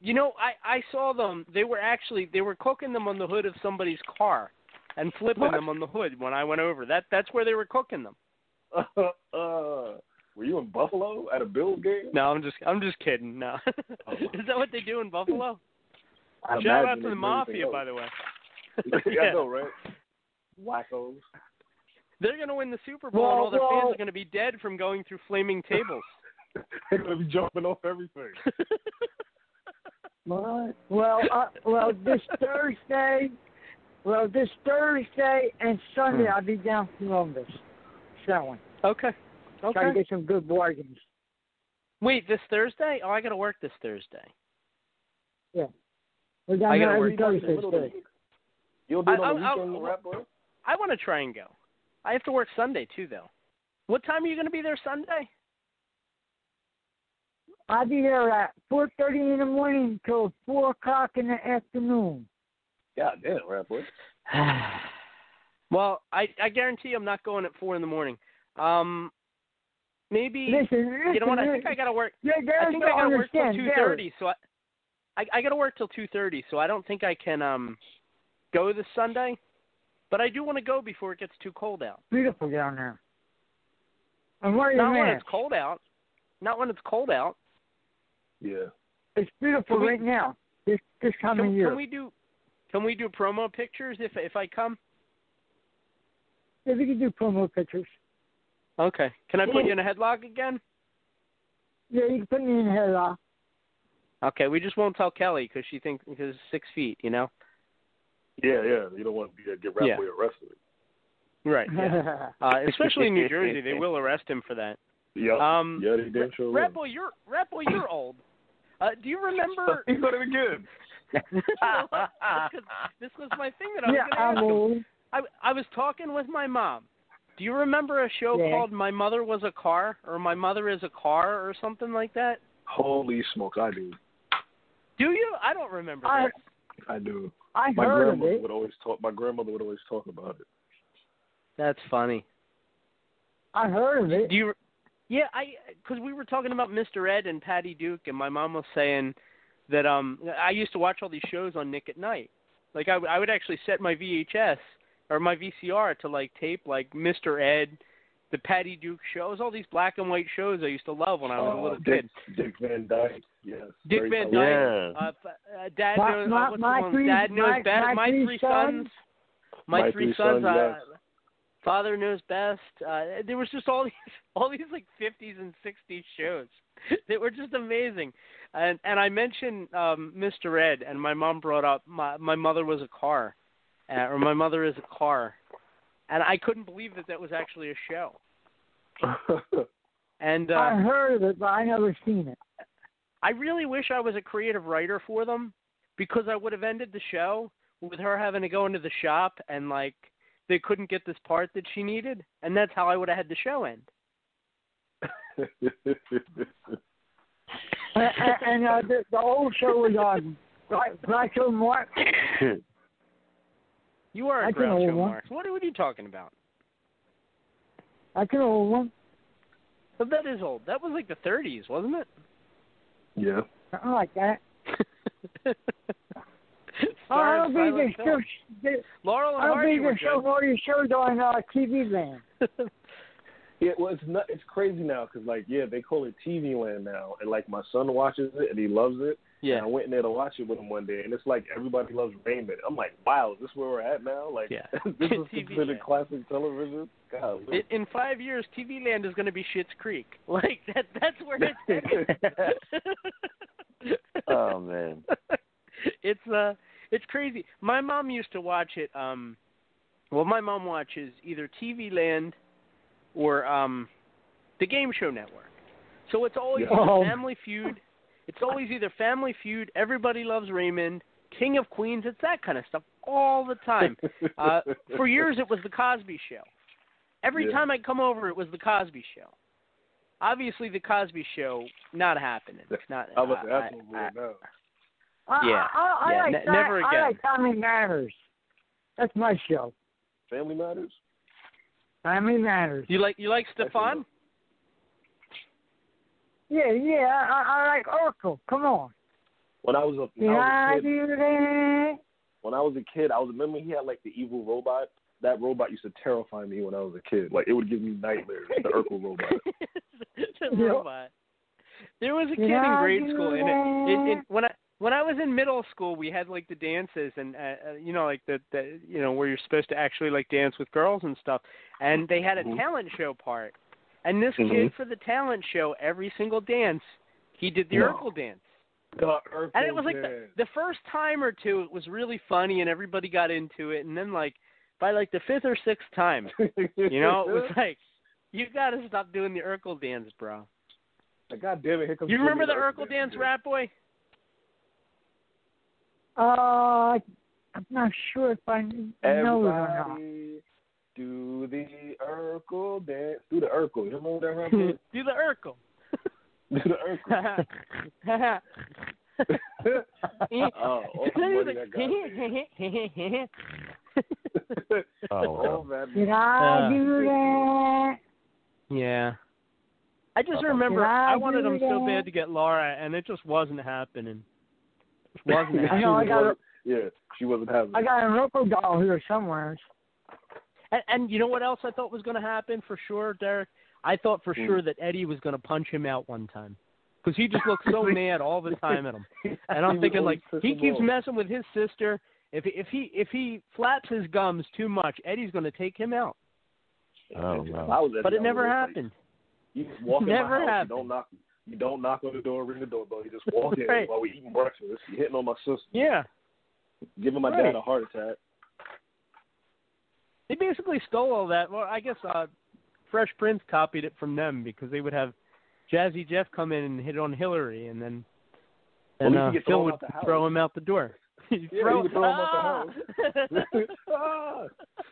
you know, I I saw them. They were actually they were cooking them on the hood of somebody's car and flipping What? them on the hood when I went over. That that's where they were cooking them. (laughs) uh, were you in Buffalo at a Bills game? No, I'm just I'm just kidding. No, (laughs) is that what they do in Buffalo? I (laughs) Shout out to the mafia, by the way. yeah, Yeah. I know, right? Wackos. They're gonna win the Super Bowl, Well, and all their fans are gonna be dead from going through flaming (laughs) tables. They're gonna be jumping off everything. (laughs) Well, well, uh, well, this (laughs) Thursday, well, this Thursday and Sunday I'll be down Columbus selling. okay. Okay. Try to get some good bargains. Wait, this Thursday? Oh, I gotta work this Thursday. Yeah. We're down I gotta every work Thursday. Thursday. You'll do it on the I- I- weekend, Rat Boy? I want to try and go. I have to work Sunday too, though. What time are you gonna be there Sunday? I'll be there at four thirty in the morning till four o'clock in the afternoon. God damn, Boy. (sighs) well, I I guarantee you I'm not going at four in the morning. Um, maybe Listen, you know what? I think I gotta work. Yeah, I think to I gotta work till two thirty. So I, I I gotta work till two thirty. So I don't think I can um go this Sunday. But I do want to go before it gets too cold out. Beautiful down there. And where are you Not when it's cold out. Not when it's cold out. Yeah. It's beautiful Can we- right now. This this time Can, of year. can we do? Can we do promo pictures if if I come? Yeah, we can do promo pictures. Okay. Can I put you in a headlock again? Yeah, you can put me in a headlock. Okay, we just won't tell Kelly because she thinks because it's six feet, you know. Yeah, yeah. You don't want to be, uh, get Rat Yeah. Boy arrested. Right. Yeah. (laughs) uh, especially in New Jersey, they will arrest him for that. Yeah. Um, yeah, they damn sure Rat will. Boy, you're Rat Boy, you're old. Uh, do you remember? He said it again. this was my thing that I was yeah, going to I'm ask him. old. I I was talking with my mom, Do you remember a show Yeah. called My Mother Was a Car or My Mother Is a Car or something like that? Holy smoke, I do. Do you? I don't remember I- that. I do. I my heard of grandmother it. would always talk. My grandmother would always talk about it. That's funny. I heard of it. Do you? Yeah, I because we were talking about Mr. Ed and Patty Duke, and my mom was saying that um I used to watch all these shows on Nick at Nite. Like I, would- I would actually set my VHS or my VCR to like tape like Mr. Ed, the Patty Duke shows, all these black and white shows I used to love when I was a Oh, little Dick, kid. Dick Van Dyke. Yes. Dick very Van hilarious. Dyke. Uh, uh, Dad My- knows. my- uh, what's my one? three- Dad knows my- best. my My three three sons. My, My three Three sons. Sons, uh, yes. Father knows best. Uh, there was just all (laughs) these, all these like 50s and 60s shows (laughs) that were just amazing. And and I mentioned um, Mr. Ed, and my mom brought up my my mother was a car, uh, or my mother is a car, and I couldn't believe that that was actually a show. (laughs) And uh, I heard of it, but I never seen it. I really wish I was a creative writer for them because I would have ended the show with her having to go into the shop and like they couldn't get this part that she needed, and that's how I would have had the show end. And, and, and uh, the, the old show was on Black Groucho Marx. You are a That's an old Groucho one. Marx. What, what are you talking about? That's an old one. But that is old. That was like the 30s, wasn't it? yeah. Something like that. (laughs) Starring I don't think show. they Film. still. They, Laurel and I don't Hardy think were they're still good. all these shows on uh, TV Land. Yeah, well, it's not. It's crazy now because, like, yeah, they call it TV Land now, and like my son watches it and he loves it. Yeah. And I went in there to watch it with him one day, and it's like everybody loves Raymond. I'm like, wow, is this where we're at now? Like, Yeah. (laughs) this is TV considered Land. classic television. God, In, in five years, TV Land is going to be Schitt's Creek. (laughs) Like that. That's where it's (laughs) headed. Oh man. it's uh, it's crazy. My mom used to watch it. Um, well, my mom watches either TV Land or um, the Game Show Network. So it's always Yeah. either Oh. Family Feud. It's always either Family Feud, Everybody Loves Raymond, King of Queens. It's that kind of stuff all the time. (laughs) Uh, for years, it was the Cosby Show. Every Yeah. time I come over, it was the Cosby Show. Obviously, the Cosby Show not happening. It's not. (laughs) I was I- that's I- what we're. I, Yeah, I, I, yeah, like ne- that. never I again. like Family Matters. That's my show. Family Matters. Family Matters. You like you like Stefan? Yeah, yeah. I, I like Urkel. Come on. When I was a, Did when I I was a kid, do that? when I was a kid, I was remember he had like the evil robot. That robot used to terrify me when I was a kid. Like it would give me nightmares. the (laughs) Urkel robot. (laughs) the Yeah. robot. There was a kid in grade I school, do and it, it, it, that. when I when I was in middle school, we had like the dances, and uh, uh, you know, like the, the you know where you're supposed to actually like dance with girls and stuff. And they had a Mhm. talent show part, and this Mhm. kid for the talent show, every single dance, he did the No. Urkel dance. The Urkel And it was like the, the first time or two, it was really funny, and everybody got into it. And then like by like the fifth or sixth time, you know, it was (laughs) like you got to stop doing the Urkel dance, bro. God damn it! Here comes You remember the Jimmy Urkel dance, Rat Boy? Uh, I'm not sure if I know it or not. Everybody do the Urkel dance. Do the Urkel. You remember that rapper? (laughs) Do the Urkel. do the Urkel. (laughs) (laughs) oh, all the I got. Oh, All that Did I Uh, do that? yeah. I just Uh-oh. remember I I wanted do him so bad to get Laura, and it just wasn't happening. It wasn't I know, I got a, Yeah, she wasn't having. I got a Rocco doll here somewhere. And, and you know what else I thought was going to happen for sure, Derek? I thought for Hmm. sure that Eddie was going to punch him out one time because he just looks so (laughs) mad all the time at him. (laughs) And I'm thinking like he keeps off. messing with his sister. If if he if he flaps his gums too much, Eddie's going to take him out. Oh, If no. But it never happened. You just walk in Never my house. happened. You don't knock. You don't knock on the door, ring the doorbell. You just walk (laughs) in Right. while we eating breakfast. You hitting on my sister, Yeah. giving my Right. dad a heart attack. They basically stole all that. Well, I guess uh Fresh Prince copied it from them because they would have Jazzy Jeff come in and hit on Hilary, and then Well, and you uh, Phil would the throw him out the door. (laughs) He'd Yeah, throw, you could throw him out ah!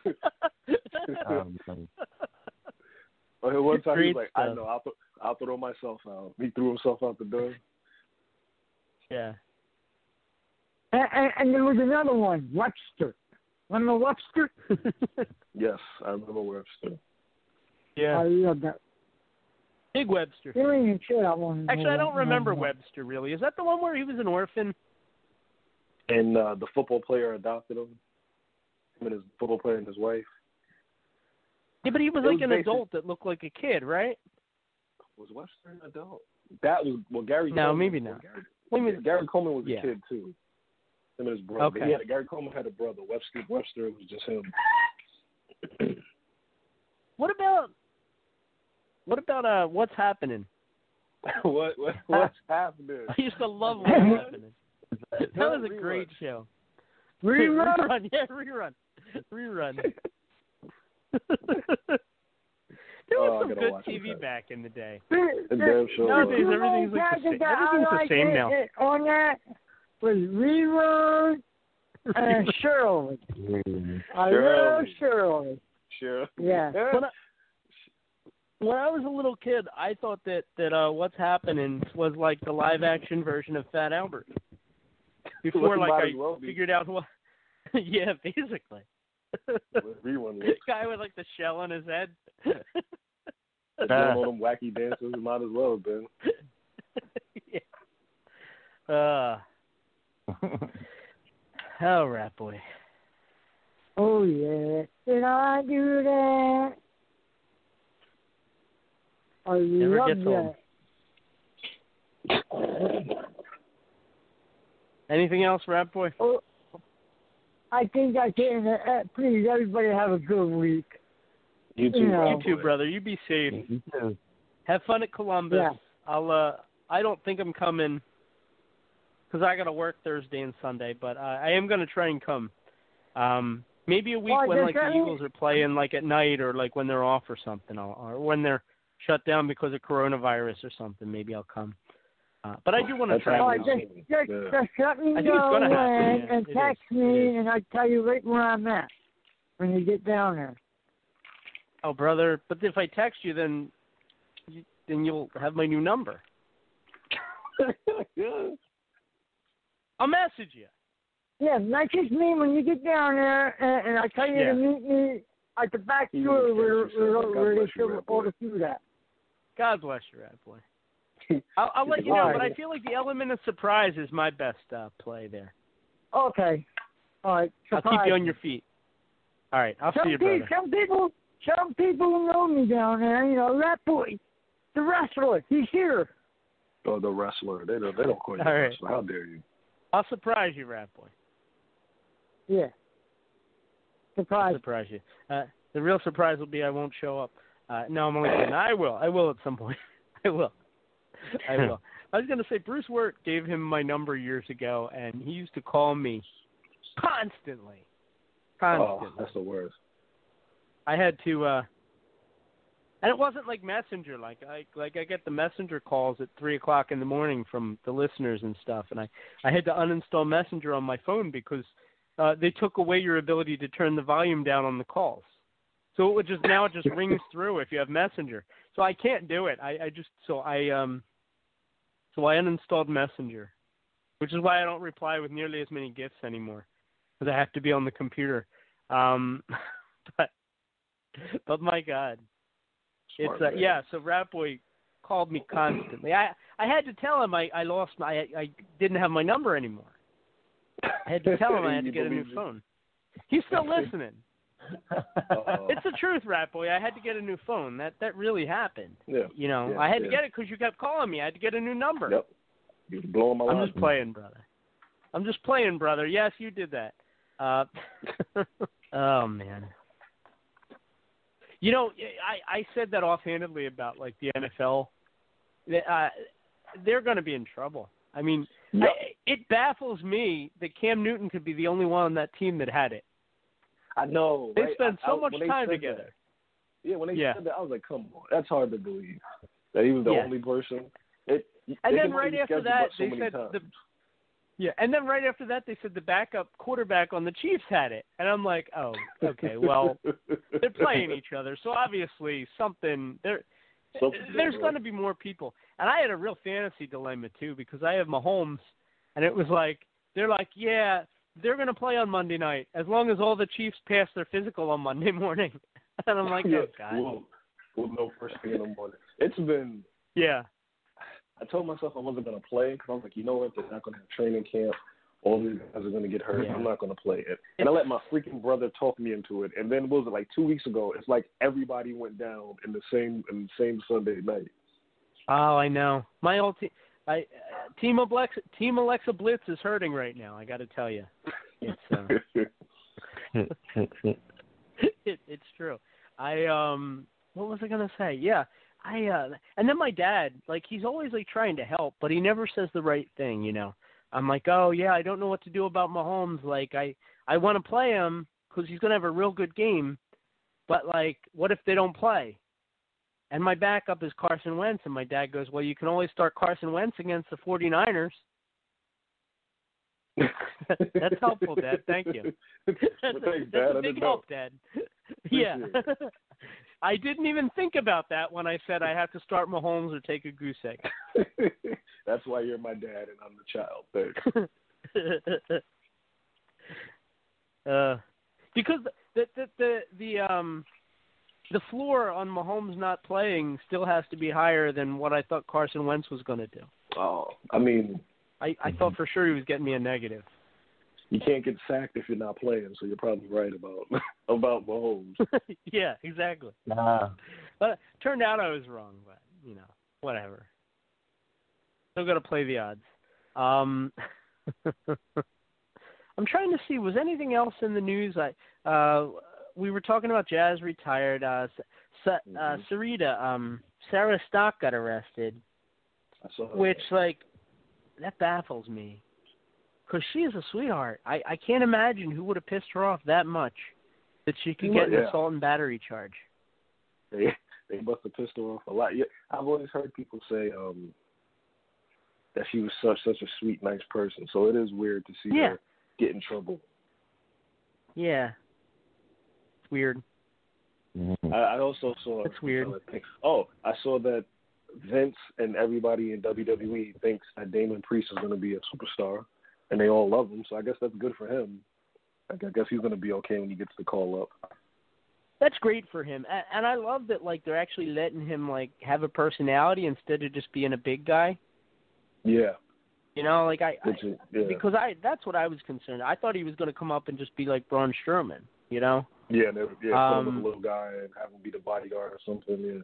the house. (laughs) Um, Okay, one time he was Great like, I know, I'll, th- I'll throw myself out. He threw himself out the door. Yeah. And, and, and there was another one, Webster. Remember Webster? (laughs) Yes, I remember Webster. Yeah. I love that. Big Webster. You don't even say that one. Actually, I don't remember No, no. Webster really. Is that the one where he was an orphan? And uh, the football player adopted him. Him and his football player and his wife. Yeah, but he was It like was an basic- adult that looked like a kid, right? Was Webster an adult? That was well, Gary. No, Coleman, maybe well, not. Gary, Wait a. Gary Coleman was Yeah. a kid too. Him and his brother. Okay. He had, Gary Coleman had a brother. Webster Webster was just him. (clears throat) What about what about uh what's happening? (laughs) what, what (laughs) what's happening? I used to love (laughs) what's happening. That was a great show. Rerun. rerun, yeah, rerun, rerun. there Oh, was some good TV that. back in the day. The damn show. Nowadays, was. everything's like the same. Everything's the same now. on that was Rerun and (laughs) Shirley. I love Shirley. Sure. Yeah. When I, when I was a little kid, I thought that that uh, what's happening was like the live action version of Fat Albert. (laughs) Before, like I well be. figured out what. (laughs) yeah, basically. Was. Guy with like the shell on his head. All them wacky dances, might as well have been. yeah. uh, (laughs) oh, rat boy. Oh yeah. Did I do that? I Never love gets old. that. Anything else, rat boy? Oh, I think I can. Uh, uh, please, everybody have a good week. You too, know. You too, brother. You be safe. Have fun at Columbus. Yeah. I'll. uh I don't think I'm coming because I got to work Thursday and Sunday, but uh, I am going to try and come. Um, maybe a week Oh, when like that the Eagles are playing, like at night, or like when they're off or something, I'll, or when they're shut down because of coronavirus or something. Maybe I'll come. Uh, but I do want to try. Oh, and just, come. just, just let me I think it's know gonna when happen, yeah. and text is. me, and I'll tell you right where I'm at when you get down there. Oh, brother! But if I text you, then you, then you'll have my new number. (laughs) I'll message you. Yeah, message me when you get down there, and, and I'll tell you Yeah. to meet me at the back You door just where, text yourself. where, God where they bless you, show Red all the food at. God bless you, rat boy. (laughs) I'll, I'll let you know, but. I feel like the element of surprise is my best uh, play there. Okay. All right. Surprise. I'll keep you on your feet. All right, I'll some see you, pe- brother. Some people, some people know me down there. You know, that boy, the wrestler, he's here. Oh, the wrestler. They don't. They don't call you All a right. wrestler. How dare you? I'll surprise you, rat boy. Yeah. I'll Surprise. surprise you. Uh, the real surprise will be I won't show up. Uh, no, I'm only kidding. I will. I will at some point. (laughs) I will. I will. (laughs) I was going to say Bruce Wirt gave him my number years ago, and he used to call me constantly. Constantly. Oh, that's the worst. I had to uh and it wasn't like messenger like I like I get the messenger calls at three o'clock in the morning from the listeners and stuff and I I had to uninstall messenger on my phone because uh they took away your ability to turn the volume down on the calls. So it would just now it just rings (laughs) through if you have messenger. So I can't do it. I, I just so I um so I uninstalled messenger. Which is why I don't reply with nearly as many gifts anymore. Because I have to be on the computer. Um (laughs) but but my God, Smart it's uh, man. yeah. So Rat Boy called me constantly. I I had to tell him I I lost my I, I didn't have my number anymore. I had to (laughs) tell him I had to get a new it? phone. He's still listening. Uh-oh. It's the truth, Rat Boy. I had to get a new phone. That that really happened. Yeah. You know, Yeah, I had to get it because you kept calling me. I had to get a new number. Yep. You're blowing my I'm line. just playing, brother. I'm just playing, brother. Yes, you did that. Uh, (laughs) oh man. You know, I I said that offhandedly about like the NFL. Uh, they're going to be in trouble. I mean, Yep. I, it baffles me that Cam Newton could be the only one on that team that had it. I know. They right? spend so I- much time together. that- yeah, when they Yeah. said that, I was like, "Come on, that's hard to believe." That he was the Yeah. only person. It, And then right after that, so they said times. the Yeah, and then right after that, they said the backup quarterback on the Chiefs had it, and I'm like, oh, okay, well, they're playing each other, so obviously something there. Something's There's going going to be more people, and I had a real fantasy dilemma too because I have Mahomes, and it was like they're like, yeah, they're going to play on Monday night as long as all the Chiefs pass their physical on Monday (laughs) morning, and I'm like, yeah, oh god, We'll, we'll know first thing in the morning. It's been. yeah, I told myself I wasn't going to play because I was like, you know what? They're not going to have training camp. All these guys are going to get hurt. Yeah. I'm not going to play it. And I let my freaking brother talk me into it. And then what was it like two weeks ago? It's like everybody went down in the same in the same Sunday night. oh, I know. My old team, I uh, team Alexa, team Alexa Blitz is hurting right now. I got to tell you, it's. Uh, (laughs) (laughs) it, it's true. I um what was I gonna say? Yeah. I uh and then my dad, like he's always like trying to help, but he never says the right thing, you know. I'm like, "Oh, yeah, I don't know what to do about Mahomes. Like I I want to play him cuz he's going to have a real good game, but like what if they don't play?" And my backup is Carson Wentz and my dad goes, "Well, you can always start Carson Wentz against the 49ers." (laughs) That's helpful, Dad. Thank you. (laughs) That's, a, thanks, that's Dad. a I big help, Dad. (laughs) yeah. (laughs) I didn't even think about that when I said I have to start Mahomes or take a goose egg. (laughs) That's why you're my dad and I'm the child. Thanks. (laughs) uh, because the the the the um the floor on Mahomes not playing still has to be higher than what I thought Carson Wentz was going to do. Oh, I mean, I I thought for sure he was getting me a negative. You can't get sacked if you're not playing, so you're probably right about (laughs) about Mahomes. (laughs) yeah, exactly. Nah. But turned out I was wrong, but you know, whatever. Still got to play the odds. Um, (laughs) I'm trying to see was anything else in the news. I uh, we were talking about Jazz retired. Uh, S- S- uh, Sarita, um, Sarah Stock got arrested, I saw that. which like that baffles me because she is a sweetheart. I I can't imagine who would have pissed her off that much that she could get an Yeah. assault and battery charge. they (laughs) they must have pissed her off a lot. Yeah, I've always heard people say um that she was such such a sweet, nice person. So it is weird to see Yeah. her get in trouble. Yeah. It's weird. I, I also saw. That's weird. Oh, I saw that Vince and everybody in WWE thinks that Damian Priest is going to be a superstar, and they all love him. So I guess that's good for him. I guess he's going to be okay when he gets the call up. That's great for him. And, and I love that like they're actually letting him like have a personality instead of just being a big guy. Yeah. You know, like I, Which is, yeah. because I that's what I was concerned. I thought he was going to come up and just be like Braun Strowman, you know? Yeah, and they, yeah, put him with Um, a little guy and have him be the bodyguard or something. Yeah.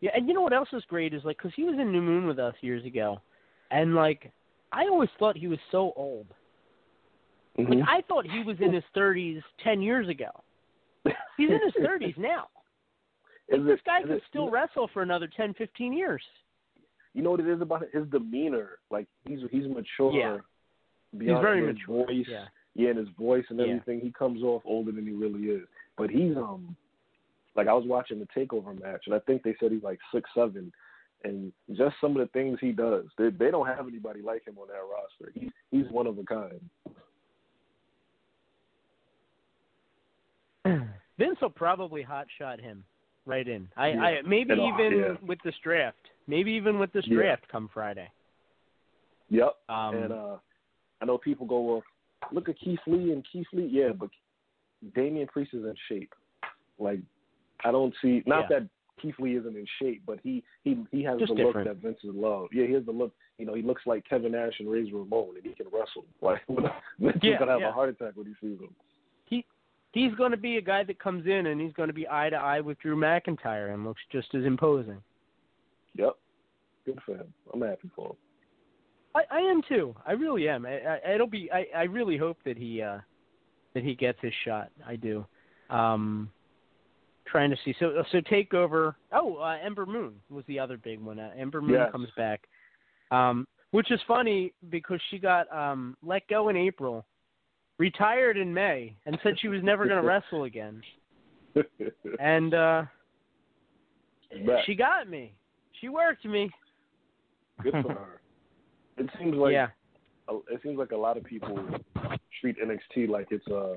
Yeah, and you know what else is great is like because he was in New Moon with us years ago, and like I always thought he was so old. Mm-hmm. Like I thought he was in his thirties ten years ago. He's in his (laughs) thirties now. Is This it- guy could it- still wrestle for another ten, fifteen years. You know what it is about his demeanor? Like he's he's mature. Yeah. Beyond very his mature, Voice, yeah. yeah, and his voice and Yeah. everything. He comes off older than he really is. But he's um, like I was watching the Takeover match, and I think they said he's like six seven, and just some of the things he does, they they don't have anybody like him on that roster. He he's one of a kind. (clears throat) Vince will probably hot shot him right in. I, Yeah. I maybe And, uh, even yeah. with this draft. Maybe even with this Yeah. draft come Friday. Yep. Um, and uh, I know people go, well, look at Keith Lee and Keith Lee. Yeah, but Damian Priest is in shape. Like, I don't see. Not that Keith Lee isn't in shape, but he he he has Just the look that Vince is love. Yeah, he has the look. You know, he looks like Kevin Nash and Razor Ramon, and he can wrestle. (laughs) Like, (laughs) Vince Yeah, is gonna have yeah. a heart attack when he sees him. he he's going to be a guy that comes in and he's going to be eye to eye with Drew McIntyre and looks just as imposing. Yep. Good for him. I'm happy for him. I, I am too. I really am. I, I, it'll be. I, I really hope that he uh that he gets his shot. I do. Um, trying to see. So so takeover. Oh, uh, Ember Moon was the other big one. Uh, Ember Moon Yes. comes back. Um, which is funny because she got um let go in April, retired in May, and said she was never going (laughs) to wrestle again. (laughs) And uh she got me. She worked me. Good for her. It seems like yeah. uh, it seems like a lot of people treat NXT like it's uh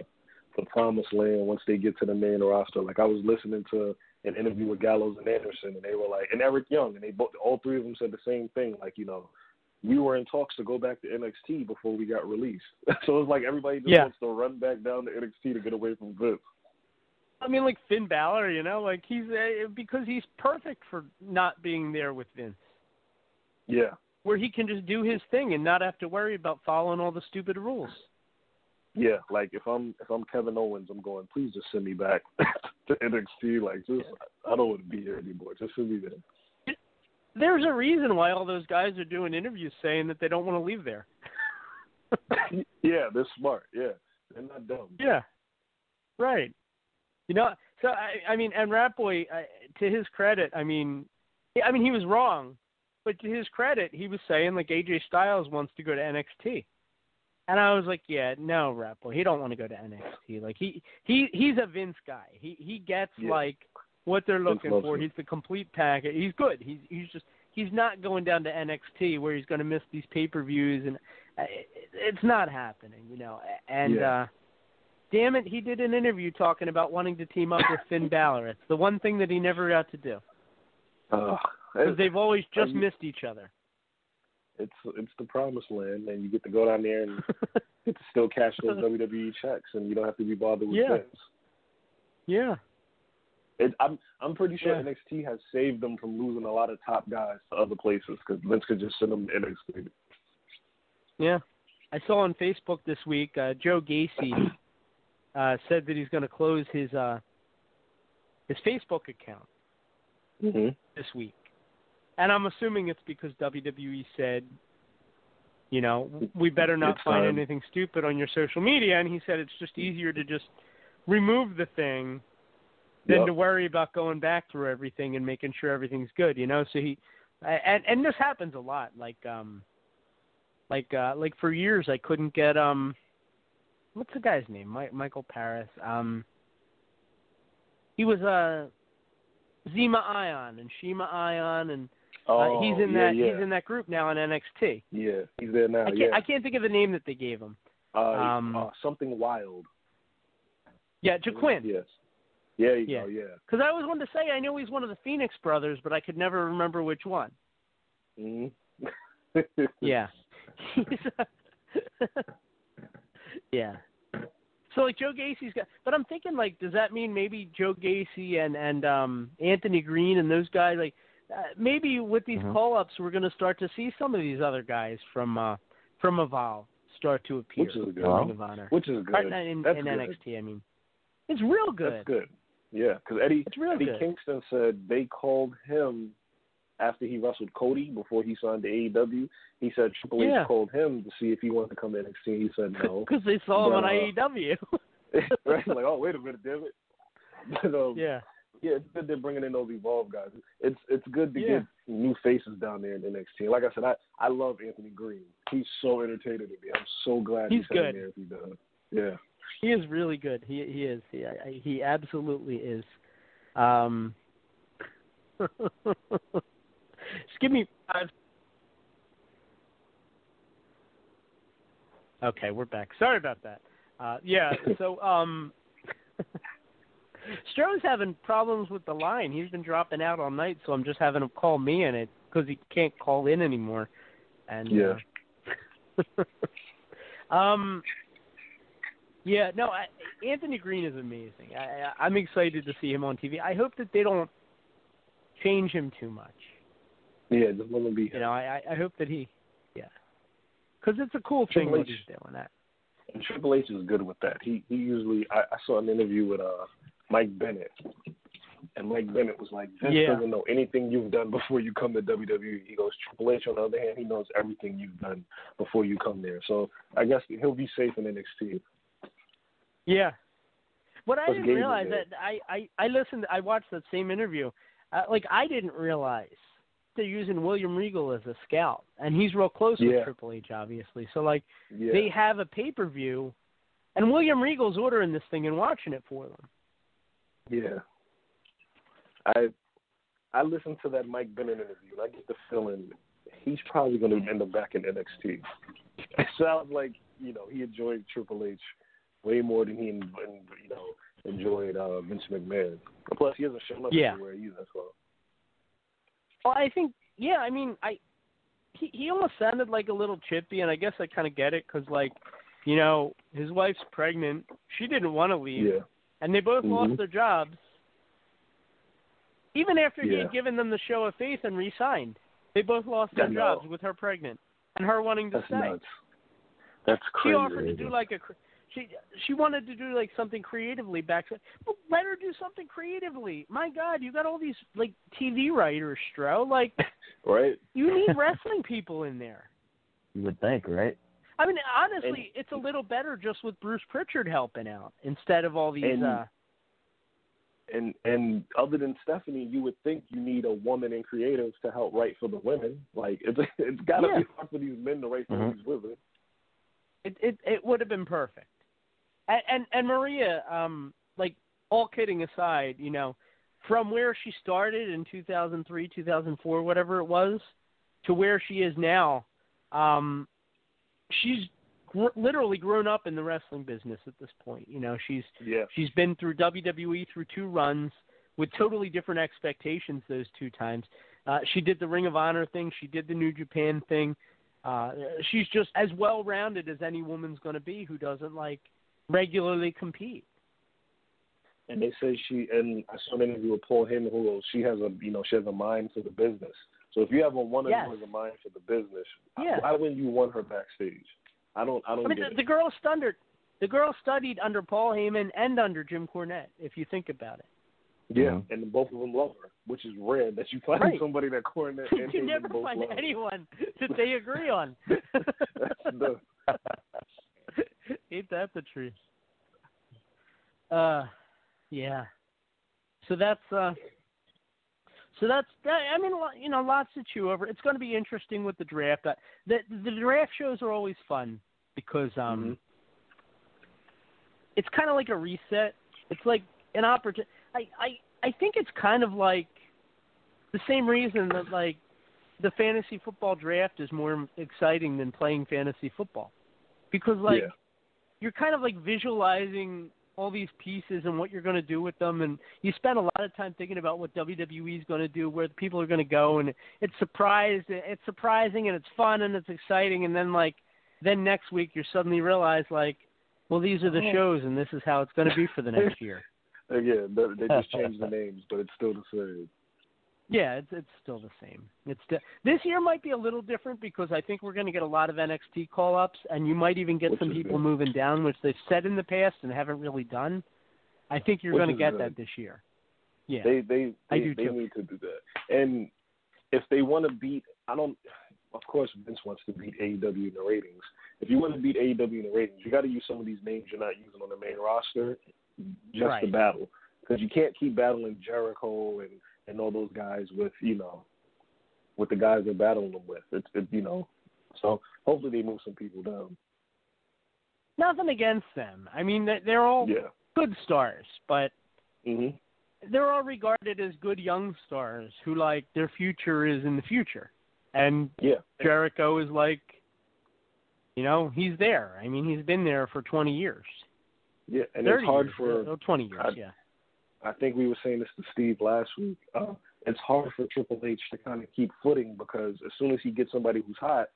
the promised land once they get to the main roster. Like I was listening to an interview with Gallows and Anderson, and they were like, and Eric Young, and they both, all three of them said the same thing. Like you know, we were in talks to go back to NXT before we got released. (laughs) so it's like everybody just Yeah. wants to run back down to NXT to get away from Vince. I mean, like Finn Balor, you know, like he's uh, because he's perfect for not being there with Vince, Yeah, where he can just do his thing and not have to worry about following all the stupid rules. Yeah. Like if I'm if I'm Kevin Owens, I'm going. Please just send me back (laughs) to NXT. Like just I don't want to be here anymore. Just send me there. There's a reason why all those guys are doing interviews saying that they don't want to leave there. (laughs) Yeah, they're smart. Yeah, they're not dumb. Yeah, right. You know, so I, I mean, and Ratboy, uh, to his credit, I mean, I mean, he was wrong, but to his credit, he was saying like AJ Styles wants to go to NXT, and I was like, yeah, no, Ratboy, he don't want to go to NXT. Like he he he's a Vince guy. He he gets Yeah. like what they're looking for. him. He's the complete package. He's good. He's he's just he's not going down to NXT where he's going to miss these pay per views, and uh, it's not happening. You know, and. Yeah. uh damn it, he did an interview talking about wanting to team up with Finn (laughs) Balor. It's the one thing that he never got to do Uh, because they've always just um, missed each other. It's it's the promised land, and you get to go down there and (laughs) get to still cash those WWE checks, and you don't have to be bothered with Yeah. Yeah, It, I'm I'm pretty sure Yeah. NXT has saved them from losing a lot of top guys to other places because Vince could just send them to NXT. yeah. I saw on Facebook this week uh, Joe Gacy (clears throat) uh, said that he's going to close his uh, his Facebook account Mm-hmm. this week, and I'm assuming it's because WWE said, you know, we better not It's find time. anything stupid on your social media, and he said it's just easier to just remove the thing than Yep. to worry about going back through everything and making sure everything's good, you know. So he and and this happens a lot. Like um like uh like for years I couldn't get um what's the guy's name? Michael Paris. Um he was uh Zema Ion and Shima Ion and Oh, uh, he's in yeah, that yeah. he's in that group now in NXT. Yeah, he's there now. I can't yeah, I can't think of the name that they gave him. uh, um, uh, something wild. Yeah, Joaquin. Yes. Yeah, you Yeah. go. Yeah. Because I always wanted to say I know he's one of the Phoenix brothers, but I could never remember which one. hmm (laughs) Yeah. (laughs) yeah. So like Joe Gacy's got, but I'm thinking like, does that mean maybe Joe Gacy and and um Anthony Green and those guys like uh, maybe with these Mhm. call ups we're going to start to see some of these other guys from uh from Evolve start to appear. Which is good. in Ring of Honor. Which is good. in, That's in good. NXT, I mean, it's real good. That's good. Yeah, because Eddie It's real Eddie good. Kingston said they called him after he wrestled Cody before he signed to AEW. He said Triple H Yeah. called him to see if he wanted to come to NXT. He said no. (laughs) Because they saw him But, on uh, AEW. (laughs) (laughs) right? Like, oh wait a minute, damn it. But, um, yeah. Yeah, it's good they're bringing in those Evolve guys. It's it's good to Yeah. get new faces down there in NXT. Like I said, I I love Anthony Green. He's so entertaining to me. I'm so glad He's he's, good. there if he does. Yeah. He is really good. He he is. He I- he absolutely is. Um, (laughs) just give me five. Okay, we're back. Sorry about that. Uh, yeah. So um, (laughs) Stro's having problems with the line. He's been dropping out all night, so I'm just having him call me in it because he can't call in anymore. And Yeah. uh, (laughs) um, yeah, no, I, Anthony Green is amazing. I, I, I'm excited to see him on TV. I hope that they don't change him too much. Yeah, just let him be. You know, I, I hope that he, yeah, because it's a cool thing Triple what H- he's doing. That And Triple H is good with that. He he usually I, I saw an interview with uh Mike Bennett, and Mike Bennett was like, Vince Yeah. doesn't know anything you've done before you come to WWE. He goes, Triple H on the other hand, he knows everything you've done before you come there. So I guess he'll be safe in NXT. Yeah. What I didn't realize that I I I listened. I watched that same interview. Uh, like I didn't realize they're using William Regal as a scout, and he's real close Yeah. with Triple H, obviously. So like Yeah. they have a pay per view, and William Regal's ordering this thing and watching it for them. Yeah. I I listened to that Mike Bennett interview and I get the feeling he's probably gonna end up back in NXT. it (laughs) sounds like you know he enjoyed Triple H way more than he you know enjoyed uh, Vince McMahon. Plus, he hasn't shown up Yeah. anywhere either. So Well, I think yeah. I mean, I he he almost sounded like a little chippy, and I guess I kind of get it because like, you know, his wife's pregnant. She didn't want to leave, yeah, and they both Mhm. lost their jobs. Even after he had given them the show of faith and re-signed, they both lost their jobs with her pregnant and her wanting to that's stay. nuts. That's She crazy. offered to do like a she she wanted to do like something creatively back. But let her do something creatively. My God, you got all these like TV writers, Stro. Like (laughs) right? you need (laughs) wrestling people in there. You would think, right? I mean, honestly, it's a little better just with Bruce Pritchard helping out instead of all these. And- uh And and other than Stephanie, you would think you need a woman in creatives to help write for the women. Like it's (laughs) it's got to Yeah. be hard for these men to write for Mhm. these women. It it it would have been perfect. And, and and Maria, um, like all kidding aside, you know, from where she started in 2003, 2004, whatever it was, to where she is now, um, she's gr- literally grown up in the wrestling business at this point. You know, she's Yeah. she's been through WWE through two runs with totally different expectations those two times. Uh, she did the Ring of Honor thing. She did the New Japan thing. Uh, she's just as well rounded as any woman's going to be who doesn't like regularly compete. And they say she and I saw an interview with Paul Heyman who goes, she has a you know she has a mind for the business. So if you have a woman Yes. who a mind for the business, Yeah. why wouldn't you want her backstage? I don't I don't I mean, get the, it. the girl studied the girl studied under Paul Heyman and under Jim Cornette. If you think about it, Yeah, and both of them love her, which is rare that you find Right. somebody that Cornette (laughs) and you Heyman never both find love. anyone that they agree on. (laughs) (laughs) That's the Ain't that the truth? Uh, yeah. So that's uh, so that's that, I mean, you know, lots to chew over. It's going to be interesting with the draft. Uh, The the draft shows are always fun because um, it's kind of like a reset. It's like an opportunity. I I I think it's kind of like the same reason that like the fantasy football draft is more exciting than playing fantasy football because like Yeah. you're kind of like visualizing all these pieces and what you're going to do with them and you spend a lot of time thinking about what WWE is going to do where the people are going to go and it's surprised it's surprising and it's fun and it's exciting and then like then next week you suddenly realize like well these are the shows and this is how it's going to be for the next (laughs) year Again, they they just changed the (laughs) names, but it's still the same. Yeah, it's it's still the same. It's still, this year might be a little different because I think we're going to get a lot of NXT call ups, and you might even get Which some people good. moving down, which they've said in the past and haven't really done. I think you're going to get that this year. Yeah, They they I they, do they need to do that. And if they want to beat, I don't. Of course, Vince wants to beat AEW in the ratings. If you want to beat AEW in the ratings, you got to use some of these names you're not using on the main roster just to battle. Because you can't keep battling Jericho and and all those guys with you know with the guys they're battling them with. It's it, you know. So hopefully they move some people down. nothing against them. I mean, they- they're all Yeah. good stars, but Mhm. they're all regarded as good young stars who like their future is in the future, and Yeah. Jericho is like, you know, he's there. I mean, he's been there for 20 years. Yeah, and it's hard years, for uh, 20 years, I- yeah. I think we were saying this to Steve last week. Uh, it's hard for Triple H to kind of keep footing because as soon as he gets somebody who's hot,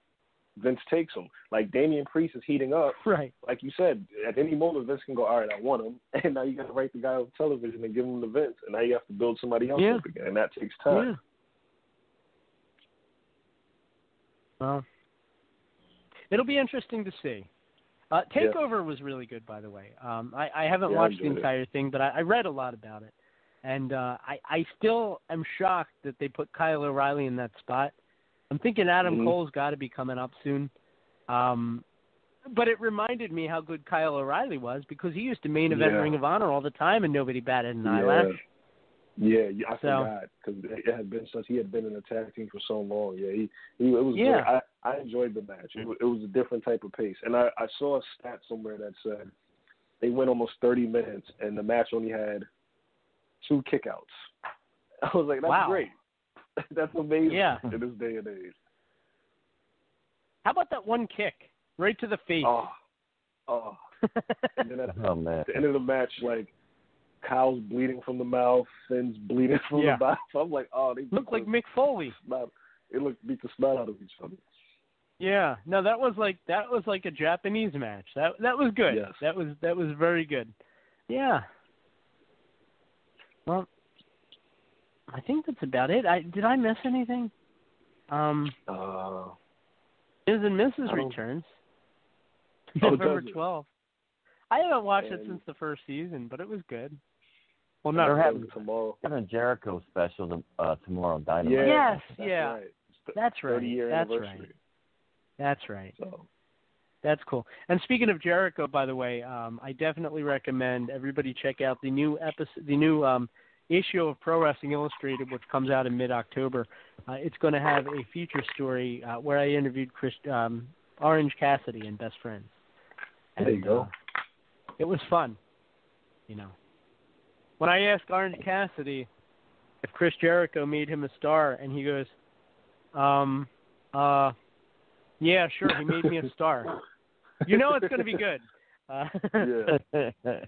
Vince takes him. Like Damian Priest is heating up. Right. Like you said, at any moment Vince can go, all right, I want him, (laughs) and now you got to write the guy on television and give him to Vince, and now you have to build somebody else Yeah. up again, and that takes time. Yeah. Well, it'll be interesting to see. Uh, Yeah. Takeover was really good, by the way. Um, I, I haven't Yeah, watched the enjoyed it. entire thing, but I, I read a lot about it, and uh, I, I still am shocked that they put Kyle O'Reilly in that spot. I'm thinking Adam Mhm. Cole's got to be coming up soon. Um, but it reminded me how good Kyle O'Reilly was because he used to main event Yeah. Ring of Honor all the time, and nobody batted an Yeah. eyelash. Yeah, yeah, I So- forgot because it had been since he had been in a tag team for so long. Yeah, he, he it was Yeah. great. I I enjoyed the match. It, it was a different type of pace, and I I saw a stat somewhere that said they went almost thirty minutes, and the match only had two kickouts. (laughs) I was like, that's Wow. great. (laughs) that's amazing Yeah. in this day and age. How about that one kick? right to the face. Oh, oh. (laughs) and then at Oh man. the end of the match, like Kyle's bleeding from the mouth, Finn's bleeding (laughs) from Yeah. the mouth. I'm like, oh, they look like Mick Foley. Snot. It looked beat the snot out of each other. Yeah, no, that was like that was like a Japanese match. That that was good. Yes. That was that was very good. Yeah. Well, I think that's about it. I did I miss anything? Um, Uh, Miz and Mrs. Returns November twelfth. I haven't watched it since the first season, but it was good. Well, They're having tomorrow. having a Jericho special uh, tomorrow. Dynamite. Yeah, Yes, that's yeah. right. That's right. 30 year That's anniversary. right. That's right. So That's cool. And speaking of Jericho, by the way, um, I definitely recommend everybody check out the new episode, the new um, issue of Pro Wrestling Illustrated, which comes out in mid-October. Uh, it's going to have a feature story uh, where I interviewed Chris um, Orange Cassidy and Best Friends. There you go. uh, it was fun, you know. When I asked Orange Cassidy if Chris Jericho made him a star, and he goes, um, uh, yeah, sure, he made me a star. You know it's going to be good. (laughs) Uh, yeah, (laughs)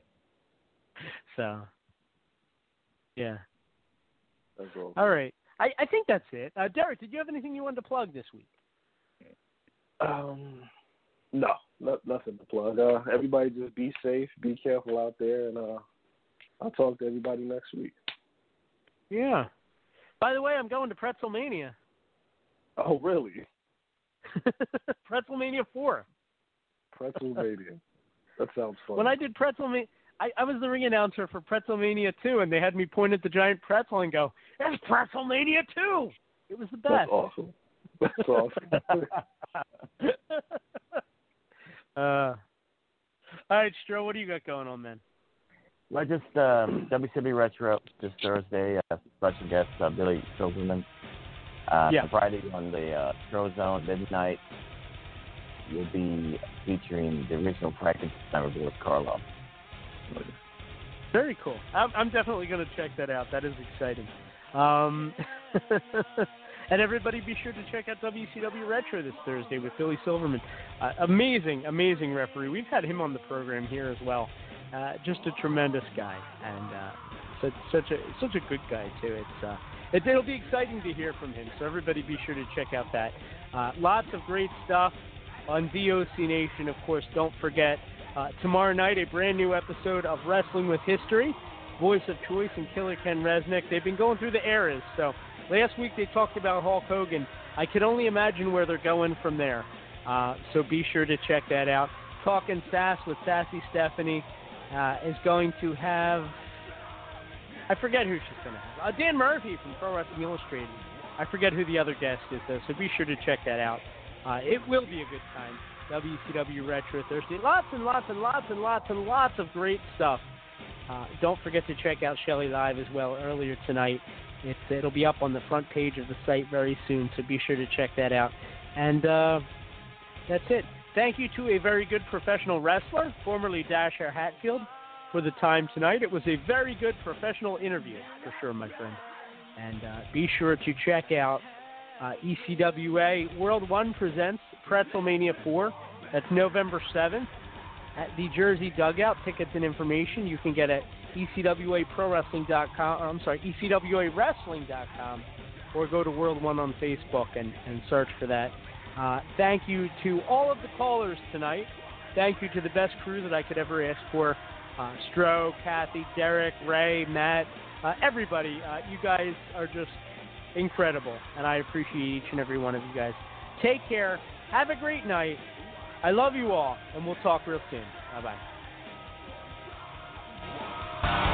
so, yeah. that's all. All right. I, I think that's it. Uh, Derek, did you have anything you wanted to plug this week? Um, no, no, nothing to plug. Uh, everybody just be safe, be careful out there, and uh, I'll talk to everybody next week. Yeah. By the way, I'm going to Pretzelmania. Oh, really? (laughs) Pretzelmania 4. Pretzelmania. (laughs) that sounds fun. When I did Pretzelmania, I, I was the ring announcer for Pretzelmania 2, and they had me point at the giant pretzel and go, "It's Pretzelmania 2." It was the best. That's awesome. That's (laughs) awesome. uh, all right, Stro, what do you got going on, man? Well, just um, WCW Retro this Thursday. Uh, special guest uh, Billy Silverman. Uh, Yeah. Friday on the uh, Stro Zone midnight. You'll be featuring the original practice member Louis Carlo. Very cool. I'm, I'm definitely going to check that out. That is exciting. Um, (laughs) and everybody, be sure to check out WCW Retro this Thursday with Billy Silverman. Uh, amazing, amazing referee. We've had him on the program here as well. Uh, just a tremendous guy, and uh, such such a such a good guy too. It's uh, it, it'll be exciting to hear from him. So everybody, be sure to check out that. Uh, lots of great stuff on VOC Nation. Of course, don't forget uh, tomorrow night a brand new episode of Wrestling with History. Voice of Choice and Killer Ken Resnick. They've been going through the eras. So last week they talked about Hulk Hogan. I can only imagine where they're going from there. Uh, so be sure to check that out. Talking Sass with Sassy Stephanie uh, is going to have. I forget who she's going to have. Uh, Dan Murphy from Pro Wrestling Illustrated. I forget who the other guest is, though, so be sure to check that out. Uh, it will be a good time. WCW Retro Thursday. Lots and lots and lots and lots and lots of great stuff. Uh, don't forget to check out Shelly Live as well earlier tonight. It's, it'll be up on the front page of the site very soon, so be sure to check that out. And uh, that's it. Thank you to a very good professional wrestler, formerly Dasher Hatfield, for the time tonight. It was a very good professional interview, for sure, my friend. And uh, be sure to check out uh, ECWA World 1 presents Pretzelmania 4. That's November 7th at the Jersey Dugout. Tickets and information you can get at ECWAProWrestling.com, I'm sorry, ECWAWrestling.com, or go to World 1 on Facebook and, and search for that. Uh, thank you to all of the callers tonight. Thank you to the best crew that I could ever ask for. Uh, Stro, Kathy, Derek, Ray, Matt, uh, everybody. Uh, you guys are just incredible, and I appreciate each and every one of you guys. Take care. Have a great night. I love you all, and we'll talk real soon. Bye bye.